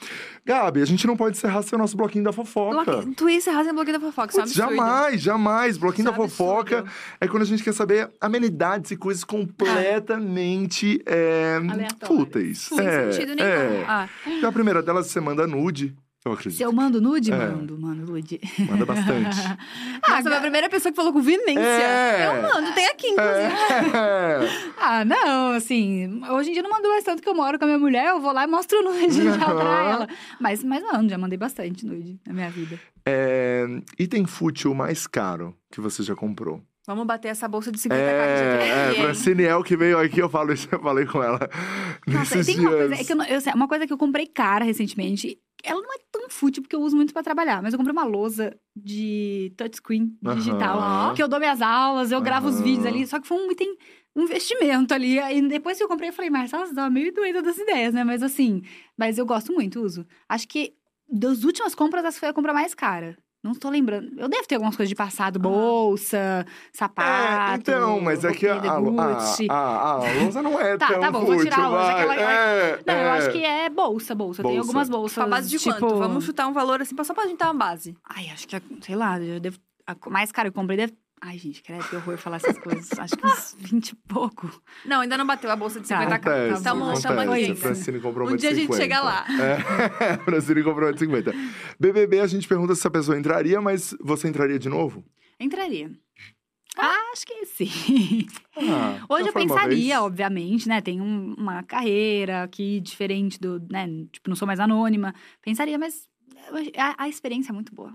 Gabi, a gente não pode encerrar sem o nosso bloquinho da fofoca. Bloque... Tu ia encerrar sem bloqueio da fofoca, isso é um jamais, jamais. Bloquinho Isso é da fofoca é quando a gente quer saber amenidades e coisas completamente é, fúteis. Sem é, sentido nenhum. é. Ah, E a primeira delas você manda nude. Eu Se acredito. eu mando nude, É. mando, mando nude. Manda bastante. Nossa, foi a primeira pessoa que falou com vivência. É. Eu mando, tem aqui, inclusive. É. Ah, não, assim, hoje em dia eu não mando mais tanto que eu moro com a minha mulher, eu vou lá e mostro nude já pra ela. Mas, mas mano, já mandei bastante nude na minha vida. É, item fútil mais caro que você já comprou. Vamos bater essa bolsa de 50 É, é, aqui, hein? Francine El que veio aqui, eu falo isso, eu falei com ela Nossa, tem uma dias. coisa, é que eu, eu sei, uma coisa que eu comprei cara recentemente. Ela não é tão fútil porque eu uso muito pra trabalhar, mas eu comprei uma lousa de touchscreen digital. Aham. Que eu dou minhas aulas, eu gravo os vídeos ali, só que foi um item, um investimento ali. E depois que eu comprei, eu falei, mas nossa, tava meio doida das ideias, né? Mas assim, mas eu gosto muito, uso. Acho que das últimas compras, essa foi a compra mais cara. Não estou lembrando. Eu devo ter algumas coisas de passado, bolsa, sapato. É, então, mas é que a, a, a, a, a lousa não é Tá, tão tá bom, vou fútil, tirar a lousa, vai. que ela- É, Não, eu é. acho que é bolsa, bolsa. Tem Bolsa. algumas bolsas. A base de tipo... quanto? Vamos chutar um valor assim, só pra gente dar uma base. Ai, acho que, é- sei lá, eu devo... A mais cara que eu comprei deve... Ai, gente, credo, que horror falar essas coisas. Acho que uns 20 e pouco. Não, ainda não bateu a bolsa de Tá. 50 caras. Acontece, Tamo, acontece. tamo aqui. Francine comprou uma Um de dia a gente 50. chega lá. É, Francine comprou uma de 50. BBB, a gente pergunta se a pessoa entraria, mas você entraria de novo? Entraria. Acho que sim. Ah, Hoje eu pensaria, vez. obviamente, né? Tem um- uma carreira aqui diferente do, né? Tipo, não sou mais anônima. Pensaria, mas a, a experiência é muito boa.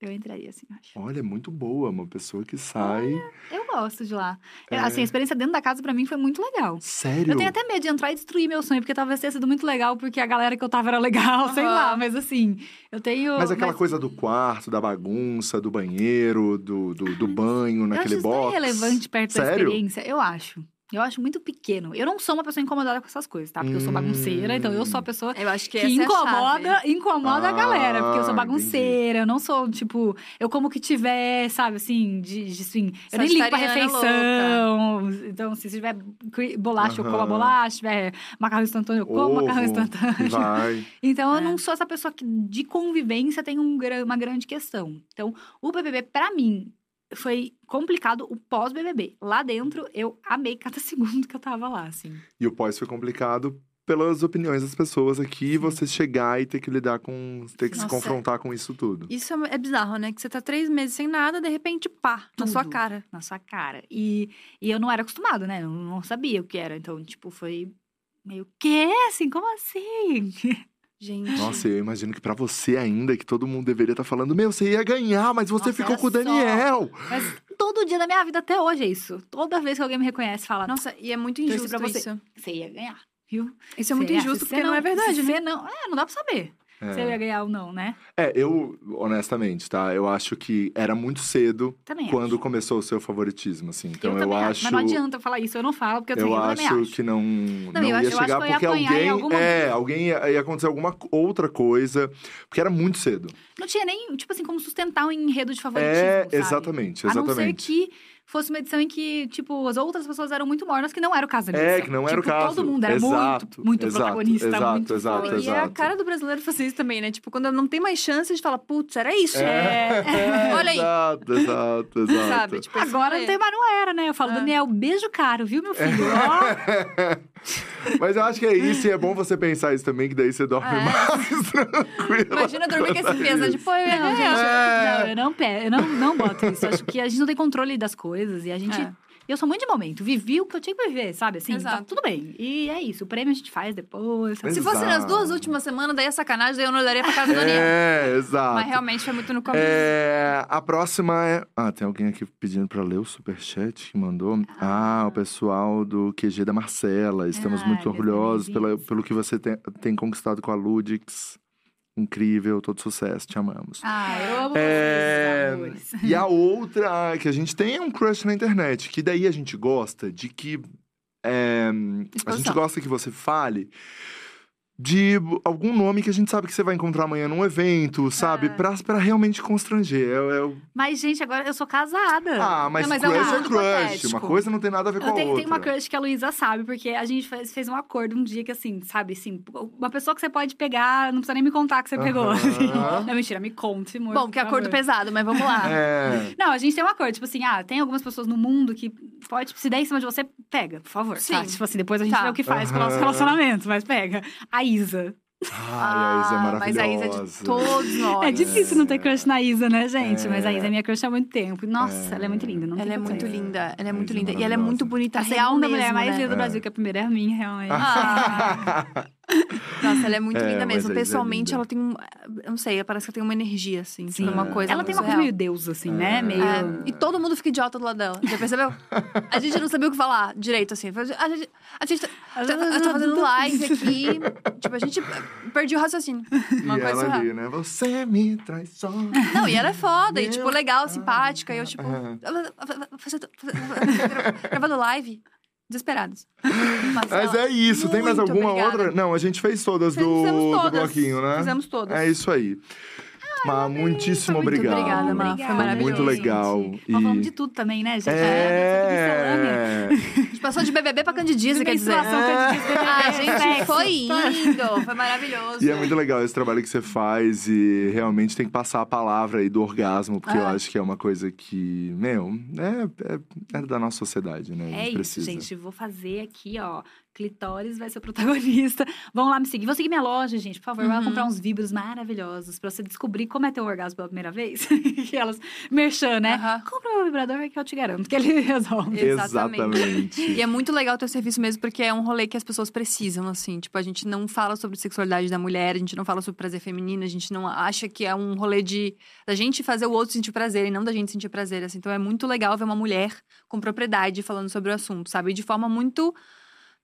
Eu entraria, assim, eu acho. Olha, é muito boa, uma pessoa que sai. Eu gosto de lá. É. Assim, a experiência dentro da casa pra mim foi muito legal. Sério? Eu tenho até medo de entrar e destruir meu sonho, porque talvez tenha sido muito legal, porque a galera que eu tava era legal, sei Aham. lá. Mas assim, eu tenho. Mas aquela mas coisa do quarto, da bagunça, do banheiro, do, do, do banho eu acho naquele isso box. relevante perto da Sério? experiência, eu acho. Eu acho muito pequeno. Eu não sou uma pessoa incomodada com essas coisas, tá? Porque eu sou bagunceira, então eu sou a pessoa Eu acho que, que incomoda, é a incomoda a galera, porque eu sou Ah, bagunceira, eu não sou, tipo, eu como que tiver, sabe, assim, de, de assim, eu nem ligo pra Sagitariana refeição. Então, se tiver bolacha, eu como a bolacha, se tiver macarrão instantâneo, eu como macarrão Ovo, instantâneo. Vai. Então, eu É. não sou essa pessoa que de convivência tem um uma grande questão. Então, o BBB, pra mim, foi complicado o pós-BBB. Lá dentro, eu amei cada segundo que eu tava lá, assim. E o pós foi complicado pelas opiniões das pessoas aqui, e você chegar e ter que lidar com. ter que se Nossa, confrontar com isso tudo. Isso é é bizarro, né? Que você tá três meses sem nada, de repente, pá, na sua Tudo. cara. na sua cara. E, e eu não era acostumado, né? Eu não sabia o que era. Então, tipo, foi meio, quê? Assim, como assim? Gente. Nossa, eu imagino que pra você ainda, que todo mundo deveria estar falando, meu, você ia ganhar, mas você Nossa, ficou com o só. Daniel. Mas todo dia da minha vida até hoje é isso. Toda vez que alguém me reconhece, fala, Nossa, e é muito Torci injusto pra você. isso. você ia ganhar, viu? Isso é muito injusto, porque não, é verdade, né? Você não, é, não dá pra saber se eu ia É. ganhar ou não, né? É, eu, honestamente, tá? Eu acho que era muito cedo Também quando acho. começou o seu favoritismo, assim. Então eu, eu, acho. Mas não adianta eu falar isso, eu não falo, porque eu, Eu também, eu acho acho. que não, não, eu ia acho- eu acho chegar que eu ia porque alguém. É, alguém ia, ia acontecer alguma outra coisa, porque era muito cedo. Não tinha nem, tipo assim, como sustentar um enredo de favoritismo, É, sabe? exatamente, A não ser exatamente. que fosse uma edição em que, tipo, as outras pessoas eram muito mornas, que não era o caso da É, que não era o Tipo, caso. todo mundo era Exato, muito, muito exato, protagonista, exato, muito exato, foda. E é a exato. cara do brasileiro fazer isso também, né? Tipo, quando não tem mais chance, a gente fala, putz, era isso. É, Olha aí. Exato, exato, exato. Sabe? Tipo, esse Agora não rolê. tem mais não era, né? Eu falo, É. Daniel, beijo caro, viu, meu filho? Ó, Mas eu acho que é isso, e é bom você pensar isso também, que daí você dorme É. mais tranquilo. Imagina dormir com esse peso, né? Tipo, eu não, gente, ganhar. não, eu não, eu não, não boto isso. Acho que a gente não tem controle das coisas e a gente... É. Eu sou muito de momento. Vivi o que eu tinha que viver, sabe? Assim, tá Exato. tudo bem. E é isso. O prêmio a gente faz depois. sabe? Se fosse nas duas últimas semanas, daí é sacanagem, daí eu não olharia pra cara do Daniel. É, exato. Mas realmente foi muito no começo. É, a próxima é. Ah, tem alguém aqui pedindo pra ler o superchat que mandou. Ah, o pessoal do QG da Marcela. Estamos Ai, muito orgulhosos pela, pelo que você tem, tem conquistado com a Ludix. Incrível, todo sucesso, te amamos. Ah, eu amo É, vocês, amores. E a outra que a gente tem é um crush na internet, que daí a gente gosta de que. é, a gente Exposição. gosta que você fale de algum nome que a gente sabe que você vai encontrar amanhã num evento, sabe? É. Pra, pra realmente constranger. É, é o- Mas, gente, agora eu sou casada. Ah, mas, Não, mas é um crush é, mundo crush. hipotético. Uma coisa não tem nada a ver com Eu a tenho, outra. tem uma crush que a Luísa sabe, porque a gente fez, fez um acordo um dia que, assim, sabe, assim, uma pessoa que você pode pegar, não precisa nem me contar que você pegou. Aham. Não, mentira, me conte, amor. Bom, que por acordo favor. pesado, mas vamos lá. É. Não, a gente tem um acordo, tipo assim, ah, tem algumas pessoas no mundo que pode, se der em cima de você, pega, por favor. Sim. Tá? Tipo assim, depois a gente Tá. vê o que faz com o nosso relacionamento, mas pega. A Isa. Ai, a Isa é Ah, Mas a Isa maravilhosa. é de todos nós. É difícil não ter crush na Isa, né, gente? Mas a É. Isa é minha crush há muito tempo. Nossa, É. ela é muito linda. Não Ela é muito linda, ela é muito Isa é linda. E ela é muito maravilhosa. bonita, A real mesmo, mulher mais né? linda do É. Brasil, que a primeira é a minha, realmente. Ah. Nossa, ela é muito É, linda mesmo. é Pessoalmente, linda. ela tem um. Eu não sei, parece que ela tem uma energia, assim. Sim. Tipo, uma coisa. Ela tem uma coisa meio deusa, assim, né? É. Meio... É, e todo mundo fica idiota do lado dela. Já percebeu? A gente não sabia o que falar direito, assim. A gente, a gente tá, tá- tá fazendo live aqui. Tipo, a gente perdi o raciocínio. Uma E coisa ela ali, né? Você me traz só. Não, e ela é foda, e tipo, legal, simpática. E eu, tipo, gravando live, desesperados. Mas é isso. Tem mais alguma obrigada. outra? Não, a gente fez todas do, do bloquinho, né? Fizemos todas. É isso aí. Mas muitíssimo muito obrigado. obrigada, Má. Foi maravilhoso. muito legal. Nós falamos E- de tudo também, né, gente? É. A gente passou de BBB pra Candidice, quer dizer. Menstruação, candidice, A BBB, gente foi indo, foi maravilhoso. E é muito legal esse trabalho que você faz e realmente tem que passar a palavra aí do orgasmo, porque eu É. acho que é uma coisa que, meu, é, é, é da nossa sociedade, né? É isso, precisa. gente. Vou fazer aqui, ó. Clitóris vai ser o protagonista. Vão lá me seguir. Vão seguir minha loja, gente. Por favor, vai Uhum. comprar uns vibros maravilhosos pra você descobrir como é ter um orgasmo pela primeira vez. e elas merchan, né? Aham. Compra meu vibrador que eu te garanto que ele resolve. Exatamente. E é muito legal o teu serviço mesmo, porque é um rolê que as pessoas precisam, assim. Tipo, a gente não fala sobre sexualidade da mulher, a gente não fala sobre prazer feminino, a gente não acha que é um rolê de da gente fazer o outro sentir prazer e não da gente sentir prazer, assim. Então é muito legal ver uma mulher com propriedade falando sobre o assunto, sabe? E de forma muito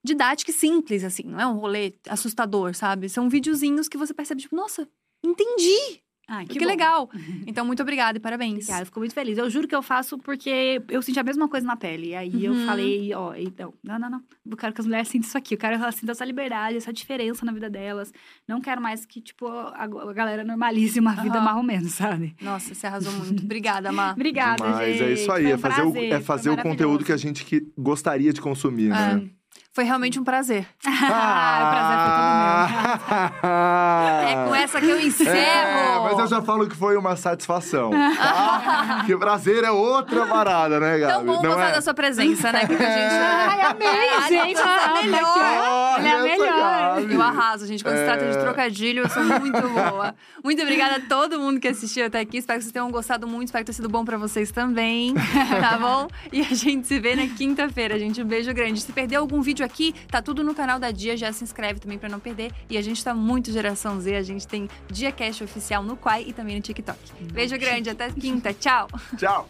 didática e simples, assim. Não é um rolê assustador, sabe? São videozinhos que você percebe, tipo, nossa, entendi! Ah, Que, bom. legal. Então, muito obrigada e parabéns. Obrigada, eu fico muito feliz. Eu juro que eu faço porque eu senti a mesma coisa na pele. E aí eu Uhum. falei, ó, então, não, não, não. Eu quero que as mulheres sintam isso aqui. Eu quero que elas sintam essa liberdade, essa diferença na vida delas. Não quero mais que, tipo, a, galera normalize uma vida ou menos, sabe? Nossa, você arrasou muito. Obrigada, Má. Obrigada, Mas gente. é isso aí, Foi é um fazer, o, é fazer o conteúdo que a gente que gostaria de consumir, né? É. Foi realmente um prazer. Ah, o prazer foi todo meu. É com essa que eu encerro. É, mas eu já falo que foi uma satisfação. tá? que prazer é outra parada, né, Gabi? Tão bom Não gostar é? da sua presença, né? Que a gente... Ai, amei, Caralho, gente. você é Ah, melhor. tá. Ele é essa melhor. Gabi. Eu arraso, gente. Quando se trata de É. trocadilho, eu sou muito boa. Muito obrigada a todo mundo que assistiu até aqui. Espero que vocês tenham gostado muito. Espero que tenha sido bom pra vocês também. Tá bom? E a gente se vê na quinta-feira, gente. Um beijo grande. Se perdeu algum vídeo aqui, tá tudo no canal da Dia. Já se inscreve também pra não perder. E a gente tá muito geração Z. A gente tem Dia Cash oficial no Quai e também no TikTok. Beijo grande. Até quinta. Tchau. Tchau.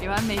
Eu amei.